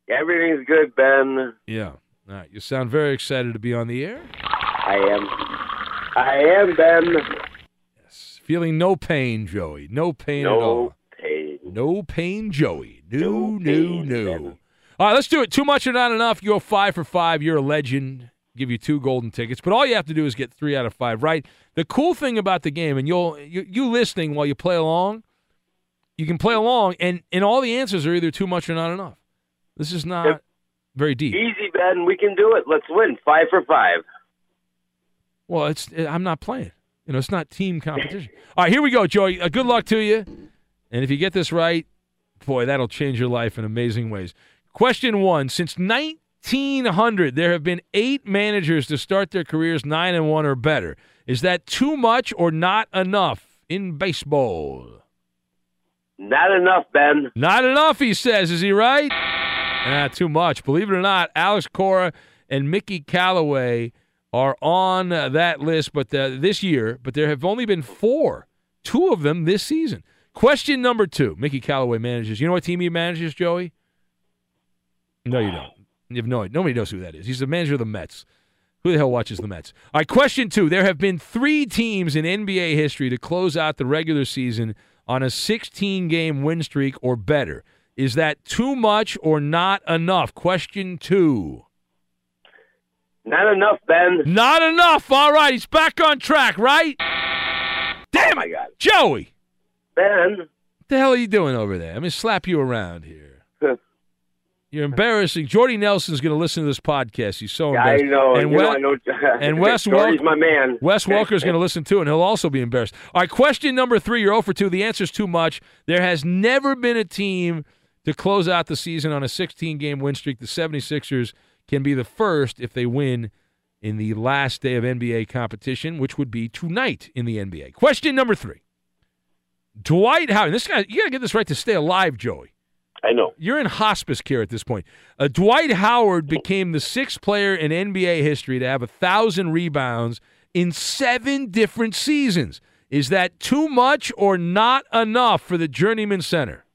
everything's good, Ben. Yeah. All right. You sound very excited to be on the air. I am. I am, Ben. Feeling no pain, Joey. No pain at No all. pain. No pain, Joey. No, no, no. All right, let's do it. Too much or not enough. You go five for five. You're a legend. Give you two golden tickets, but all you have to do is get three out of five right. The cool thing about the game, and you'll you, you listening while you play along, you can play along, and and all the answers are either too much or not enough. This is not very deep. Easy, Ben. We can do it. Let's win. Five for five. Well, it's I'm not playing. You know, it's not team competition. All right, here we go, Joey. Uh, good luck to you. And if you get this right, boy, that'll change your life in amazing ways. Question one: Since 1900, there have been eight managers to start their careers nine and one or better. Is that too much or not enough in baseball? Not enough, Ben. Not enough, he says. Is he right? Ah, too much. Believe it or not, Alex Cora and Mickey Callaway are on that list, but uh, this year, but there have only been four, two of them this season. Question number two: Mickey Callaway manages. You know what team he manages, Joey? No, you don't. You have no. Nobody knows who that is. He's the manager of the Mets. Who the hell watches the Mets? All right, question two. There have been three teams in NBA history to close out the regular season on a 16 game win streak or better. Is that too much or not enough? Question two. Not enough, Ben. Not enough. All right, he's back on track, right? Damn oh God. Joey. Ben. What the hell are you doing over there? I'm going to slap you around here. You're embarrassing. Jordy Nelson's going to listen to this podcast. He's so Yeah, I embarrassed. know. And, you know, I know. and Wes Welker, my man. Wes Welker's going to listen too, and he'll also be embarrassed. All right, question number three. You're 0 for 2. The answer's too much. There has never been a team to close out the season on a 16 game win streak. The 76ers can be the first if they win in the last day of NBA competition, which would be tonight in the NBA. Question number three. Dwight Howard. This guy, you got to get this right to stay alive, Joey. I know. You're in hospice care at this point. Uh, Dwight Howard became the sixth player in NBA history to have a thousand rebounds in seven different seasons. Is that too much or not enough for the journeyman center?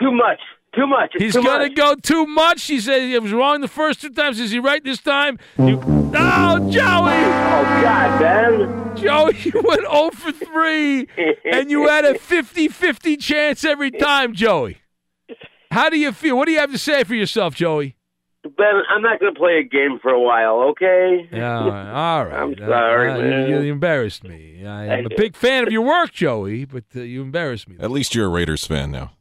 Too much. Too much. It's He's too gonna much. go too much. He said he was wrong the first two times. Is he right this time? You, oh, Joey! Oh God, Ben. Joey, you went 0 for 3, and you had a 50-50 chance every time, Joey. How do you feel? What do you have to say for yourself, Joey? Ben, I'm not going to play a game for a while. Okay. Yeah, all right. I'm sorry, Uh, man. you, you embarrassed me. I am a big fan of your work, Joey, but uh, you embarrassed me. At least you're a Raiders fan now.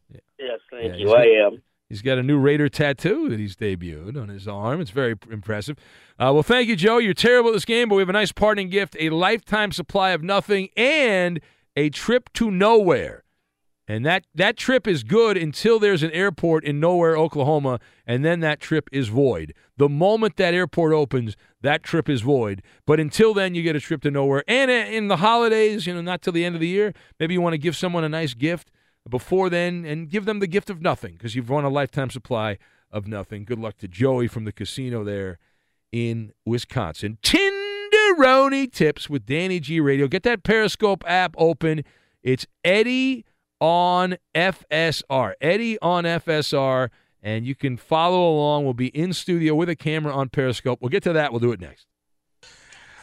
Yes, thank Yeah, you. I got- am. He's got a new Raider tattoo that he's debuted on his arm. It's very impressive. Uh, well, thank you, Joe. You're terrible at this game, but we have a nice parting gift a lifetime supply of nothing and a trip to nowhere. And that, that trip is good until there's an airport in nowhere, Oklahoma, and then that trip is void. The moment that airport opens, that trip is void. But until then, you get a trip to nowhere. And uh, in the holidays, you know, not till the end of the year, maybe you want to give someone a nice gift before then and give them the gift of nothing because you've won a lifetime supply of nothing. Good luck to Joey from the casino there in Wisconsin. Tinderoni tips with Danny G Radio. Get that Periscope app open. It's Eddie on FSR. Eddie on FSR. And you can follow along. We'll be in studio with a camera on Periscope. We'll get to that. We'll do it next.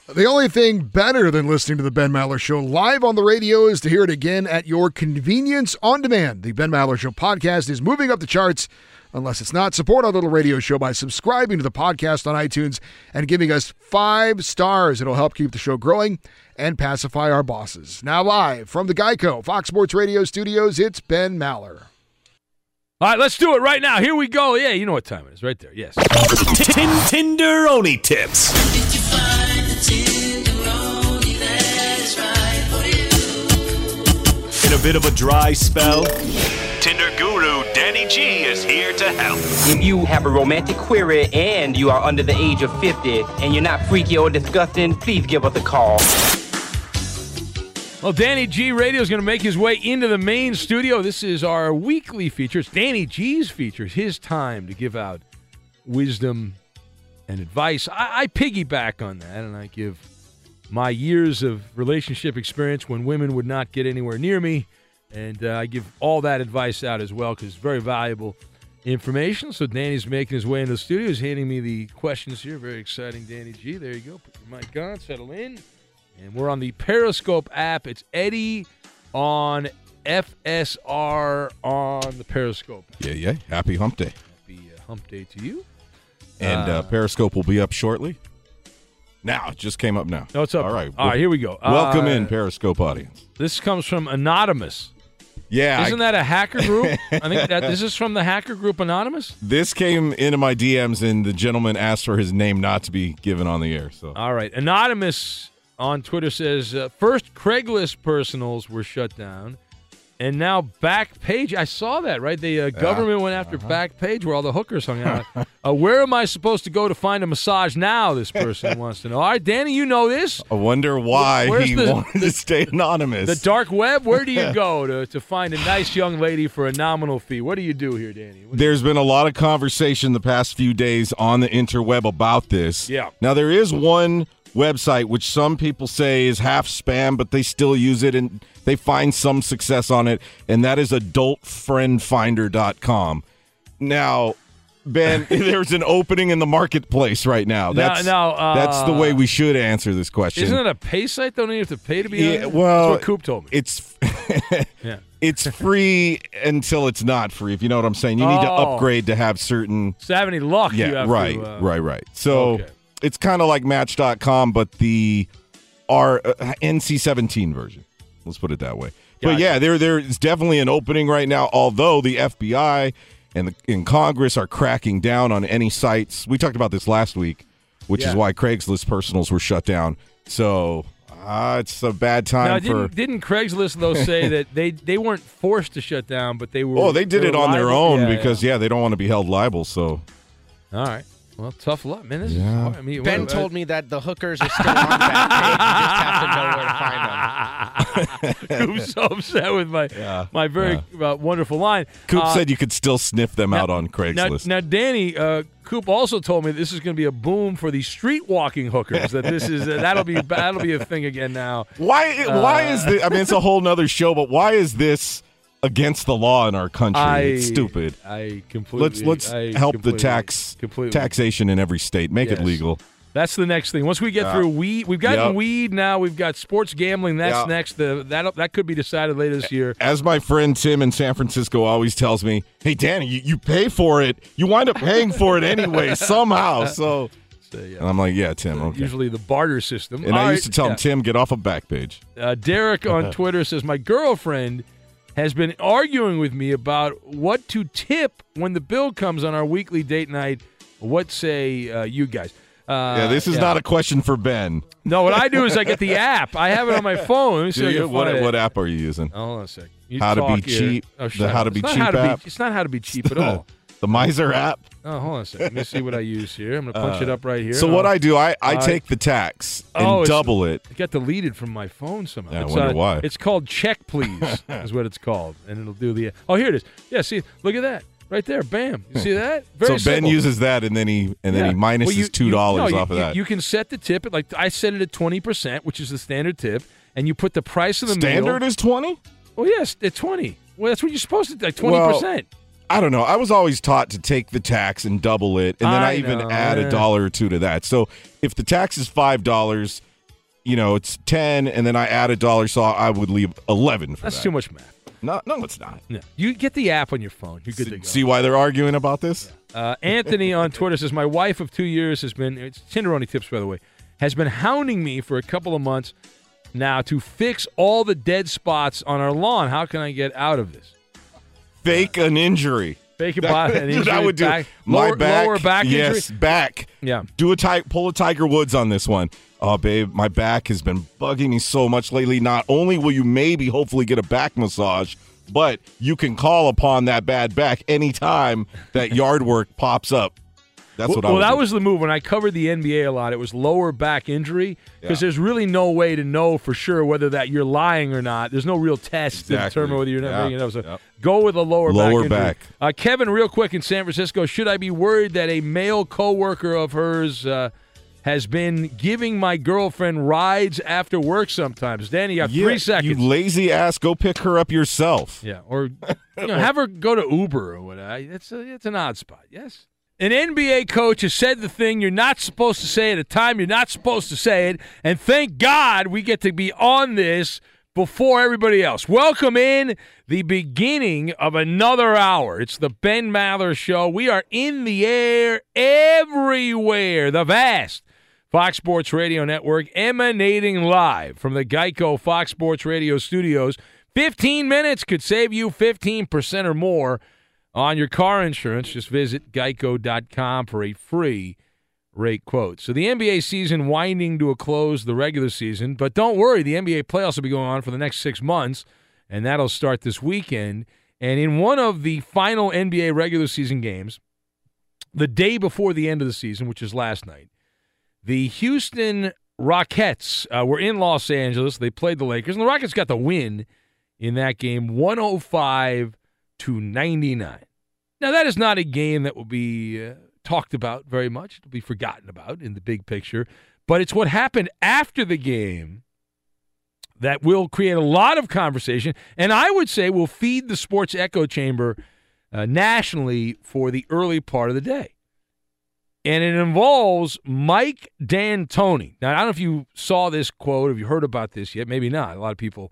The only thing better than listening to the Ben Maller Show live on the radio is to hear it again at your convenience on demand. The Ben Maller Show podcast is moving up the charts. Unless it's not, support our little radio show by subscribing to the podcast on iTunes and giving us five stars. It'll help keep the show growing and pacify our bosses. Now, live from the Geico Fox Sports Radio studios, it's Ben Maller. All right, let's do it right now. Here we go. Yeah, you know what time it is. Right there. Yes. Tin Tinderoni tips. In a bit of a dry spell, Tinder guru Danny G is here to help. If you have a romantic query and you are under the age of 50 and you're not freaky or disgusting, please give us a call. Well, Danny G Radio is going to make his way into the main studio. This is our weekly feature. It's Danny G's feature. It's his time to give out wisdom and advice. I, I piggyback on that, and I give my years of relationship experience when women would not get anywhere near me, and uh, I give all that advice out as well because it's very valuable information. So Danny's making his way into the studio. He's handing me the questions here. Very exciting, Danny G. There you go. Put your mic on, settle in. And we're on the Periscope app. It's Eddie on FSR on the Periscope. Yeah, yeah. Happy hump day. Happy uh, hump day to you. And uh, Uh, Periscope will be up shortly. Now, it just came up now. No, it's up. All right. All right, here we go. Welcome Uh, in, Periscope audience. This comes from Anonymous. Yeah. Isn't that a hacker group? I think that this is from the hacker group Anonymous. This came into my DMs, and the gentleman asked for his name not to be given on the air. So All right. Anonymous on Twitter says uh, first Craigslist personals were shut down. And now Backpage. I saw that right. The uh, government went after Uh-huh. back page where all the hookers hung out. uh, where am I supposed to go to find a massage now? This person wants to know. All right, Danny, you know this. I wonder why Where's he the- wanted to stay anonymous. The dark web. Where do you go to, to find a nice young lady for a nominal fee? What do you do here, Danny? There's been a lot of conversation the past few days on the interweb about this. Yeah. Now there is one website which some people say is half spam, but they still use it and they find some success on it, and that is adultfriendfinder.com. Now, Ben, there's an opening in the marketplace right now. That's now, uh, that's the way we should answer this question. Isn't it a pay site? Don't you have to pay to be on Yeah, it? well, That's what Coop told me. It's Yeah. it's free until it's not free. If you know what I'm saying, you need to Oh. upgrade to have certain. So have any luck? you Yeah, have right, to, uh, right, right. So Okay. it's kind of like Match.com, but the R uh, NC-17 version. Let's put it that way. But yeah, there there is definitely an opening right now. Although the FBI and the, in Congress are cracking down on any sites. We talked about this last week, which is why Craigslist personals were shut down. So uh, it's a bad time Now, for. didn't, didn't Craigslist though say that they, they weren't forced to shut down, but they were? Oh, they did it on their own Yeah, because yeah. they don't want to be held liable. So. All right. Well, tough luck, man. This is Yeah. hard. I mean, Ben what- told me that the hookers are still on that page. You just have to know where to find them. Coop's so upset with my my very uh, wonderful line. Coop Uh, said you could still sniff them out on Craigslist. now Danny, uh, Coop also told me this is going to be a boom for the street walking hookers. That this is uh, that'll be that'll be a thing again now. why? why Uh, is this? I mean, it's a whole nother show, but why is this against the law in our country? I, it's stupid. I completely. Let's let's I help the tax completely. taxation in every state. Make it legal. That's the next thing. Once we get Yeah. through weed, we've gotten Yep. weed. Now we've got sports gambling. That's Yeah. next. The that that could be decided later this year. As my friend Tim in San Francisco always tells me, "Hey, Danny, you, you pay for it. You wind up paying for it anyway somehow." So, and I'm like, "Yeah, Tim. Okay." Usually the barter system. And All I right, used to tell yeah. him, "Tim, get off a back page." Uh, Derek on Twitter says, My girlfriend has been arguing with me about what to tip when the bill comes on our weekly date night. What say uh, you guys? Uh, yeah, this is yeah. not a question for Ben. No, what I do is I get the app. I have it on my phone. Let me see Do if I you? What, what app are you using? Oh, hold on a sec. You How to be here. cheap. Oh, the How to be cheap how to app. Be, it's not how to be cheap at all. The Miser app. Oh, hold on a second. Let me see what I use here. I'm going to punch Uh, it up right here. So what Oh. I do, I, I take the tax and Oh, double it. It got deleted from my phone somehow. Yeah, I wonder uh, why. It's called Check Please, is what it's called, and it'll do the. Oh, here it is. Yeah, see, look at that right there. Bam. You see that? Very so Ben simple. uses that, and then he and then Yeah. he minuses Well, you- two dollars no, off you, of that. You can set the tip at like I set it at twenty percent, which is the standard tip, and you put the price of the Standard meal. is twenty. Well, yes, at twenty. Well, that's what you're supposed to do, like twenty Well, percent. I don't know. I was always taught to take the tax and double it, and then I, I even know, add yeah. a dollar or two to that. So if the tax is five dollars, you know it's ten, and then I add a dollar, so I would leave eleven for That's that. too much math. No, no, it's not. No, you get the app on your phone. You're good to go. See why they're arguing about this? Uh, Anthony on Twitter says, My wife of two years has been, it's Tinderoni tips, by the way, has been hounding me for a couple of months now to fix all the dead spots on our lawn. How can I get out of this? Fake an injury. Fake a body, an injury, I would do back- my lower- back. lower back yes, back. Yeah. Do a ti- pull a Tiger Woods on this one. Oh, babe, my back has been bugging me so much lately. Not only will you maybe, hopefully, get a back massage, but you can call upon that bad back anytime that yard work pops up. That's well, what I well, that do. was the move when I covered the NBA a lot. It was lower back injury because Yeah. there's really no way to know for sure whether that you're lying or not. There's no real test to determine whether you're not Yeah. making it up. So Yep. go with a lower, Lower back. injury. back. Uh, Kevin, real quick in San Francisco, should I be worried that a male coworker of hers uh, has been giving my girlfriend rides after work sometimes? Danny, you have Yeah, three seconds. You lazy ass, go pick her up yourself. Yeah, or you know, have her go to Uber or whatever. It's a, it's an odd spot. Yes. An NBA coach has said the thing you're not supposed to say at a time you're not supposed to say it, and thank God we get to be on this before everybody else. Welcome in the beginning of another hour. It's the Ben Maller Show. We are in the air everywhere. The vast Fox Sports Radio Network emanating live from the Geico Fox Sports Radio studios. 15 minutes could save you 15% or more on your car insurance. Just visit geico.com for a free rate quote. So the NBA season winding to a close, the regular season, but don't worry, the NBA playoffs will be going on for the next six months. and that'll start this weekend. And in one of the final NBA regular season games, the day before the end of the season, which is last night, the Houston Rockets uh, were in Los Angeles. They played the Lakers, and the Rockets got the win in that game 105 to 99. Now, that is not a game that will be uh, talked about very much, it'll be forgotten about in the big picture, but it's what happened after the game that will create a lot of conversation, and I would say will feed the sports echo chamber uh, nationally for the early part of the day. And it involves Mike D'Antoni. Now, I don't know if you saw this quote, if you heard about this yet. Maybe not. A lot of people,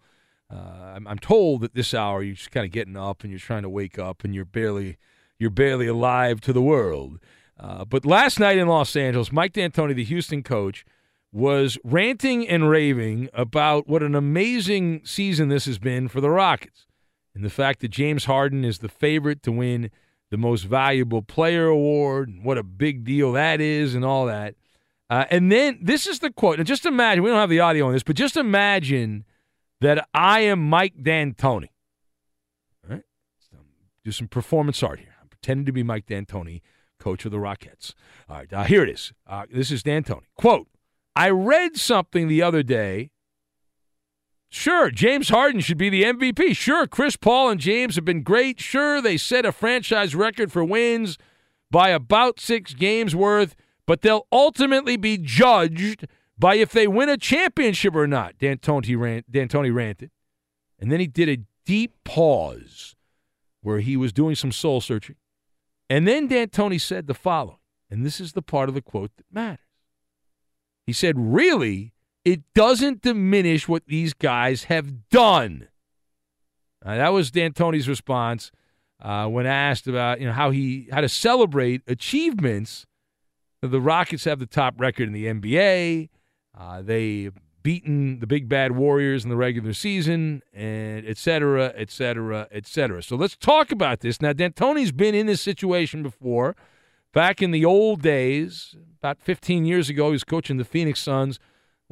uh, I'm, I'm told that this hour you're just kind of getting up and you're trying to wake up and you're barely, you're barely alive to the world. Uh, but last night in Los Angeles, Mike D'Antoni, the Houston coach, was ranting and raving about what an amazing season this has been for the Rockets and the fact that James Harden is the favorite to win the most valuable player award and what a big deal that is and all that. Uh, and then this is the quote. Now, just imagine, we don't have the audio on this, but just imagine that I am Mike D'Antoni. All right? So, do some performance art here. I'm pretending to be Mike D'Antoni, coach of the Rockets. All right, uh, here it is. Uh, this is D'Antoni. Quote, I read something the other day Sure, James Harden should be the MVP. Sure, Chris Paul and James have been great. Sure, they set a franchise record for wins by about six games worth, but they'll ultimately be judged by if they win a championship or not, D'Antoni, rant, D'Antoni ranted. And then he did a deep pause where he was doing some soul searching. And then D'Antoni said the following, and this is the part of the quote that matters. He said, Really? it doesn't diminish what these guys have done. Uh, that was D'Antoni's response uh, when asked about you know how he how to celebrate achievements. The Rockets have the top record in the NBA. Uh, they beaten the big bad Warriors in the regular season, and et cetera, et cetera, et cetera. So let's talk about this. Now, D'Antoni's been in this situation before. Back in the old days, about 15 years ago, he was coaching the Phoenix Suns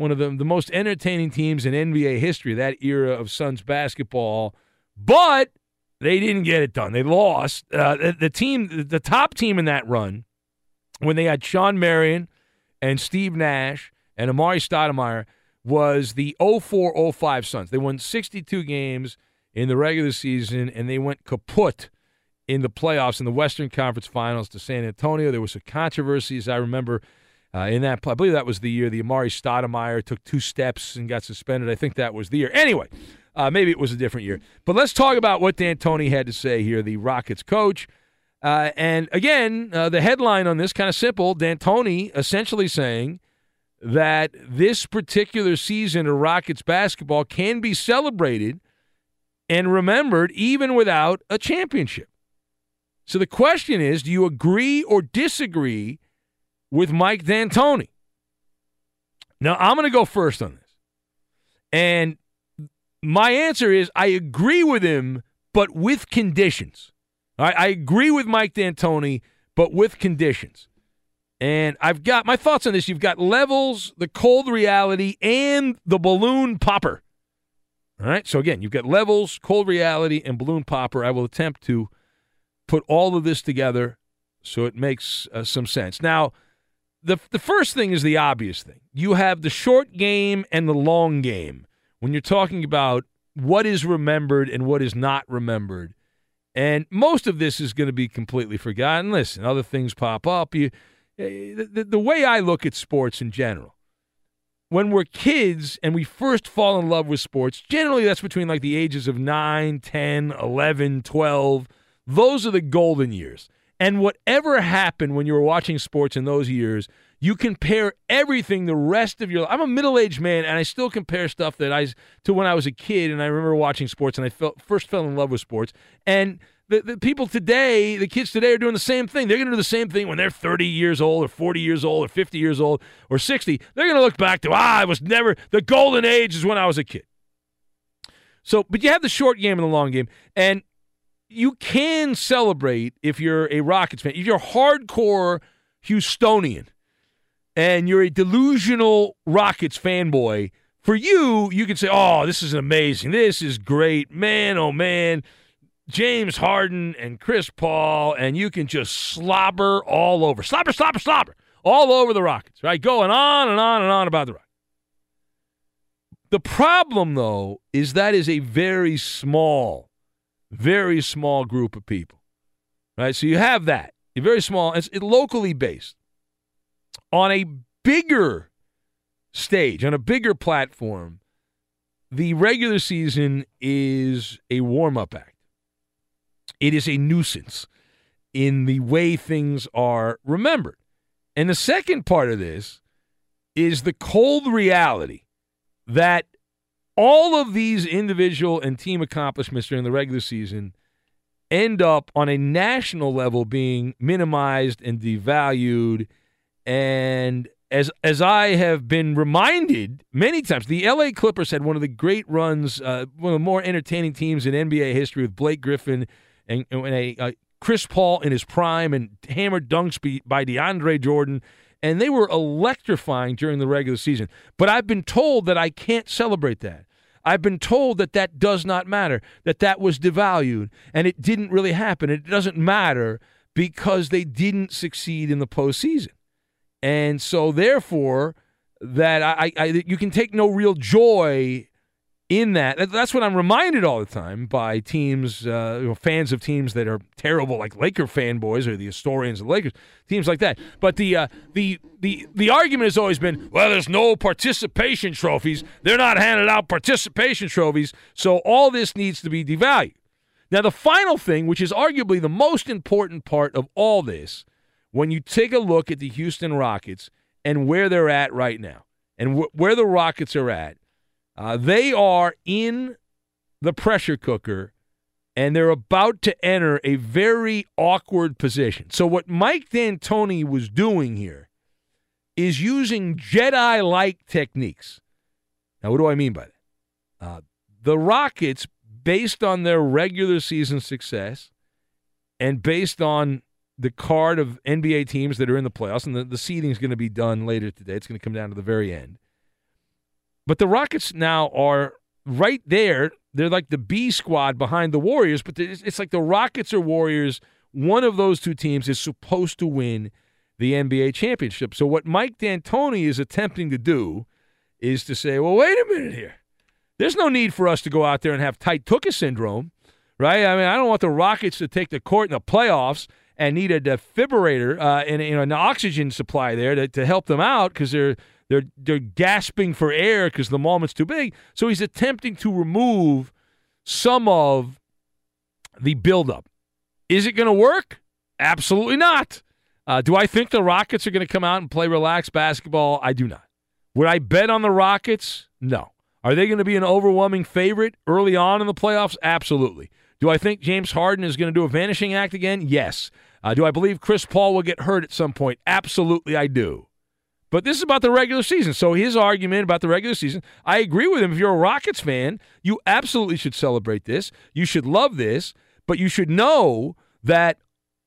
one of the, the most entertaining teams in NBA history, that era of Suns basketball. But they didn't get it done. They lost. Uh, the, the, team, the top team in that run, when they had Shawn Marion and Steve Nash and Amar'e Stoudemire, was the 04 05 Suns. They won 62 games in the regular season, and they went kaput in the playoffs in the Western Conference Finals to San Antonio. There was some controversies. I remember uh, in that, I believe that was the year the Amar'e Stoudemire took two steps and got suspended. I think that was the year. Anyway, uh, maybe it was a different year. But let's talk about what D'Antoni had to say here, the Rockets coach. Uh, and again, uh, the headline on this kind of simple: D'Antoni essentially saying that this particular season of Rockets basketball can be celebrated and remembered even without a championship. So the question is: Do you agree or disagree? with Mike D'Antoni. Now, I'm going to go first on this. And my answer is I agree with him, but with conditions. I agree with Mike D'Antoni, but with conditions. And I've got my thoughts on this. You've got levels, the cold reality, and the balloon popper. All right. So again, you've got levels, cold reality, and balloon popper. I will attempt to put all of this together so it makes uh, some sense. Now, the the first thing is the obvious thing. You have the short game and the long game when you're talking about what is remembered and what is not remembered. And most of this is going to be completely forgotten. Listen, other things pop up. You, Uh, the, the way I look at sports in general, when we're kids and we first fall in love with sports, generally that's between like the ages of 9, 10, 11, 12. Those are the golden years. And whatever happened when you were watching sports in those years, you compare everything the rest of your life. I'm a middle-aged man and I still compare stuff that I to when I was a kid and I remember watching sports and I felt first fell in love with sports. And the, the people today, the kids today are doing the same thing. They're going to do the same thing when they're 30 years old or 40 years old or 50 years old or 60. They're going to look back to, ah, I was never, the golden age is when I was a kid. So, but you have the short game and the long game. And you can celebrate if you're a Rockets fan. If you're hardcore Houstonian and you're a delusional Rockets fanboy For you, you can say, "Oh, this is amazing. This is great, man. Oh man." James Harden and Chris Paul, and you can just slobber all over. Slobber, slobber, slobber. All over the Rockets, right? Going on and on and on about the Rockets. The problem, though, is that is a very small, very small group of people, right? So you have that. You're very small. It's locally based. On a bigger stage, on a bigger platform, the regular season is a warm up act. It is a nuisance in the way things are remembered. And the second part of this is the cold reality that all of these individual and team accomplishments during the regular season end up on a national level being minimized and devalued and as as I have been reminded many times, the LA Clippers had one of the great runs, uh, one of the more entertaining teams in NBA history with Blake Griffin and, and a, a Chris Paul in his prime and hammered dunks by DeAndre Jordan. And they were electrifying during the regular season. But I've been told that I can't celebrate that. I've been told that that does not matter, that that was devalued, and it didn't really happen. It doesn't matter because they didn't succeed in the postseason. And so, therefore, that I, I you can take no real joy in that. That's what I'm reminded all the time by teams, uh, you know, fans of teams that are terrible, like Laker fanboys or the historians of the Lakers, teams like that. But the uh, the the the argument has always been, well, there's no participation trophies. They're not handing out participation trophies, so all this needs to be devalued. Now, the final thing, which is arguably the most important part of all this, when you take a look at the Houston Rockets and where they're at right now, and wh- where the Rockets are at uh, they are in the pressure cooker and they're about to enter a very awkward position. So, what Mike D'Antoni was doing here is using Jedi like techniques. Now, what do I mean by that? Uh, the Rockets, based on their regular season success and based on the card of NBA teams that are in the playoffs, and the, the seeding is going to be done later today, it's going to come down to the very end. But the Rockets now are right there. They're like the B squad behind the Warriors, but it's like the Rockets or Warriors. One of those two teams is supposed to win the NBA championship. So what Mike D'Antoni is attempting to do is to say, well, wait a minute here. There's no need for us to go out there and have tight Tooka syndrome, right? I mean, I don't want the Rockets to take the court in the playoffs and need a defibrillator uh, and know, an oxygen supply there to, to help them out because they're they're they're gasping for air because the moment's too big. So he's attempting to remove some of the buildup. Is it going to work? Absolutely not. Uh, do I think the Rockets are going to come out and play relaxed basketball? I do not. Would I bet on the Rockets? No. Are they going to be an overwhelming favorite early on in the playoffs? Absolutely. Do I think James Harden is going to do a vanishing act again? Yes. Uh, do I believe Chris Paul will get hurt at some point? Absolutely, I do. But this is about the regular season. So his argument about the regular season, I agree with him. If you're a Rockets fan, you absolutely should celebrate this. You should love this, but you should know that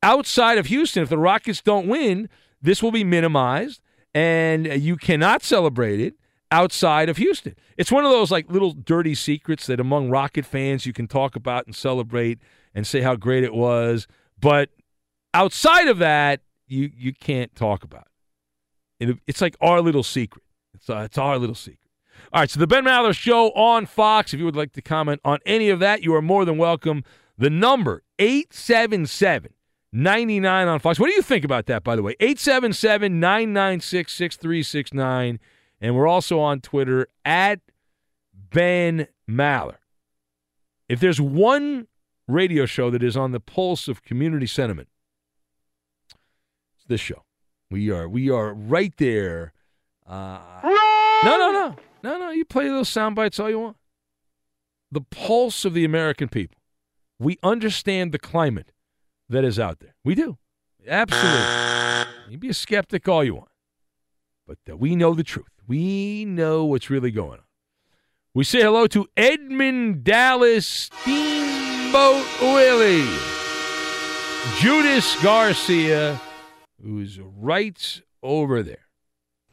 outside of Houston, if the Rockets don't win, this will be minimized and you cannot celebrate it outside of Houston. It's one of those like little dirty secrets that among Rocket fans you can talk about and celebrate and say how great it was, but outside of that, you you can't talk about. It's like our little secret. It's, uh, it's our little secret. All right, so the Ben Maller Show on Fox. If you would like to comment on any of that, you are more than welcome. The number 877 99 on Fox. What do you think about that, by the way? 877 996 6369. And we're also on Twitter at Ben Maller. If there's one radio show that is on the pulse of community sentiment, it's this show. We are we are right there. Uh, no, no, no, no, no. You play those sound bites all you want. The pulse of the American people. We understand the climate that is out there. We do. Absolutely. You be a skeptic all you want, but uh, we know the truth. We know what's really going on. We say hello to Edmund Dallas Steamboat Willie, Judas Garcia who's right over there.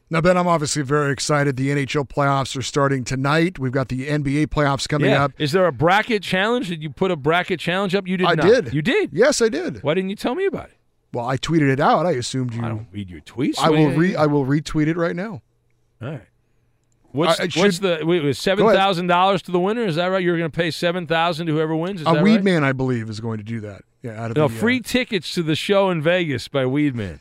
Now, Ben, I'm obviously very excited. The NHL playoffs are starting tonight. We've got the NBA playoffs coming yeah. up. Is there a bracket challenge? Did you put a bracket challenge up? You did I not. did. You did? Yes, I did. Why didn't you tell me about it? Well, I tweeted it out. I assumed you. I don't read your tweets. I will re. I will retweet it right now. All right. What's, I- I what's the wait, was seven thousand dollars to the winner? Is that right? You're going to pay seven thousand to whoever wins. Is A that Weed right? Man, I believe, is going to do that. Yeah, out of No, the, uh, free tickets to the show in Vegas by Weedman.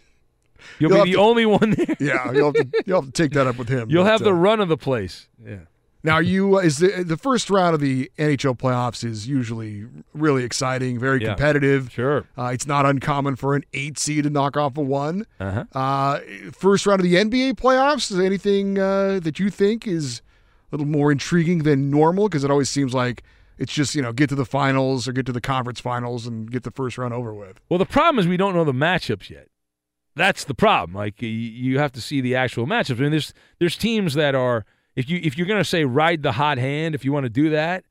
You'll, You'll be the to- only one there. yeah, you'll have, to, you'll have to take that up with him. You'll but, have the uh, run of the place. Yeah. Now, you uh, is the the first round of the NHL playoffs is usually really exciting, very Yeah. competitive. Sure, uh, it's not uncommon for an eight seed to knock off a one. Uh-huh. Uh, first round of the NBA playoffs. Is anything uh, that you think is a little more intriguing than normal? Because it always seems like it's just you know get to the finals or get to the conference finals and get the first round over with. Well, the problem is we don't know the matchups yet. That's the problem. Like you have to see the actual matchups. I mean, there's there's teams that are if you if you're going to say ride the hot hand, if you want to do that,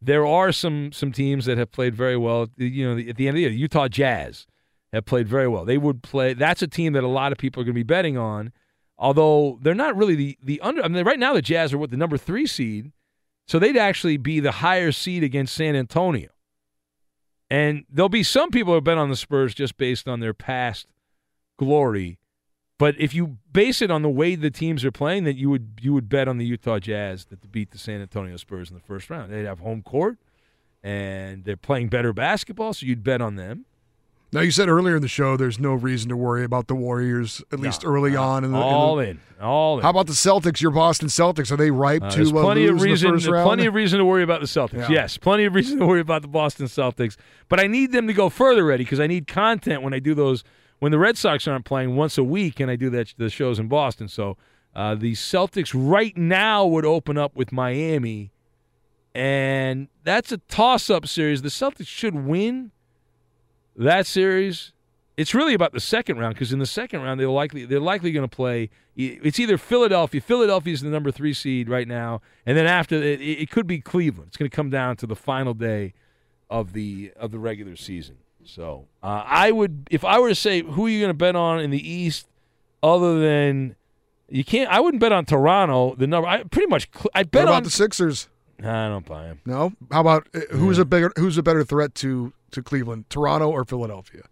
there are some some teams that have played very well. You know, at the end of the year, Utah Jazz have played very well. They would play. That's a team that a lot of people are going to be betting on. Although they're not really the the under. I mean, right now the Jazz are with the number three seed, so they'd actually be the higher seed against San Antonio. And there'll be some people who bet on the Spurs just based on their past glory. But if you base it on the way the teams are playing, that you would you would bet on the Utah Jazz that to beat the San Antonio Spurs in the first round. They'd have home court, and they're playing better basketball, so you'd bet on them. Now, you said earlier in the show there's no reason to worry about the Warriors at least early on. In the, all in, the, in, all in. How about the Celtics? Your Boston Celtics are they ripe Uh, to uh, plenty lose of reason, in the first round? plenty of reason to worry about the Celtics. Yeah. Yes, plenty of reason to worry about the Boston Celtics. But I need them to go further, Eddie, because I need content when I do those. When the Red Sox aren't playing once a week, and I do that the shows in Boston. So uh, the Celtics right now would open up with Miami, and that's a toss-up series. The Celtics should win that series. It's really about the second round because in the second round they're likely they're likely going to play. It's either Philadelphia. Philadelphia is the number three seed right now, and then after it, it could be Cleveland. It's going to come down to the final day of the of the regular season. So uh, I would, if I were to say who are you going to bet on in the East, other than you can't, I wouldn't bet on Toronto. The number, I pretty much, I bet What about on the Sixers? I don't buy him. No. How about uh, who's a bigger who's a better threat to to Cleveland, Toronto or Philadelphia?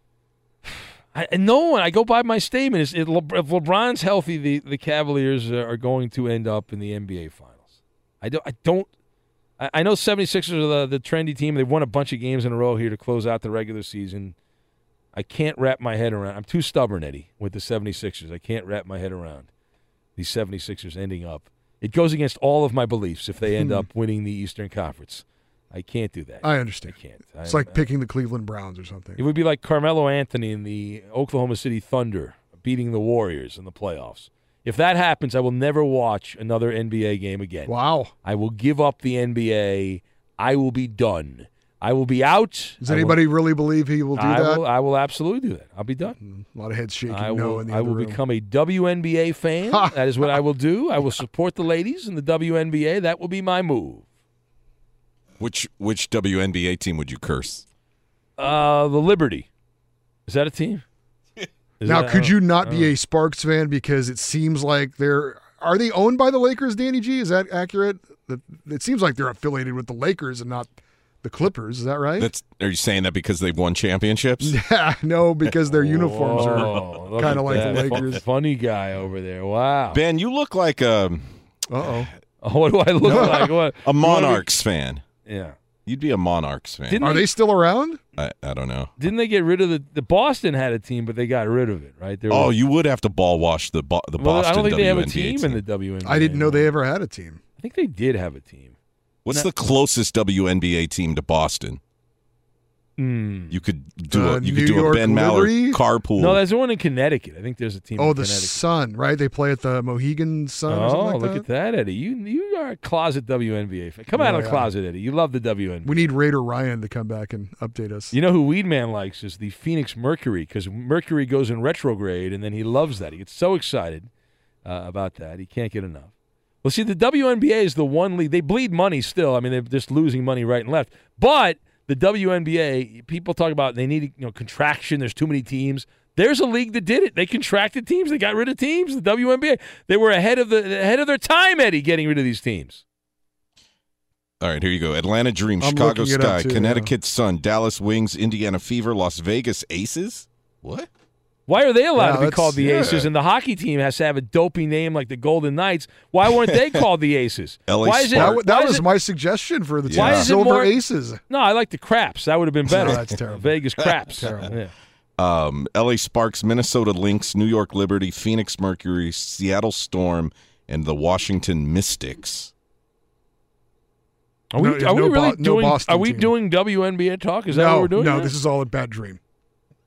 I, and no one. I go by my statement. Is if, Le, if LeBron's healthy, the, the Cavaliers are going to end up in the NBA Finals. I don't. I don't. I, I know 76ers are the, the trendy team. They've won a bunch of games in a row here to close out the regular season. I can't wrap my head around. I'm too stubborn, Eddie, with the 76ers. I can't wrap my head around these 76ers ending up. It goes against all of my beliefs if they end Hmm. up winning the Eastern Conference. I can't do that. I understand. I can't. It's I- like picking the Cleveland Browns or something. it would be like Carmelo Anthony and the Oklahoma City Thunder beating the Warriors in the playoffs. If that happens, I will never watch another NBA game again. Wow. I will give up the NBA. I will be done. I will be out. Does I will- anybody really believe he will do I that? Will, I will absolutely do that. I'll be done. A lot of heads shaking I no will, in the I will room. become a WNBA fan. that is what I will do. I will support the ladies in the WNBA. That will be my move. Which which WNBA team would you curse? Uh, the Liberty. Is that a team? Is now, that- could you not be know. a Sparks fan because it seems like they're are they owned by the Lakers? Danny G, is that accurate? That it seems like they're affiliated with the Lakers and not the Clippers. Is that right? That's are you saying that because they've won championships? yeah, no, because their uniforms Whoa, are kind of like the that. Fu- Lakers. Funny guy over there. Wow. Ben, you look like a Uh oh. What do I look like? What? a Monarchs fan. Yeah. You'd be a Monarchs fan. Didn't Are they still around? I, I don't know. Didn't they get rid of the the Boston had a team, but they got rid of it, right? They were- Oh, you would have to ball wash the Bo- the well, Boston I don't think they have a WNBA team, in the WNBA. I didn't know they ever had a team. I think they did have a team. What's No. the closest WNBA team to Boston? Hmm. You could do Uh, a you New could do York a Ben Maller Liberty? carpool. No, there's one in Connecticut. I think there's a team. Oh, in the Connecticut. Sun, right? They play at the Mohegan Sun. or Oh, something like look that? at that, Eddie. You you are a closet WNBA fan. Come out of the yeah. closet, Eddie. You love the WNBA. We need Raider Ryan to come back and update us. You know who Weedman likes is the Phoenix Mercury because Mercury goes in retrograde and then he loves that. He gets so excited uh, about that. He can't get enough. Well, see, the WNBA is the one league. They bleed money still. I mean, they're just losing money right and left. But the WNBA, people talk about they need you know contraction. There's too many teams. There's a league that did it. They contracted teams. They got rid of teams. The WNBA. They were ahead of the ahead of their time, Eddie, getting rid of these teams. All right, here you go. Atlanta Dream, I'm Chicago looking it up, Sky, too, Connecticut Sun, Dallas Wings, Indiana Fever, Las Vegas Aces. What? Why are they allowed Yeah, to be called the yeah. Aces? And the hockey team has to have a dopey name like the Golden Knights. Why weren't they called the Aces? LA why is it? That, that why is was it- my suggestion for the team. Why is it Silver more- Aces. No, I like the Craps. That would have been better. No, that's terrible. Vegas Craps. Terrible. Yeah. Um, LA Sparks, Minnesota Lynx, New York Liberty, Phoenix Mercury, Seattle Storm, and the Washington Mystics. Are we, No, are we really Bo- no doing? Boston are we team. doing WNBA talk? Is that no, what we're doing? no, now? this is all a bad dream.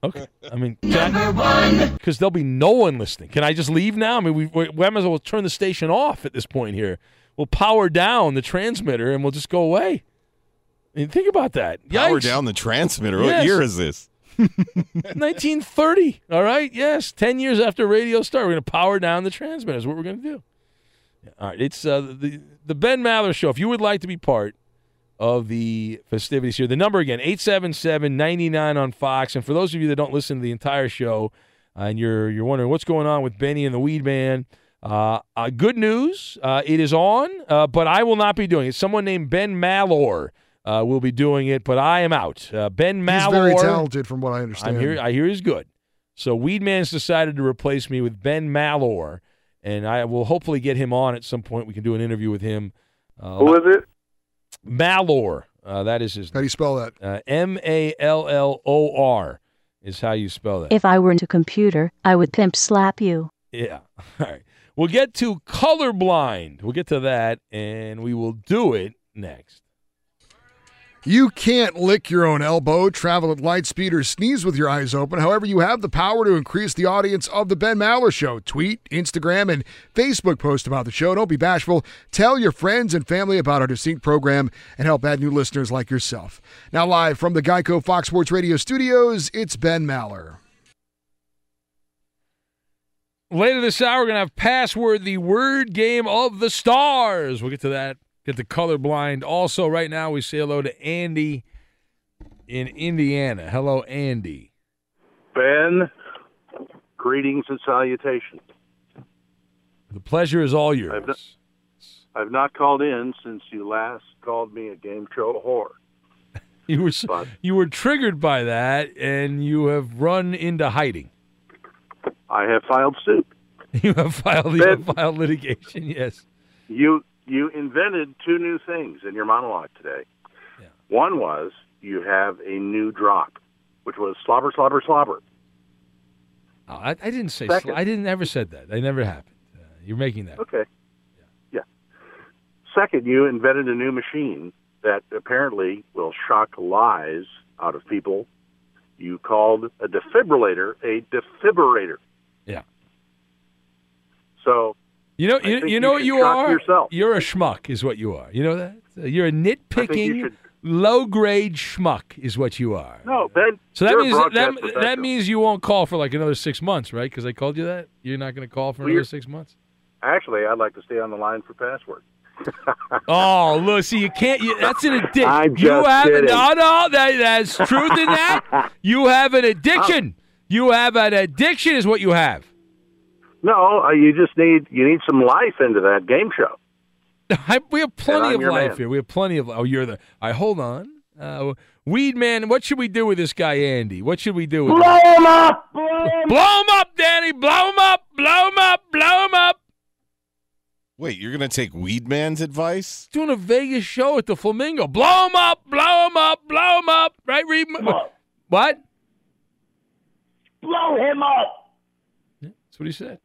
Okay. I mean, because there'll be no one listening. Can I just leave now? I mean, we, we, we might as well turn the station off at this point here. We'll power down the transmitter and we'll just go away. I mean, think about that. Power Yikes. down the transmitter. Yes. What year is this? 1930. All right. Yes. 10 years after radio started, we're going to power down the transmitter. Is what we're going to do. All right. It's uh, the, the Ben Maller Show. If you would like to be part of the festivities here, the number again, 877 99 on Fox. And for those of you that don't listen to the entire show uh, and you're, you're wondering what's going on with Benny and the Weed Man, uh, uh, good news. Uh, it is on, uh, but I will not be doing it. Someone named Ben Mallor uh, will be doing it, but I am out. Uh, ben Mallor. He's very talented, from what I understand. I'm here. I hear he's good. So Weedman's decided to replace me with Ben Mallor, and I will hopefully get him on at some point. We can do an interview with him. Uh, Who is it? Mallor. Uh, that is his How do you spell that? uh, M A L L O R is how you spell that. If I were into computer, I would pimp slap you. Yeah. All right. We'll get to colorblind. We'll get to that, and we will do it next. You can't lick your own elbow, travel at light speed, or sneeze with your eyes open. However, you have the power to increase the audience of the Ben Maller Show. Tweet, Instagram, and Facebook post about the show. Don't be bashful. Tell your friends and family about our distinct program and help add new listeners like yourself. Now, live from the Geico Fox Sports Radio studios, it's Ben Maller. Later this hour, we're going to have Password, the word game of the stars. We'll get to that. Get the colorblind. Also, right now, we say hello to Andy in Indiana. Hello, Andy. Ben, greetings and salutations. The pleasure is all I've yours. not, I've not called in since you last called me a game show whore. You were s- you were triggered by that, and you have run into hiding. I have filed suit. You have filed you have filed litigation. Yes. You you invented two new things in your monologue today. One was you have a new drop, which was slobber, slobber, slobber. Oh, I, I didn't say. Sl- I didn't ever said that. I never happened. Uh, you're making that. Okay. Yeah. Second, you invented a new machine that apparently will shock lies out of people. You called a defibrillator a defibrillator. Yeah. So You know, you, you know you what you are. yourself. You're a schmuck, is what you are. You know that. You're a nitpicking, should- low grade schmuck, is what you are. no, Ben. So that means that, that, means you won't call for like another six months, right? Because I called you that. You're not going to call for Well, another six months. Actually, I'd like to stay on the line for password. Oh, look, see, you can't. You, that's an addiction. I'm you have kidding. no, no. That, that's truth in that. You have an addiction. You have an addiction, is what you have. No, uh, you just need you need some life into that game show. I, we have plenty of life man. here. We have plenty of. Oh, you're the. I hold on. Uh, Weed man, what should we do with this guy Andy? What should we do with Blow him? him up! Blow him Blow him up, Danny. Blow him up. Blow him up. Blow him up. Wait, you're gonna take Weed Man's advice? Doing a Vegas show at the Flamingo. Blow him up. Blow him up. Blow him up. Right, Reed? What? Blow him up! Yeah, That's what he said.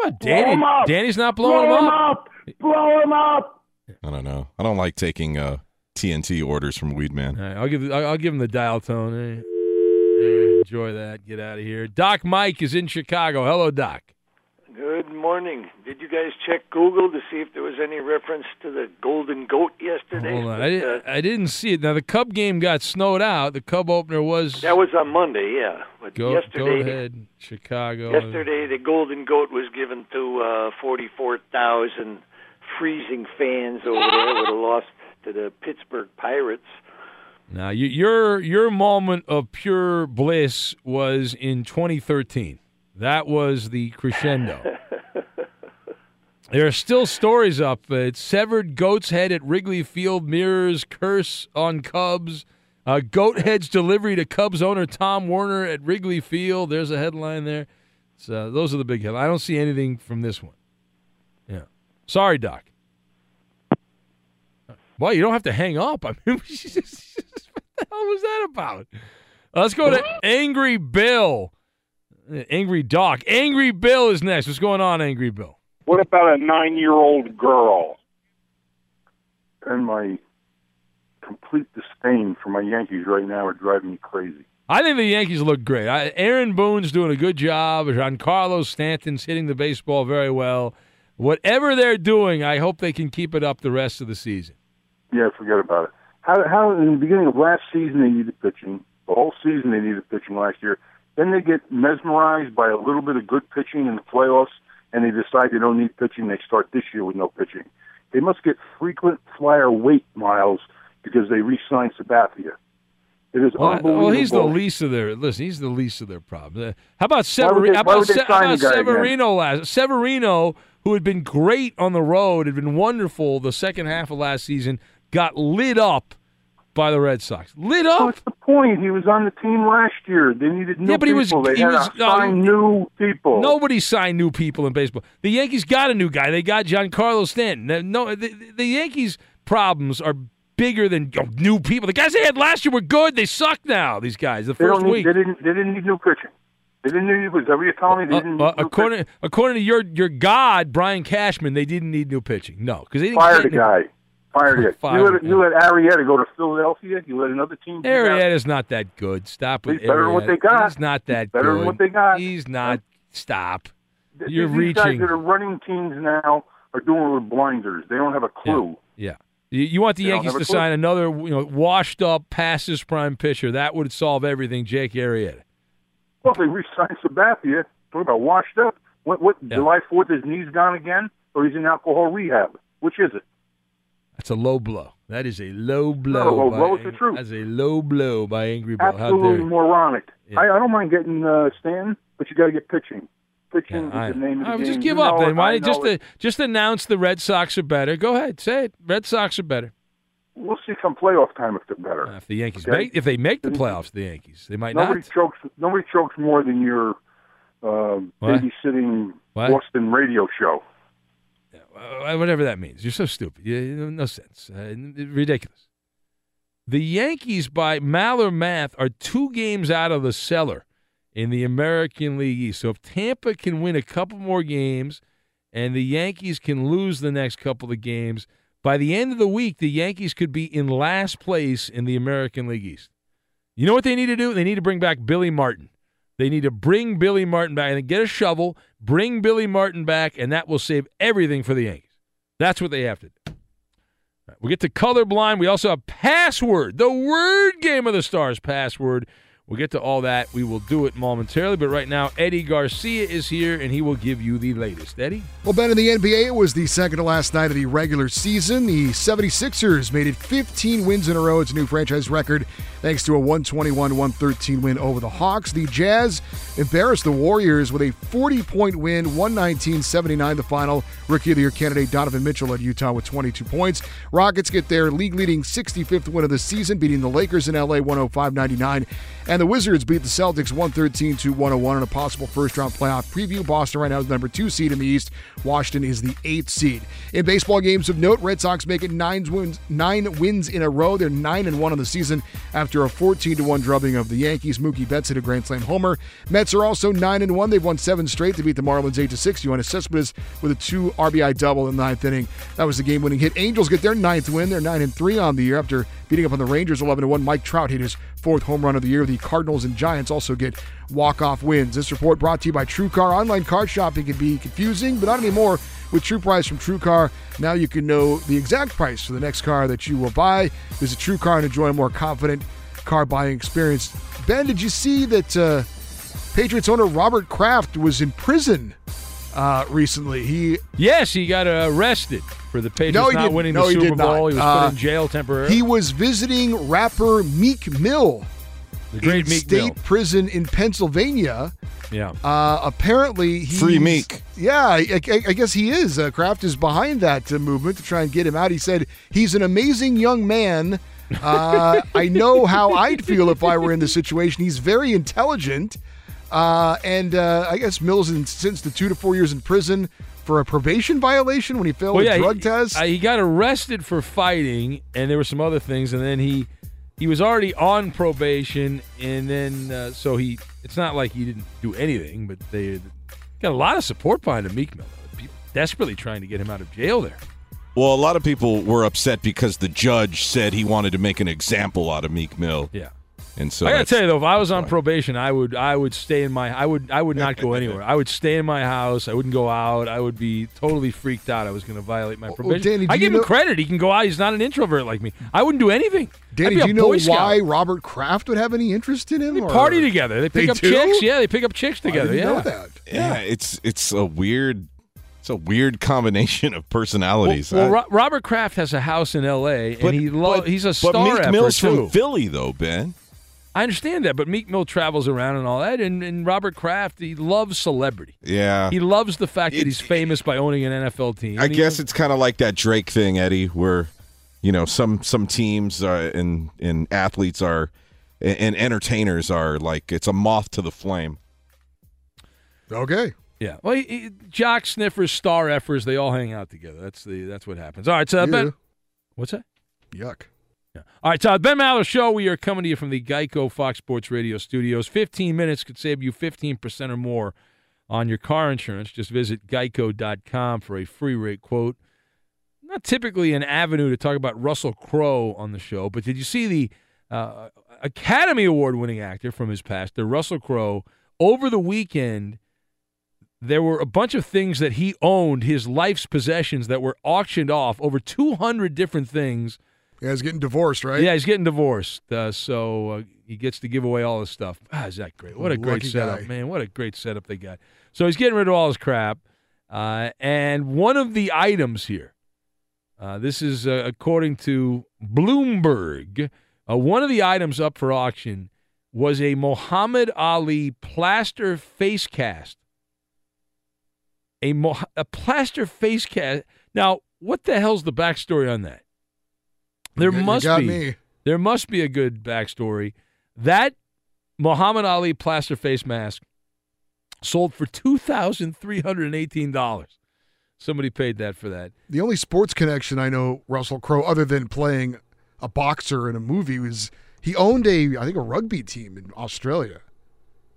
How about Blow Danny? him up! Danny's not blowing Blow him him up. up! Blow him up! I don't know. I don't like taking uh, TNT orders from Weedman. All right, I'll give I'll, I'll give him the dial tone. Hey, hey, enjoy that. Get out of here. Doc Mike is in Chicago. Hello, Doc. Good morning. Did you guys check Google to see if there was any reference to the golden goat yesterday? Hold on. But, I, didn't, uh, I didn't see it. Now the Cub game got snowed out. The Cub opener was that was on Monday, yeah. But go, yesterday, go ahead, Chicago. yesterday the golden goat was given to uh, 44,000 freezing fans over there with a loss to the Pittsburgh Pirates. Now, you, your your moment of pure bliss was in 2013. That was the crescendo. there are still stories up. It's severed goat's head at Wrigley Field mirrors curse on Cubs. Uh, goat head's delivery to Cubs owner Tom Werner at Wrigley Field. There's a headline there. So those are the big headlines. I don't see anything from this one. Yeah. Sorry, Doc. Well, you don't have to hang up. I mean, what the hell was that about? Let's go to Angry Bill. Angry Doc. Angry Bill is next. What's going on, Angry Bill? What about a nine-year-old girl? And my complete disdain for my Yankees right now are driving me crazy. I think the Yankees look great. I, Aaron Boone's doing a good job. Giancarlo Stanton's hitting the baseball very well. Whatever they're doing, I hope they can keep it up the rest of the season. Yeah, forget about it. How, how in the beginning of last season they needed pitching. The whole season they needed pitching last year. Then they get mesmerized by a little bit of good pitching in the playoffs, and they decide they don't need pitching. They start this year with no pitching. They must get frequent flyer weight miles because they re-signed Sabathia. It is Well, unbelievable. well, he's the least of their listen. He's the least of their problems. Uh, how about Why Severino? they- How about, Se- how about again? Severino last? Severino, who had been great on the road, had been wonderful the second half of last season, got lit up by the Red Sox. Lit up. What's the point? He was on the team last year. They needed new Yeah, but he was- people. they he was- no, sign new people. Nobody signed new people in baseball. The Yankees got a new guy. They got Giancarlo Stanton. No, the, the Yankees' problems are bigger than oh, new people. The guys they had last year were good. They suck now. These guys. The They first need, week. They didn't. They didn't need new pitching. They didn't need. Was that what you're telling me? They didn't Uh, need new according according to your your god Brian Cashman, they didn't need new pitching. No, because they didn't Fire the new- guy. Fired it. Fire you let, you let Arrieta go to Philadelphia. You let another team. Arrieta's not that good. Stop with He's better than what they got. He's not that good. better good. than what they got. He's not. Stop. Th- You're these guys that are running teams now are doing it with blinders. They don't have a clue. Yeah. You, you want the They Yankees to sign another, you know, washed up, past his prime pitcher. That would solve everything. Jake Arrieta. Well, if they re-signed Sabathia, talk about washed up. What? What? July Fourth, his knees gone again, or he's in alcohol rehab? Which is it? That's a low blow. That is a low blow. Not a by blow, it's the truth. That's a low blow by Angry Bill. Absolutely moronic. I, I don't mind getting uh, Stanton, but you got to get pitching. Pitching I- is the name of the I game. just give You up then. Why just know just announce the Red Sox are better? Go ahead, say it. Red Sox are better. We'll see come playoff time if they're better. If the Yankees Okay? make, if they make the playoffs, the Yankees they might nobody not. chokes. Nobody chokes more than your uh, babysitting What? Boston radio show. Uh, whatever that means. You're so stupid. You, no sense. Uh, ridiculous. The Yankees, by Maller math, are two games out of the cellar in the American League East. So if Tampa can win a couple more games and the Yankees can lose the next couple of games, by the end of the week, the Yankees could be in last place in the American League East. You know what they need to do? They need to bring back Billy Martin. They need to bring Billy Martin back and get a shovel, bring Billy Martin back, and that will save everything for the Yankees. That's what they have to do. Right, we get to colorblind. We also have password, the word game of the stars password. We'll get to all that. We will do it momentarily. But right now, Eddie Garcia is here, and he will give you the latest. Eddie? Well, Ben, in the NBA, it was the second to last night of the regular season. The 76ers made it 15 wins in a row. It's a new franchise record thanks to a 121 113 win over the Hawks. The Jazz embarrassed the Warriors with a 40 point win, 119 79 the final. Rookie of the Year candidate Donovan Mitchell led Utah with 22 points. Rockets get their league leading 65th win of the season, beating the Lakers in LA 105 99. And the Wizards beat the Celtics 113 to 101 in a possible first round playoff preview. Boston right now is the number two seed in the East. Washington is the eighth seed. In baseball games of note, Red Sox make it nine wins, nine wins in a row. They're nine and one on the season after a 14 1 drubbing of the Yankees. Mookie Betts hit a grand slam homer. Mets are also nine and one. They've won seven straight to beat the Marlins eight to six. Yoenis Cespedes with a two RBI double in the ninth inning. That was the game winning hit. Angels get their ninth win. They're nine and three on the year after beating up on the Rangers 11 to one. Mike Trout hit his fourth home run of the year. The Cardinals and Giants also get walk-off wins. This report brought to you by TrueCar. Online card shopping can be confusing, but not anymore. With True Price from TrueCar, now you can know the exact price for the next car that you will buy. Visit TrueCar and enjoy a more confident car buying experience. Ben, did you see that uh, Patriots owner Robert Kraft was in prison uh, recently? He Yes, he got uh, arrested. for the Patriots No, he not didn't. winning No, the he Super did not. Bowl. He was Uh, put in jail temporarily. He was visiting rapper Meek Mill the great in Meek state Mill. prison in Pennsylvania. Yeah. Uh, apparently, he's, Free Meek. Yeah, I, I- I guess he is. Uh, Kraft is behind that uh, movement to try and get him out. He said he's an amazing young man. Uh, I know how I'd feel if I were in the situation. He's very intelligent, uh, and uh, I guess Mills is sentenced to two to four years in prison for a probation violation when he failed Well, a yeah, drug he, test. he got arrested for fighting, and there were some other things, and then he he was already on probation, and then uh, so he it's not like he didn't do anything, but they got a lot of support behind him, Meek Mill. People desperately trying to get him out of jail there. Well, a lot of people were upset because the judge said he wanted to make an example out of Meek Mill. Yeah. And so I gotta tell you though, if I was on probation, I would I would stay in my I would I would not go anywhere. I would stay in my house. I wouldn't go out. I would be totally freaked out. I was going to violate my oh, oh, probation. Danny, I you give him know- credit. He can go out. He's not an introvert like me. I wouldn't do anything. I'd Danny, be a do you know Boy Scout. why Robert Kraft would have any interest in him? They or- party together. They pick They up do? chicks. Yeah, they pick up chicks I together. didn't yeah. know that. yeah, it's it's a weird it's a weird combination of personalities. Well, I- Robert Kraft has a house in L.A. But- and he lo- but- he's a star. but Meek Mill's too. from Philly, though, Ben. I understand that, but Meek Mill travels around and all that, and, and Robert Kraft he loves celebrity. Yeah. He loves the fact that he's famous by owning an NFL team. I he- guess it's kind of like that Drake thing, Eddie, where you know some some teams uh, and and athletes are and, and entertainers are like it's a moth to the flame. Okay. Yeah. Well, he, he, jock sniffers, star effers, they all hang out together. That's the that's what happens. All right, so Ben, what's that? Yuck. Yeah. All right, so Ben Maller Show. We are coming to you from the Geico Fox Sports Radio studios. Fifteen minutes could save you fifteen percent or more on your car insurance. Just visit geico.com for a free rate quote. Not typically an avenue to talk about Russell Crowe on the show, but did you see the uh, Academy Award winning actor from his past, the Russell Crowe, over the weekend? There were a bunch of things that he owned, his life's possessions, that were auctioned off. Over 200 different things. Yeah, he's getting divorced, right? Yeah, he's getting divorced, uh, so uh, he gets to give away all his stuff. Ah, is that great? What a great Lucky setup, guy. man! What a great setup they got. So he's getting rid of all his crap, uh, and one of the items here, uh, this is uh, according to Bloomberg, uh, one of the items up for auction was a Muhammad Ali plaster face cast. A, Mo- a plaster face cast. Now, what the hell's the backstory on that? There You- must got be. me. There must be a good backstory. That Muhammad Ali plaster face mask sold for two thousand three hundred and eighteen dollars. Somebody paid that for that. The only sports connection I know Russell Crowe, other than playing a boxer in a movie, was he owned a I think a rugby team in Australia.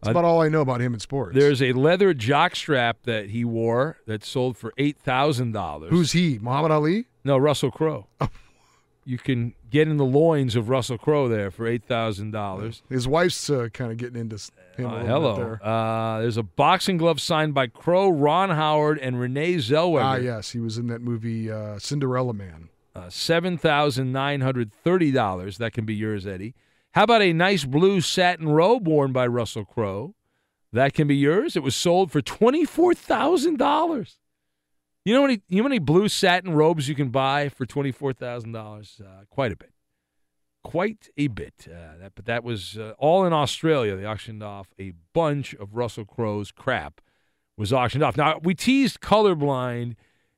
That's Uh, about all I know about him in sports. There's a leather jock strap that he wore that sold for eight thousand dollars. Who's he? Muhammad Ali? No, Russell Crowe. you can get in the loins of Russell Crowe there for eight thousand dollars. His wife's uh, kind of getting into him Uh, hello. there. Uh, there's a boxing glove signed by Crowe, Ron Howard, and Renee Zellweger. Ah, yes, he was in that movie uh, Cinderella Man. Uh, Seven thousand nine hundred thirty dollars. That can be yours, Eddie. How about a nice blue satin robe worn by Russell Crowe? That can be yours. It was sold for twenty four thousand dollars. You know how many you know how many blue satin robes you can buy for twenty four thousand dollars? Uh, quite a bit, quite a bit. Uh, that, but that was uh, all in Australia. They auctioned off a bunch of Russell Crowe's crap. Was auctioned off. Now we teased colorblind,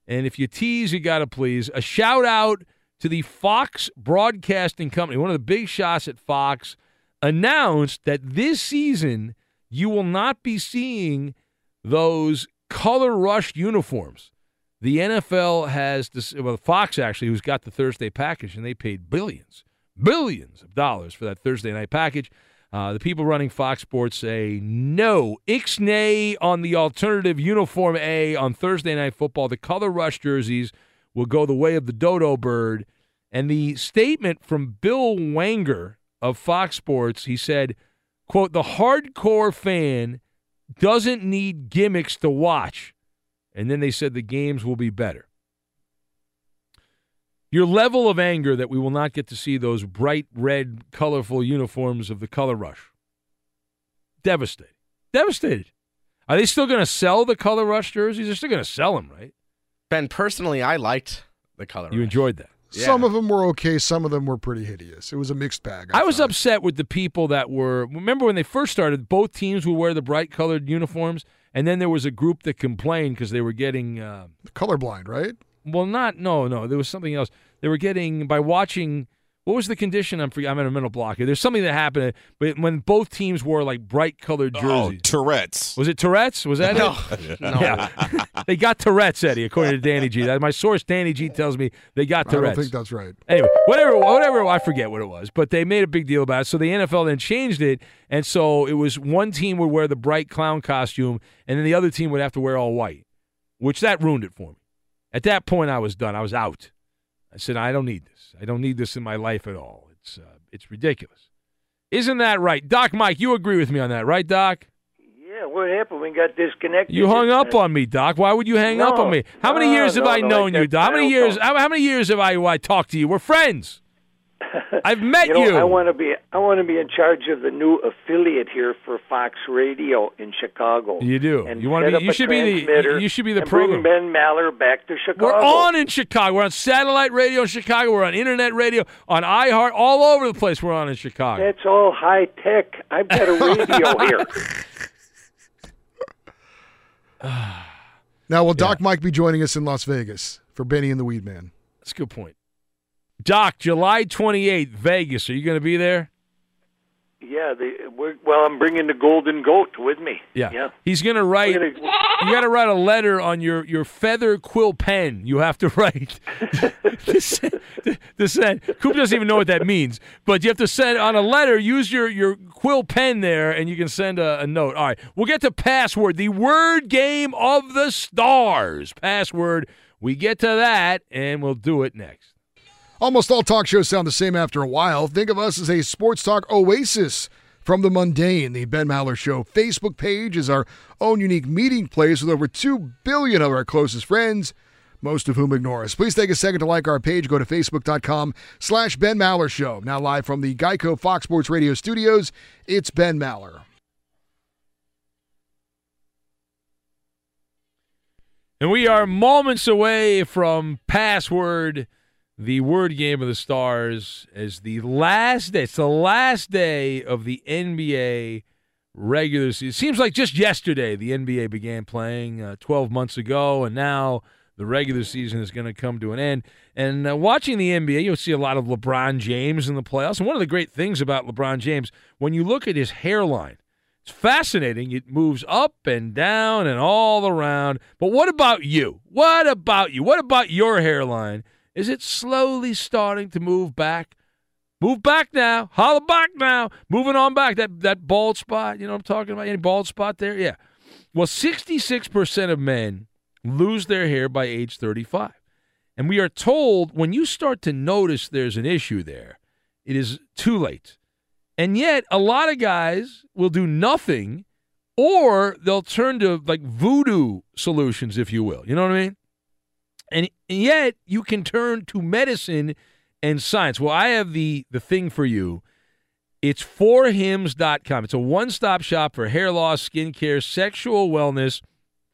and if you tease, you got to please. A shout out to the Fox Broadcasting Company. One of the big shots at Fox announced that this season you will not be seeing those color rush uniforms. The NFL has this, well, Fox actually, who's got the Thursday package, and they paid billions, billions of dollars for that Thursday night package. Uh, the people running Fox Sports say no, ixnay on the alternative uniform A on Thursday night football. The color rush jerseys will go the way of the dodo bird. And the statement from Bill Wanger of Fox Sports, he said, quote, the hardcore fan doesn't need gimmicks to watch. And then they said the games will be better. Your level of anger that we will not get to see those bright red, colorful uniforms of the color rush. Devastating. Devastated. Are they still going to sell the color rush jerseys? They're still going to sell them, right? Ben, personally, I liked the color. You enjoyed that. Some of them were okay. Some of them were pretty hideous. It was a mixed bag. I was upset with the people that were. Remember when they first started, both teams would wear the bright colored uniforms, and then there was a group that complained because they were getting uh, colorblind, right? Well, not no, no. There was something else. They were getting by watching. What was the condition? I'm free, I'm in a mental block here. There's something that happened, but when both teams wore like bright colored Oh, jerseys. Tourette's. Was it Tourette's? Was that No. it? No. Yeah. they got Tourette's, Eddie, according to Danny G. That, my source, Danny G, tells me they got Tourette's. I don't think that's right. Anyway, whatever, whatever. I forget what it was, but they made a big deal about it. So the NFL then changed it, and so it was one team would wear the bright clown costume, and then the other team would have to wear all white, which that ruined it for me. At that point, I was done. I was out. I said, I don't need this. I don't need this in my life at all. It's uh, it's ridiculous. Isn't that right, Doc? Mike, you agree with me on that, right, Doc? Yeah, what happened? We got disconnected. You hung up on me, Doc. Why would you hang up on me? How many no, years have no, I known you, Doc? How many years? How, how many years have I, I talked to you? We're friends. I've met you. Know, you. I want to be. I want to be in charge of the new affiliate here for Fox Radio in Chicago. You do. And You wanna be- up you should be the- you should be the and program. Bring Ben Maller back to Chicago. We're on in Chicago. We're on satellite radio in Chicago. We're on internet radio, on iHeart, all over the place. We're on in Chicago. That's all high tech. I've got a radio here. Now, will Doc Mike be joining us in Las Vegas for Benny and the Weed Man? That's a good point. Doc, July 28th, Vegas. Are you going to be there? Yeah, the, we're, well, I'm bringing the Golden Goat with me. Yeah. yeah. He's going to write. We're You got to write a letter on your, your feather quill pen. You have to write. to send, to send. Coop doesn't even know what that means, but you have to send on a letter. Use your, your quill pen there, and you can send a, a note. All right. We'll get to password, the word game of the stars. Password. We get to that, and we'll do it next. Almost all talk shows sound the same after a while. Think of us as a sports talk oasis from the mundane. The Ben Maller Show Facebook page is our own unique meeting place with over 2 billion of our closest friends, most of whom ignore us. Please take a second to like our page. Go to facebook.com slash Ben Maller Show. Now live from the Geico Fox Sports Radio studios, it's Ben Maller. And we are moments away from password, the word game of the stars, as the last day. It's the last day of the NBA regular season. It seems like just yesterday the NBA began playing uh, 12 months ago, and now the regular season is going to come to an end. And uh, watching the NBA, you'll see a lot of LeBron James in the playoffs. And one of the great things about LeBron James, when you look at his hairline, it's fascinating. It moves up and down and all around. But what about you? What about you? What about your hairline? Is it slowly starting to move back? Move back now. Holla back now. Moving on back. That that bald spot, you know what I'm talking about? Any bald spot there? Yeah. Well, 66% of men lose their hair by age 35. And we are told when you start to notice there's an issue there, it is too late. And yet, a lot of guys will do nothing or they'll turn to like voodoo solutions, if you will. You know what I mean? And, yet, you can turn to medicine and science. Well, I have the, the thing for you. It's forhims.com. It's a one stop shop for hair loss, skin care, sexual wellness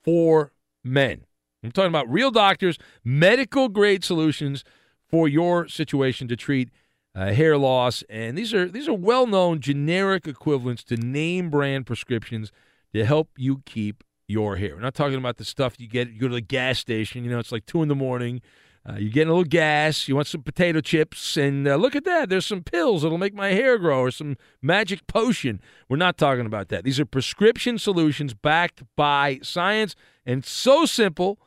for men. I'm talking about real doctors, medical grade solutions for your situation to treat uh, hair loss, and these are these are well known generic equivalents to name brand prescriptions to help you keep your hair. We're not talking about the stuff you get. You go to the gas station. You know, it's like two in the morning. Uh, you're getting a little gas. You want some potato chips, and uh, look at that. There's some pills that'll make my hair grow, or some magic potion. We're not talking about that. These are prescription solutions backed by science, and so simple.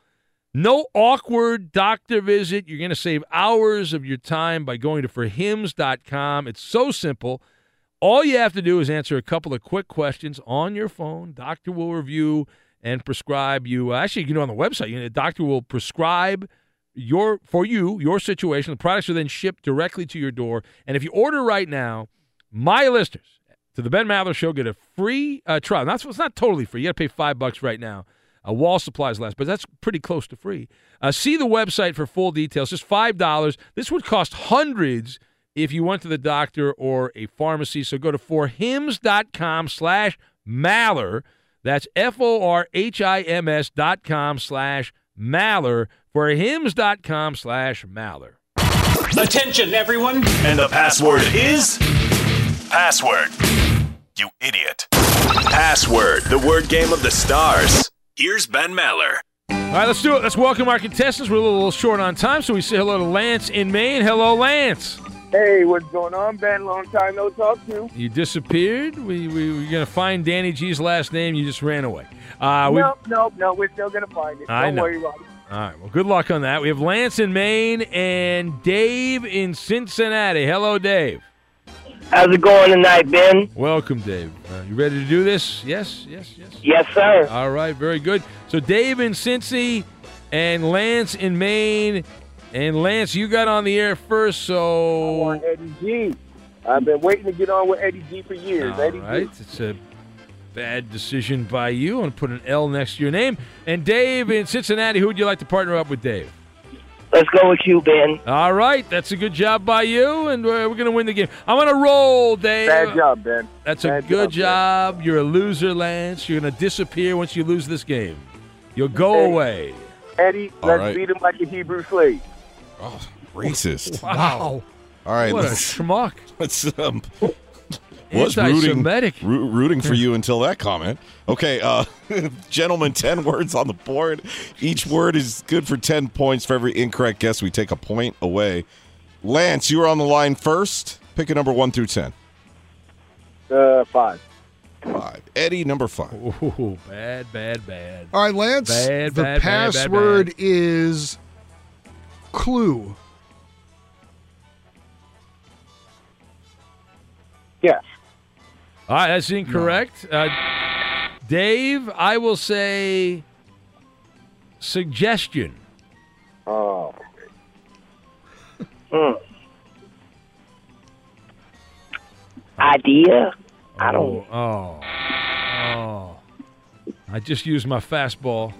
No awkward doctor visit. You're going to save hours of your time by going to forhims.com. It's so simple. All you have to do is answer a couple of quick questions on your phone. Doctor will review and prescribe you. Actually, you know, on the website, you know, the doctor will prescribe your for you your situation. The products are then shipped directly to your door. And if you order right now, my listeners to the Ben Maller Show get a free uh, trial. That's it's not totally free. You got to pay five bucks right now. Uh, wall supplies less, but that's pretty close to free. Uh, see the website for full details. Just five dollars. This would cost hundreds if you went to the doctor or a pharmacy. So go to forhims.com slash Maller. That's F O R H I M S dot com slash Maller for hims dot com slash Maller. Attention, everyone. And the password is password. You idiot. Password, the word game of the stars. Here's Ben Maller. All right, let's do it. Let's welcome our contestants. We're a little short on time, so we say hello to Lance in Maine. Hello, Lance. Hey, what's going on, Ben? Long time no talk to. You You disappeared. We, we were going to find Danny G's last name. You just ran away. Uh, we, no, no, no. We're still gonna find it. I Don't know. worry about it. All right. Well, good luck on that. We have Lance in Maine and Dave in Cincinnati. Hello, Dave. How's it going tonight, Ben? Welcome, Dave. Uh, you ready to do this? Yes, yes, yes. Yes, sir. All right, very good. So Dave in Cincy and Lance in Maine. And Lance, you got on the air first, so want Eddie G. I've been waiting to get on with Eddie G for years. All Eddie right, G. it's a bad decision by you. I'm going to put an L next to your name. And Dave in Cincinnati, who would you like to partner up with, Dave? Let's go with you, Ben. All right, that's a good job by you, and uh, we're going to win the game. I'm going to roll, Dave. Bad job, Ben. That's a good job, job. You're a loser, Lance. You're going to disappear once you lose this game. You'll go Hey. away. Eddie, All let's right. beat him like a Hebrew slave. Racist. Wow. All right, What a let's, schmuck. let's um, was rooting, Anti-Semitic. roo- rooting for you until that comment. Okay, uh, gentlemen, 10 words on the board. Each word is good for 10 points. For every incorrect guess, we take a point away. Lance, you are on the line first. Pick a number 1 through 10. Uh, five. Five. Eddie, number 5. Ooh, bad, bad, bad. All right, Lance. Bad, the bad, bad, bad, password bad. is clue. Yes. All right, that's incorrect. Uh, Dave, I will say suggestion. Oh. Hmm. Idea? I don't. Oh, oh, oh. I just used my fastball.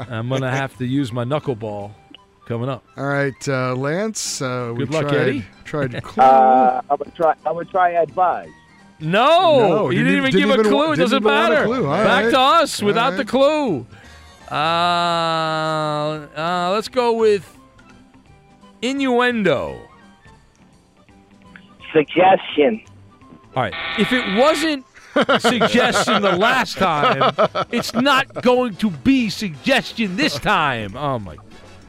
I'm going to have to use my knuckleball coming up. All right, uh, Lance. Uh, we Good luck, tried, Eddie. Tried clue. Uh, I would try. I would try advise. No, No, you didn't didn't, even- even didn't give a clue. wa- it doesn't even want a matter. Back right. to us All without right. the clue. Uh, uh, let's go with innuendo. Suggestion. All right. If it wasn't suggestion the last time, it's not going to be suggestion this time. Oh my.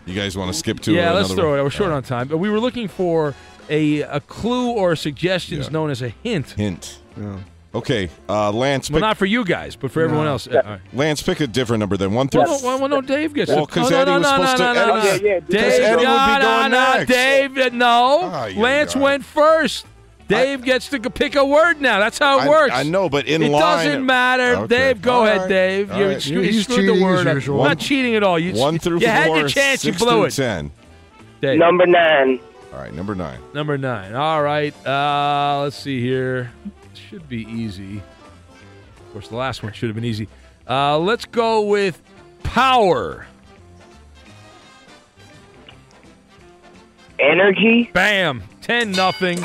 You guys want to skip to yeah, another let's throw one? it. We're short on time, but we were looking for a a clue or suggestions Yeah. known as a hint. Hint. Okay, uh, Lance. Well, not for you guys, but for everyone else. All right. Lance, pick a different number than 1 through Well, well, well, no, Dave gets Well, it. 'cause no, Eddie no, was no, supposed no, to- no, no, Eddie- no. Yeah, yeah, because Dave, Eddie would be no, going no, no, next. Dave, no. You Lance guy. went first. Dave gets to pick a word now. That's how it I- works. I know, but in line. it line- doesn't matter. Okay. Dave, go All ahead, right. Dave. All You right. screw- you screwed cheating the word. up. usual. I'm not cheating at all. You, 1 through you 4, had your chance. You 6 blew through it. 10. Dave. Number nine. All right, number 9. Number nine. All right. Uh, let's see here. Should be easy. Of course, the last one should have been easy. Uh, let's go with power. Energy. Bam. 10 nothing.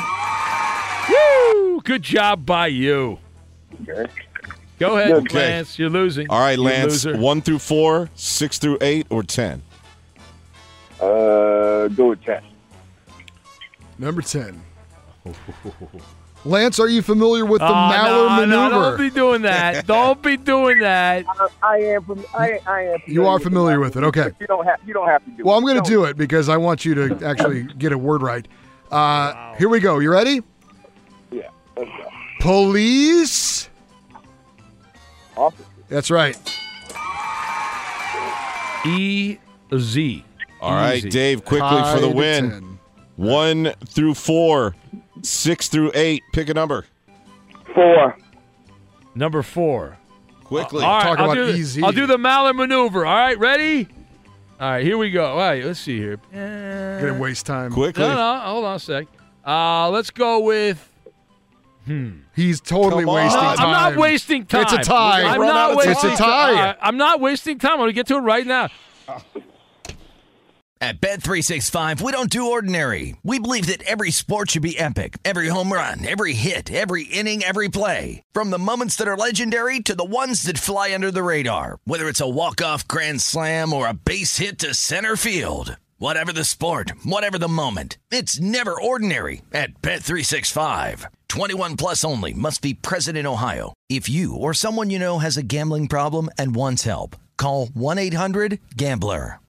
Woo! Good job by you. Go ahead, Okay. Lance. You're losing. All right, Lance. 1 through 4, 6 through 8, or 10? Uh, go with ten. Number 10. Lance, are you familiar with the Oh, Maller no, no, don't be doing that. don't be doing that. I, I am from. I, I am. You are familiar with it, okay. You don't have. You don't have to do. Well, it. I'm going to do it because I want you to actually get a word right. Uh, Here we go. You ready? Yeah. Let's go. Police. Awesome. That's right. E Z. All right, Easy. Dave, quickly for the win. 10. 1 through 4, 6 through 8. Pick a number. Four. Number four. Quickly. All right, Talk I'll about do, the- easy. I'll do the Maller maneuver. All right, ready? All right, here we go. All right, let's see here. Uh, Gonna waste time. Quickly. No, no, hold on a sec. Uh, let's go with. Hmm. He's totally Come on. wasting I'm not wasting time. It's a tie. I'm not wasting time. It's a tie. All right, I'm not wasting time. I'm gonna get to it right now. At Bet365, we don't do ordinary. We believe that every sport should be epic. Every home run, every hit, every inning, every play. From the moments that are legendary to the ones that fly under the radar. Whether it's a walk-off grand slam or a base hit to center field. Whatever the sport, whatever the moment. It's never ordinary at Bet365. 21 plus only must be present in Ohio. If you or someone you know has a gambling problem and wants help, call 1-800-GAMBLER.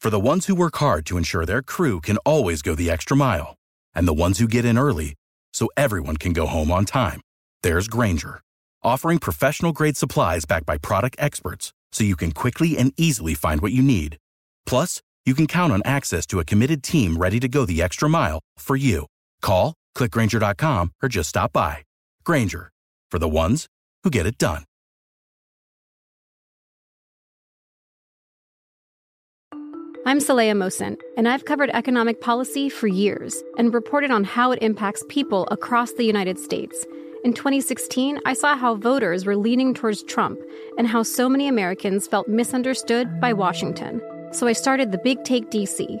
For the ones who work hard to ensure their crew can always go the extra mile, and the ones who get in early so everyone can go home on time, there's Grainger, offering professional grade supplies backed by product experts so you can quickly and easily find what you need. Plus, you can count on access to a committed team ready to go the extra mile for you. Call, clickgrainger.com, or just stop by. Grainger, for the ones who get it done. I'm Saleha Mohsin, and I've covered economic policy for years and reported on how it impacts people across the United States. In 2016, I saw how voters were leaning towards Trump and how so many Americans felt misunderstood by Washington. So I started the Big Take DC.